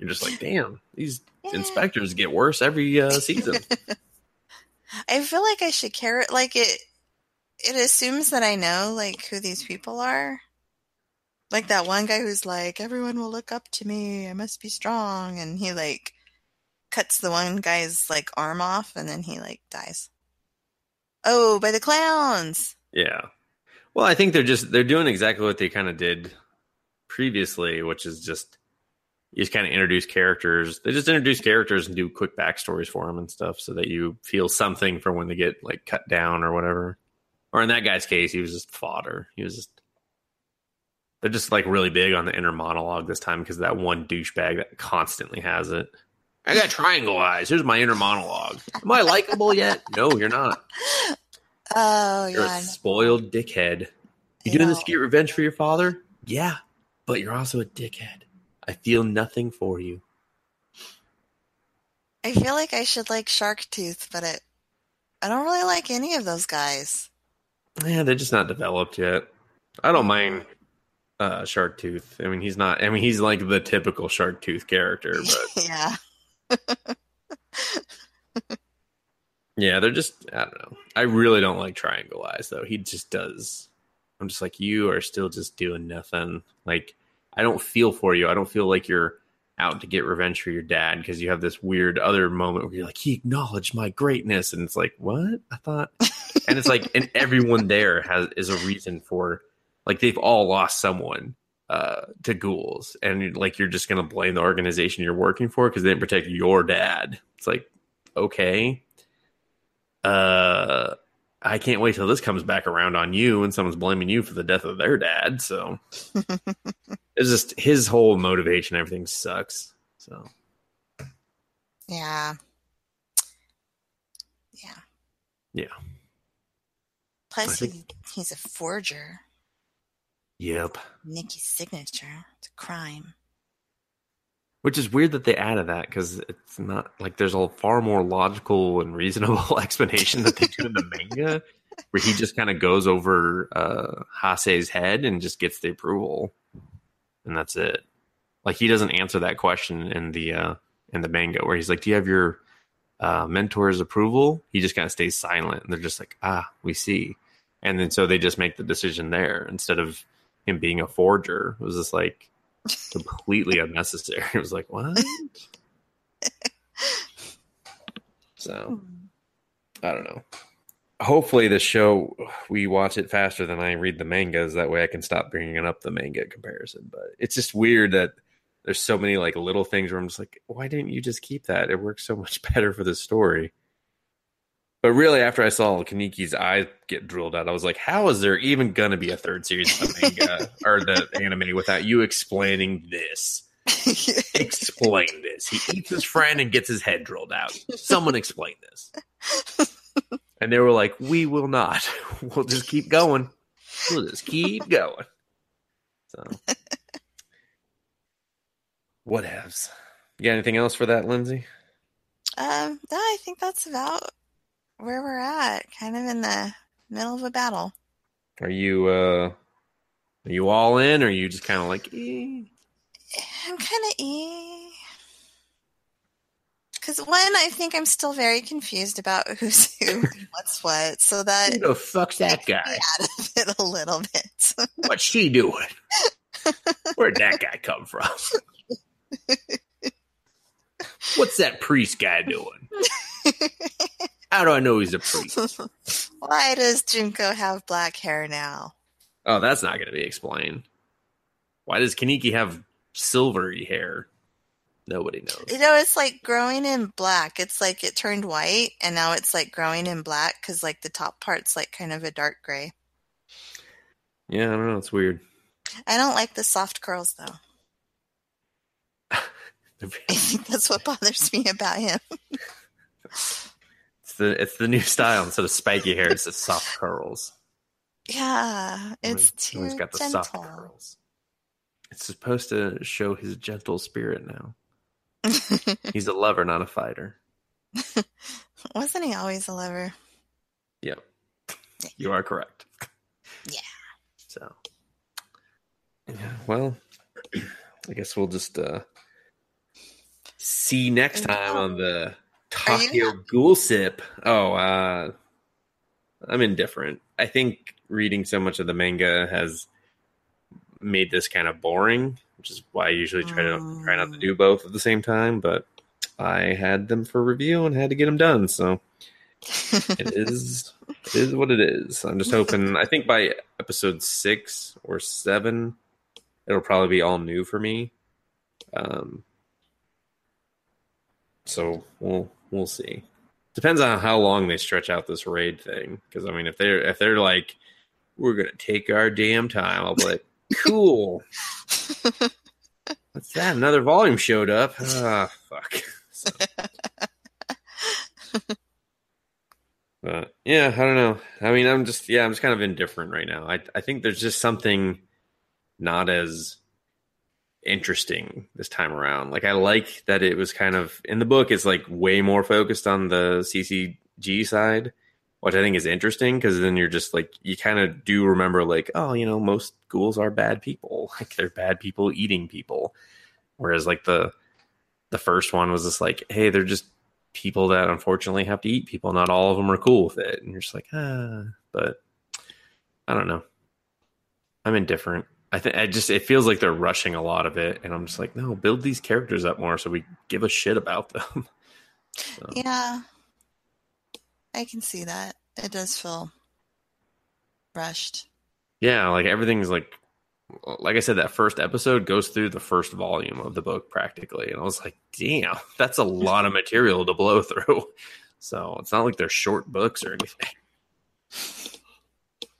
You're just like, damn, these Yeah. inspectors get worse every uh, <laughs> season. I feel like I should care. Like it, it assumes that I know like who these people are. Like that one guy who's like, everyone will look up to me. I must be strong, and he like cuts the one guy's like arm off, and then he like dies. Oh, by the clowns. yeah. Well, I think they're just they're doing exactly what they kind of did previously, which is just you just kind of introduce characters. They just introduce characters and do quick backstories for them and stuff, so that you feel something for when they get like cut down or whatever. Or in that guy's case, he was just fodder. He was just they're just like really big on the inner monologue this time because that one douchebag that constantly has it. I got triangle eyes. Here's my inner monologue. Am I likable yet? No, you're not. Oh You're yeah. a spoiled dickhead. You doing this to get revenge for your father? Yeah, but you're also a dickhead. I feel nothing for you. I feel like I should like Shark Tooth, but it, I don't really like any of those guys. Yeah, they're just not developed yet. I don't mind uh, Shark Tooth. I mean, he's not. I mean, he's like the typical Shark Tooth character, <laughs> but yeah. <laughs> Yeah, they're just I don't know. I really don't like Triangle Eyes though. He just does. I'm just like you are still just doing nothing. Like I don't feel for you. I don't feel like you're out to get revenge for your dad because you have this weird other moment where you're like he acknowledged my greatness. And it's like what? I thought <laughs> and it's like and everyone there has is a reason for like they've all lost someone uh to ghouls. And like you're just gonna blame the organization you're working for because they didn't protect your dad. It's like okay. Uh i can't wait till this comes back around on you and someone's blaming you for the death of their dad so <laughs> it's just his whole motivation everything sucks so Yeah. Yeah. Yeah. Plus, think- he, he's a forger. yep Nikki's signature. It's a crime. Which is weird that they added that because it's not like there's a far more logical and reasonable <laughs> explanation that they do in the manga, where he just kind of goes over uh, Haise's head and just gets the approval, and that's it. Like he doesn't answer that question in the uh, in the manga, where he's like, "Do you have your uh, mentor's approval?" He just kind of stays silent, and they're just like, "Ah, we see," and then so they just make the decision there instead of him being a forger. It was just like completely unnecessary. <laughs> It was like, what? so I don't know. Hopefully, the show we watch it faster than I read the mangas. That way, I can stop bringing up the manga comparison. But it's just weird that there's so many like little things where I'm just like, why didn't you just keep that? It works so much <laughs> better for the story. But really, after I saw Kaneki's eye get drilled out, I was like, how is there even going to be a third series of the manga <laughs> or the anime without you explaining this? <laughs> Explain this. He eats his friend and gets his head drilled out. Someone explain this. And they were like, we will not. <laughs> We'll just keep going. We'll just keep going. So, what has? You got anything else for that, Lindsay? Um, no, I think that's about where we're at. Kind of in the middle of a battle. Are you uh are you all in or are you just kind of like eh? I'm kind of e. Because one, I think I'm still very confused about <laughs> who's who, and what's what. So that who the fuck's that guy? out of it a little bit. <laughs> What's she doing? Where'd that guy come from? <laughs> What's that priest guy doing? How do I know he's a priest? <laughs> Why does Junko have black hair now? Oh, that's not going to be explained. Why does Kaneki have silvery hair? Nobody knows. You know, it's like growing in black. It's like it turned white, and now it's like growing in black because like the top part's like kind of a dark gray. Yeah, I don't know. It's weird. I don't like the soft curls though. <laughs> <laughs> I think that's what bothers me about him. It's the it's the new style. Instead of spiky hair, it's the soft curls. Yeah, it's He's- too he's got the gentle. soft curls. It's supposed to show his gentle spirit now. <laughs> He's a lover, not a fighter. <laughs> Wasn't he always a lover? Yep. You are correct. Yeah. So, yeah, well, <clears throat> I guess we'll just uh see next time on the Are you Tokyo Ghoul Sip. Oh, uh I'm indifferent. I think reading so much of the manga has made this kind of boring, which is why I usually try to try not to do both at the same time, but I had them for review and had to get them done, so it <laughs> is it is what it is. I'm just hoping. I think by episode six or seven, it'll probably be all new for me. Um, so we'll we'll see. Depends on how long they stretch out this raid thing. Because I mean, if they're if they're like, we're gonna take our damn time, I'll be like, <laughs> cool. <laughs> What's that? Another volume showed up. Ah, fuck. So. <laughs> But yeah, I don't know. I mean, I'm just yeah, I'm just kind of indifferent right now. I I think there's just something not as interesting this time around. Like I like that it was kind of in the book. It's like way more focused on the CCG side, which I think is interesting because then you're just like you kind of do remember like oh you know most ghouls are bad people <laughs> like they're bad people eating people, whereas like the the first one was just like hey they're just people that unfortunately have to eat people. Not all of them are cool with it, and you're just like, ah. But I don't know. I'm indifferent. I think I just it feels like they're rushing a lot of it, and I'm just like, no, build these characters up more so we give a shit about them. <laughs> So, Yeah. I can see that. It does feel rushed. yeah, like everything's like, like I said, that first episode goes through the first volume of the book practically, and I was like, damn, <laughs> that's a lot of material to blow through. <laughs> So it's not like they're short books or anything.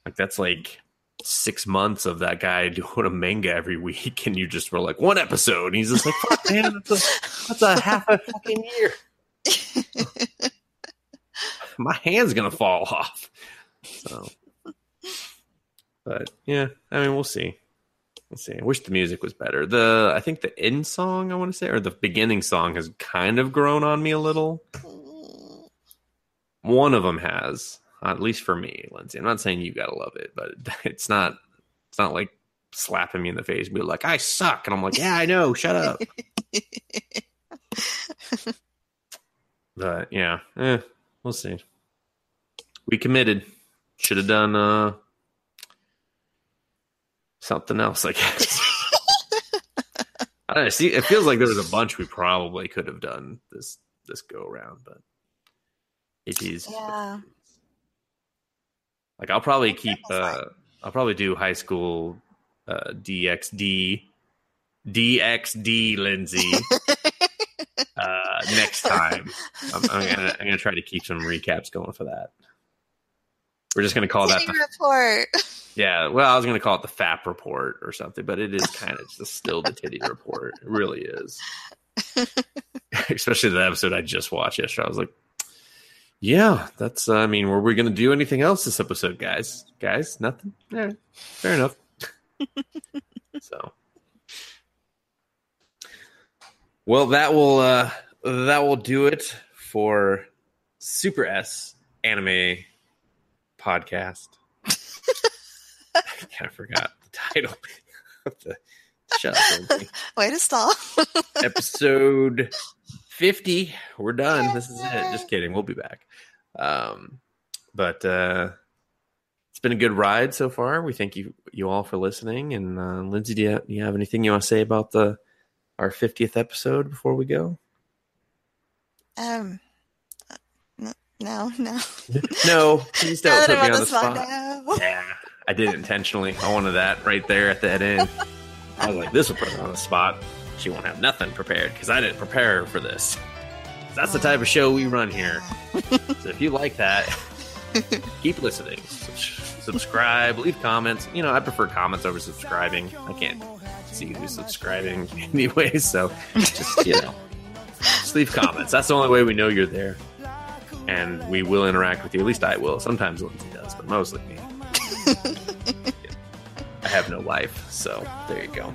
Like that's like six months of that guy <laughs> doing a manga every week, and you just were like one episode, and he's just like, fuck, man, that's a, that's a half a fucking year. <laughs> My hand's gonna fall off. So, but yeah, I mean, we'll see. We'll see. I wish the music was better. The I think the end song I want to say, or the beginning song, has kind of grown on me a little. Mm. One of them has, at least for me, Lindsay. I'm not saying you gotta love it, but <laughs> it's not. It's not like slapping me in the face, and be like, "I suck," and I'm like, "Yeah, I know. Shut up." <laughs> but yeah, eh, we'll see. We committed. Should have done uh something else, I guess. <laughs> I don't know. See, it feels like there was a bunch we probably could have done this this go around, but it is. Yeah. Like I'll probably keep. uh I'll probably do high school uh DxD DxD Lindsay <laughs> uh next time. I'm, I'm gonna I'm gonna try to keep some recaps going for that. We're just gonna call that the report. yeah. Well, I was gonna call it the FAP report or something, but it is kind of just still the titty report. It really is. <laughs> <laughs> Especially the episode I just watched yesterday. I was like, yeah, that's. Uh, I mean, were we gonna do anything else this episode, guys? Guys, nothing. Yeah, fair enough. <laughs> so, well, that will uh, that will do it for Super S Anime Podcast. I kind of forgot the title. of <laughs> the Shut up, <laughs> Way to stall. Episode 50. We're done. This is it. Just kidding. We'll be back. Um, but uh, it's been a good ride so far. We thank you you all for listening. And uh, Lindsay, do you, do you have anything you want to say about the our 50th episode before we go? um, no, no. <laughs> No, please don't put me on the spot. now. Yeah, I did it intentionally. I wanted that right there at the end. <laughs> I was like, this will put her on the spot. She won't have nothing prepared because I didn't prepare her for this. That's the type of show we run here. So if you like that, <laughs> keep listening. Subscribe, leave comments. You know, I prefer comments over subscribing. I can't see who's subscribing <laughs> anyway, so just, you know, just leave comments. That's the only way we know you're there. And we will interact with you. At least I will. Sometimes Lindsay does, but mostly me. <laughs> I have no life, so there you go.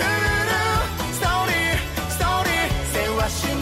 ストーリーストーリーせわしない